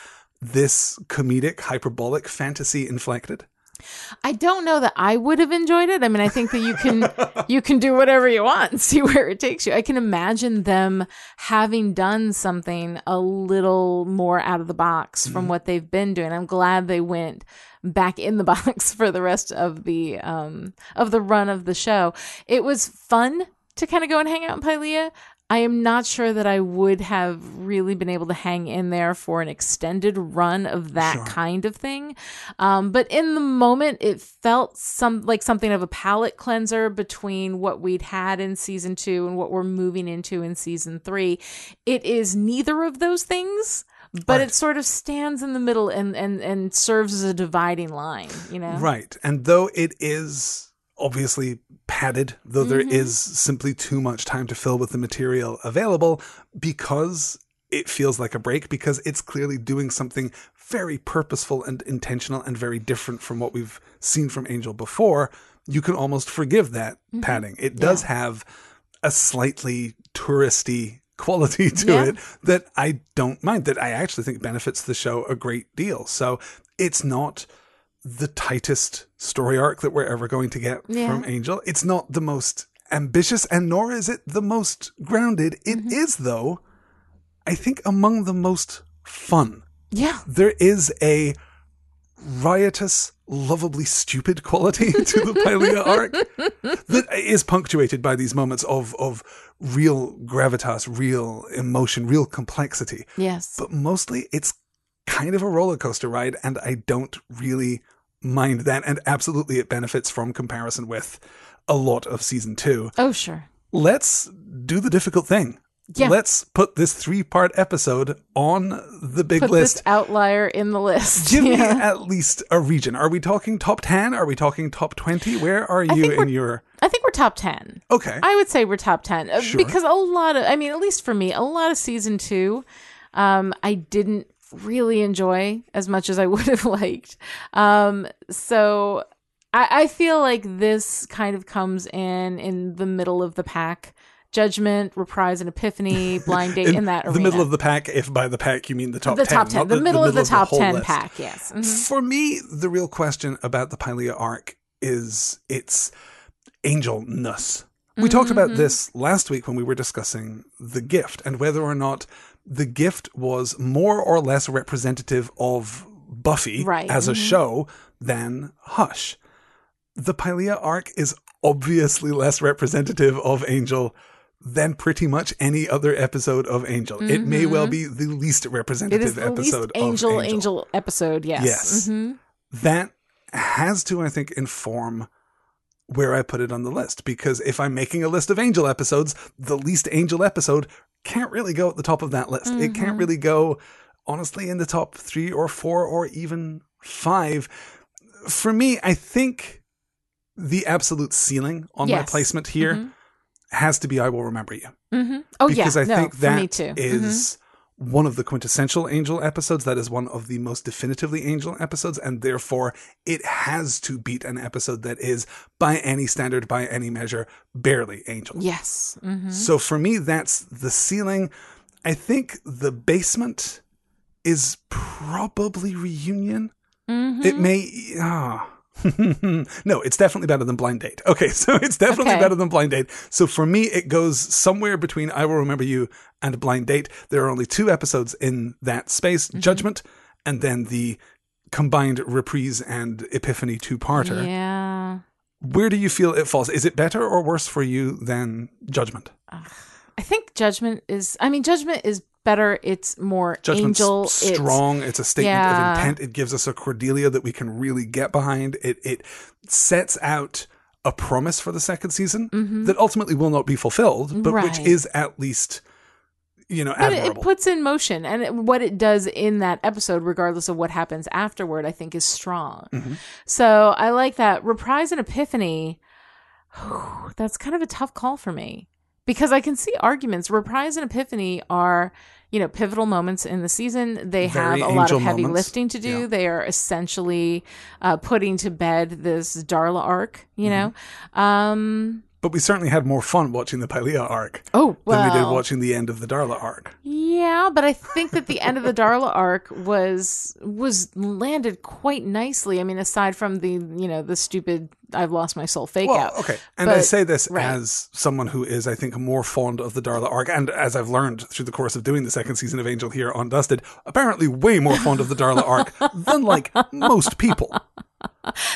this comedic, hyperbolic, fantasy inflected? I don't know that I would have enjoyed it. I mean, I think that you can you can do whatever you want and see where it takes you. I can imagine them having done something a little more out of the box from what they've been doing. I'm glad they went back in the box for the rest of the um of the run of the show. It was fun to kind of go and hang out in Pylea. I am not sure that I would have really been able to hang in there for an extended run of that kind of thing. Um, but in the moment, it felt some like something of a palate cleanser between what we'd had in season two and what we're moving into in season three. It is neither of those things. But it sort of stands in the middle and, and, and serves as a dividing line, you know? Right. And though it is obviously padded, though there Mm-hmm. is simply too much time to fill with the material available, because it feels like a break, because it's clearly doing something very purposeful and intentional and very different from what we've seen from Angel before, you can almost forgive that Mm-hmm. padding. It does have a slightly touristy quality to Yeah. it that I don't mind, that I actually think benefits the show a great deal. So it's not the tightest story arc that we're ever going to get Yeah. from Angel. It's not the most ambitious, and nor is it the most grounded. It is, Mm-hmm. though, I think, among the most fun. Yeah. There is a riotous, lovably stupid quality to the Pylea arc that is punctuated by these moments of of real gravitas, real emotion, real complexity Yes. but mostly it's kind of a roller coaster ride, and I don't really mind that. And absolutely, it benefits from comparison with a lot of season two. oh, sure. Let's do the difficult thing. Yeah. Let's put this three part episode on the big Put list. this outlier in the list. Give me at least a region. Are we talking top 10? Are we talking top 20? Where are you in your. I think we're top 10. Okay. I would say we're top 10 uh, Sure. because a lot of, I mean, at least for me, a lot of season two, um, I didn't really enjoy as much as I would have liked. Um, so I, I feel like this kind of comes in in the middle of the pack. Judgment, Reprise, and Epiphany, Blind Date in, that the middle of the pack, if by the pack you mean the top the 10. top 10, not the, middle of the top whole 10 list. pack, yes. Mhm. For me, the real question about the Pylea arc is its angelness. We talked about this last week when we were discussing the gift and whether or not the gift was more or less representative of Buffy Right. as a show than Hush. The Pylea arc is obviously less representative of Angel than pretty much any other episode of Angel. It may well be the least representative is the least episode angel, of Angel angel episode, yes. Yes. Mhm. that has to, I think, inform where I put it on the list. Because if I'm making a list of Angel episodes, the least Angel episode can't really go at the top of that list. It can't Mm-hmm. really go, honestly, in the top three or four or even five. For me, I think the absolute ceiling on my placement here Mhm. has to be I Will Remember You Mm-hmm. Oh, yeah. because yeah. I no, think that is me that too. Mhm. is one of the quintessential Angel episodes. That is one of the most definitively Angel episodes, and therefore it has to beat an episode that is, by any standard, by any measure, barely Angel. Yes. Mhm. So for me, that's the ceiling. I think the basement is probably reunion. Mhm. It may. Ah. no, it's definitely better than Blind Date. Okay, so it's definitely Okay. better than Blind Date. So for me, it goes somewhere between I Will Remember You and Blind Date. There are only two episodes in that space Mm-hmm. Judgment, and then the combined Reprise and Epiphany two parter. Yeah. Where do you feel it falls? Is it better or worse for you than Judgment? I think Judgment is, I mean, Judgment is better. It's more Judgment's angel. Strong. It's, a statement Yeah. of intent. It gives us a Cordelia that we can really get behind. It it sets out a promise for the second season that ultimately will not be fulfilled, but which Mm-hmm. Is at least you know But it, admirable. it puts in motion, and it, what it does in that episode, regardless of what happens afterward, I think is strong. Mm-hmm. So I like that. Reprise and Epiphany, that's kind of a tough call for me because I can see arguments. Reprise and Epiphany are, you know, pivotal moments in the season. They Very have a lot of heavy moments. lifting to do. Yeah. They are essentially uh, putting to bed this Darla arc, you Mm-hmm. know. Um, but we certainly had more fun watching the Pylea arc oh, well. than we did watching the end of the Darla arc. Yeah, but I think that the end of the Darla arc was was landed quite nicely. I mean, aside from the you know the stupid "I've lost my soul" fake Well, out. okay. And I say this right. as someone who is, I think, more fond of the Darla arc, and as I've learned through the course of doing the second season of Angel here on Dusted, apparently way more fond of the Darla arc than like most people.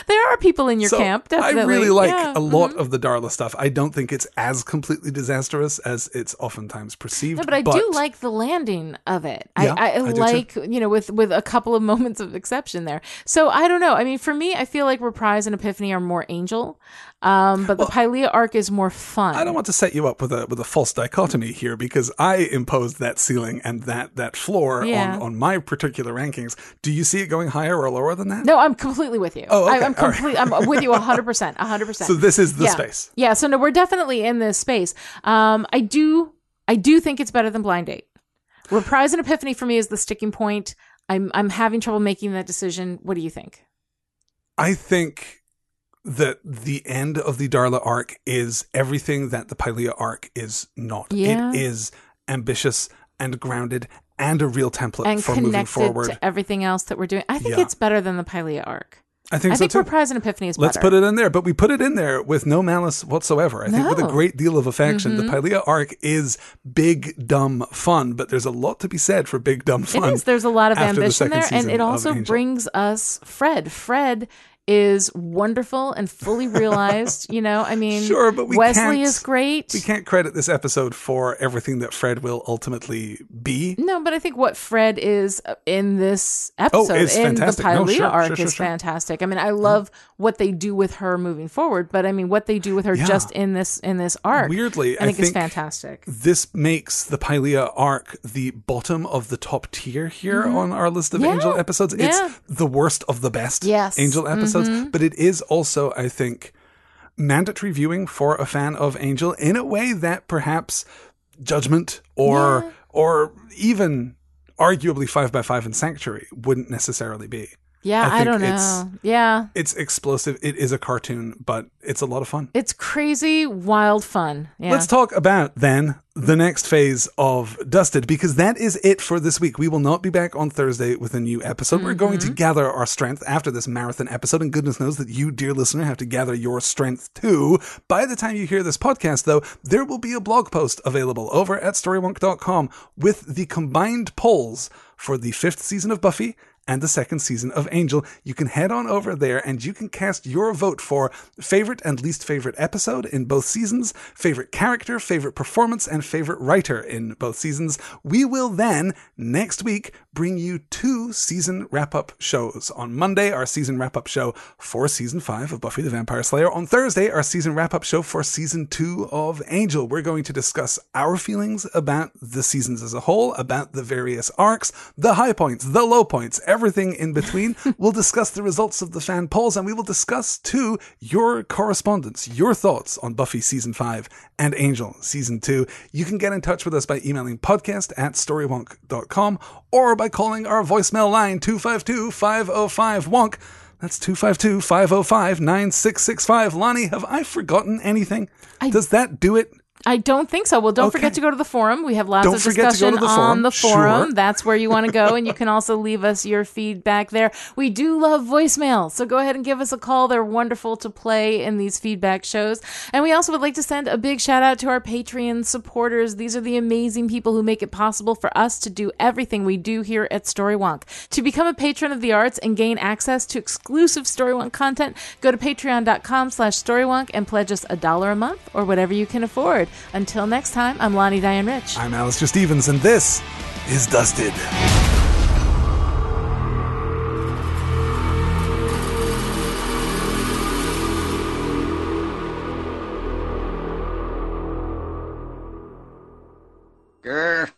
There are people in your So camp. Definitely, I really like Yeah. a lot mm-hmm. of the Darla stuff. I don't think it's as completely disastrous as it's oftentimes perceived. No, but I do like the landing of it. Yeah, I, I, I like, you know, with with a couple of moments of exception there. So I don't know. I mean, for me, I feel like Reprise and Epiphany are more angel, um, but the Pylea arc is more fun. I don't want to set you up with a with a false dichotomy here because I imposed that ceiling and that that floor Yeah. on on my particular rankings. Do you see it going higher or lower than that? No, I'm completely with you. Oh, I, okay. I'm All right. complete. I'm with you 100. percent 100. percent So this is the yeah. space. Yeah. So no, we're definitely in this space. Um, I do, I do think it's better than Blind Date. Reprise and Epiphany for me is the sticking point. I'm, I'm having trouble making that decision. What do you think? I think that the end of the Darla arc is everything that the Pylea arc is not. Yeah. It is ambitious and grounded and a real template And for moving connected forward. to everything else that we're doing. I think Yeah. it's better than the Pylea arc. I think I so think too. Reprise and Epiphany is Let's better. put it in there, but we put it in there with no malice whatsoever. I think with a Mm-hmm. great deal of affection. The Pylea arc is big, dumb fun, but there's a lot to be said for big, dumb fun. is. There's a lot of after the ambition there, and it also brings us Fred. Fred is wonderful and fully realized. you know, I mean, Sure, but we Wesley is great. We can't credit this episode for everything that Fred will ultimately be. No, but I think what Fred is uh, in this episode is in the. Pylea No, sure, arc sure, sure, is fantastic. I mean, I love what they do with her moving forward, but I mean, what they do with her Yeah. just in this in this arc, Weirdly, I I think, is fantastic. this makes the Pylea arc the bottom of the top tier here on our list of Mm-hmm. Yeah. Angel episodes. It's the worst of the best Yes. Mm-hmm. Angel episodes, Mm-hmm. but it is also, I think, mandatory viewing for a fan of Angel in a way that perhaps Judgment or or even arguably five by five and Sanctuary wouldn't necessarily be. Yeah, I I, don't it's- know. Yeah. It's explosive. It is a cartoon, but it's a lot of fun. It's crazy, wild fun. Yeah. Let's talk about then the next phase of Dusted because that is it for this week. We will not be back on Thursday with a new episode. We're going to mm-hmm. gather our strength after this marathon episode, and goodness knows that you, dear listener, have to gather your strength too. By the time you hear this podcast, though, there will be a blog post available over at storywonk.com with the combined polls for the fifth season of Buffy and the second season of Angel. You can head on over there and you can cast your vote for favorite and least favorite episode in both seasons, favorite character, favorite performance, and favorite writer in both seasons. We will then, next week, bring you two season wrap up shows. On Monday, our season wrap up show for season five of Buffy the Vampire Slayer. On Thursday, our season wrap up show for season two of Angel. We're going to discuss our feelings about the seasons as a whole, about the various arcs, the high points, the low points, everything in between. we'll discuss the results of the fan polls and we will discuss too your correspondence, your thoughts on Buffy season five and Angel season two. You can get in touch with us by emailing podcast at storywonk.com or by calling our voicemail line 252 505 wonk. That's 252 505 9665. Lani, have I forgotten anything? Does that do it? I don't think so. Well, don't Okay. forget to go to the forum. We have lots Don't of forget to go discussion the on the forum. Sure. That's where you want to go, and you can also leave us your feedback there. We do love voicemail, so go ahead and give us a call. They're wonderful to play in these feedback shows. And we also would like to send a big shout out to our Patreon supporters. These are the amazing people who make it possible for us to do everything we do here at Storywonk. To become a patron of the arts and gain access to exclusive Storywonk content, go to patreon.com slash storywonk and pledge us a dollar a month or whatever you can afford. Until next time, I'm Lani Diane Rich. I'm Alastair Stephens, and this is Dusted. Grr.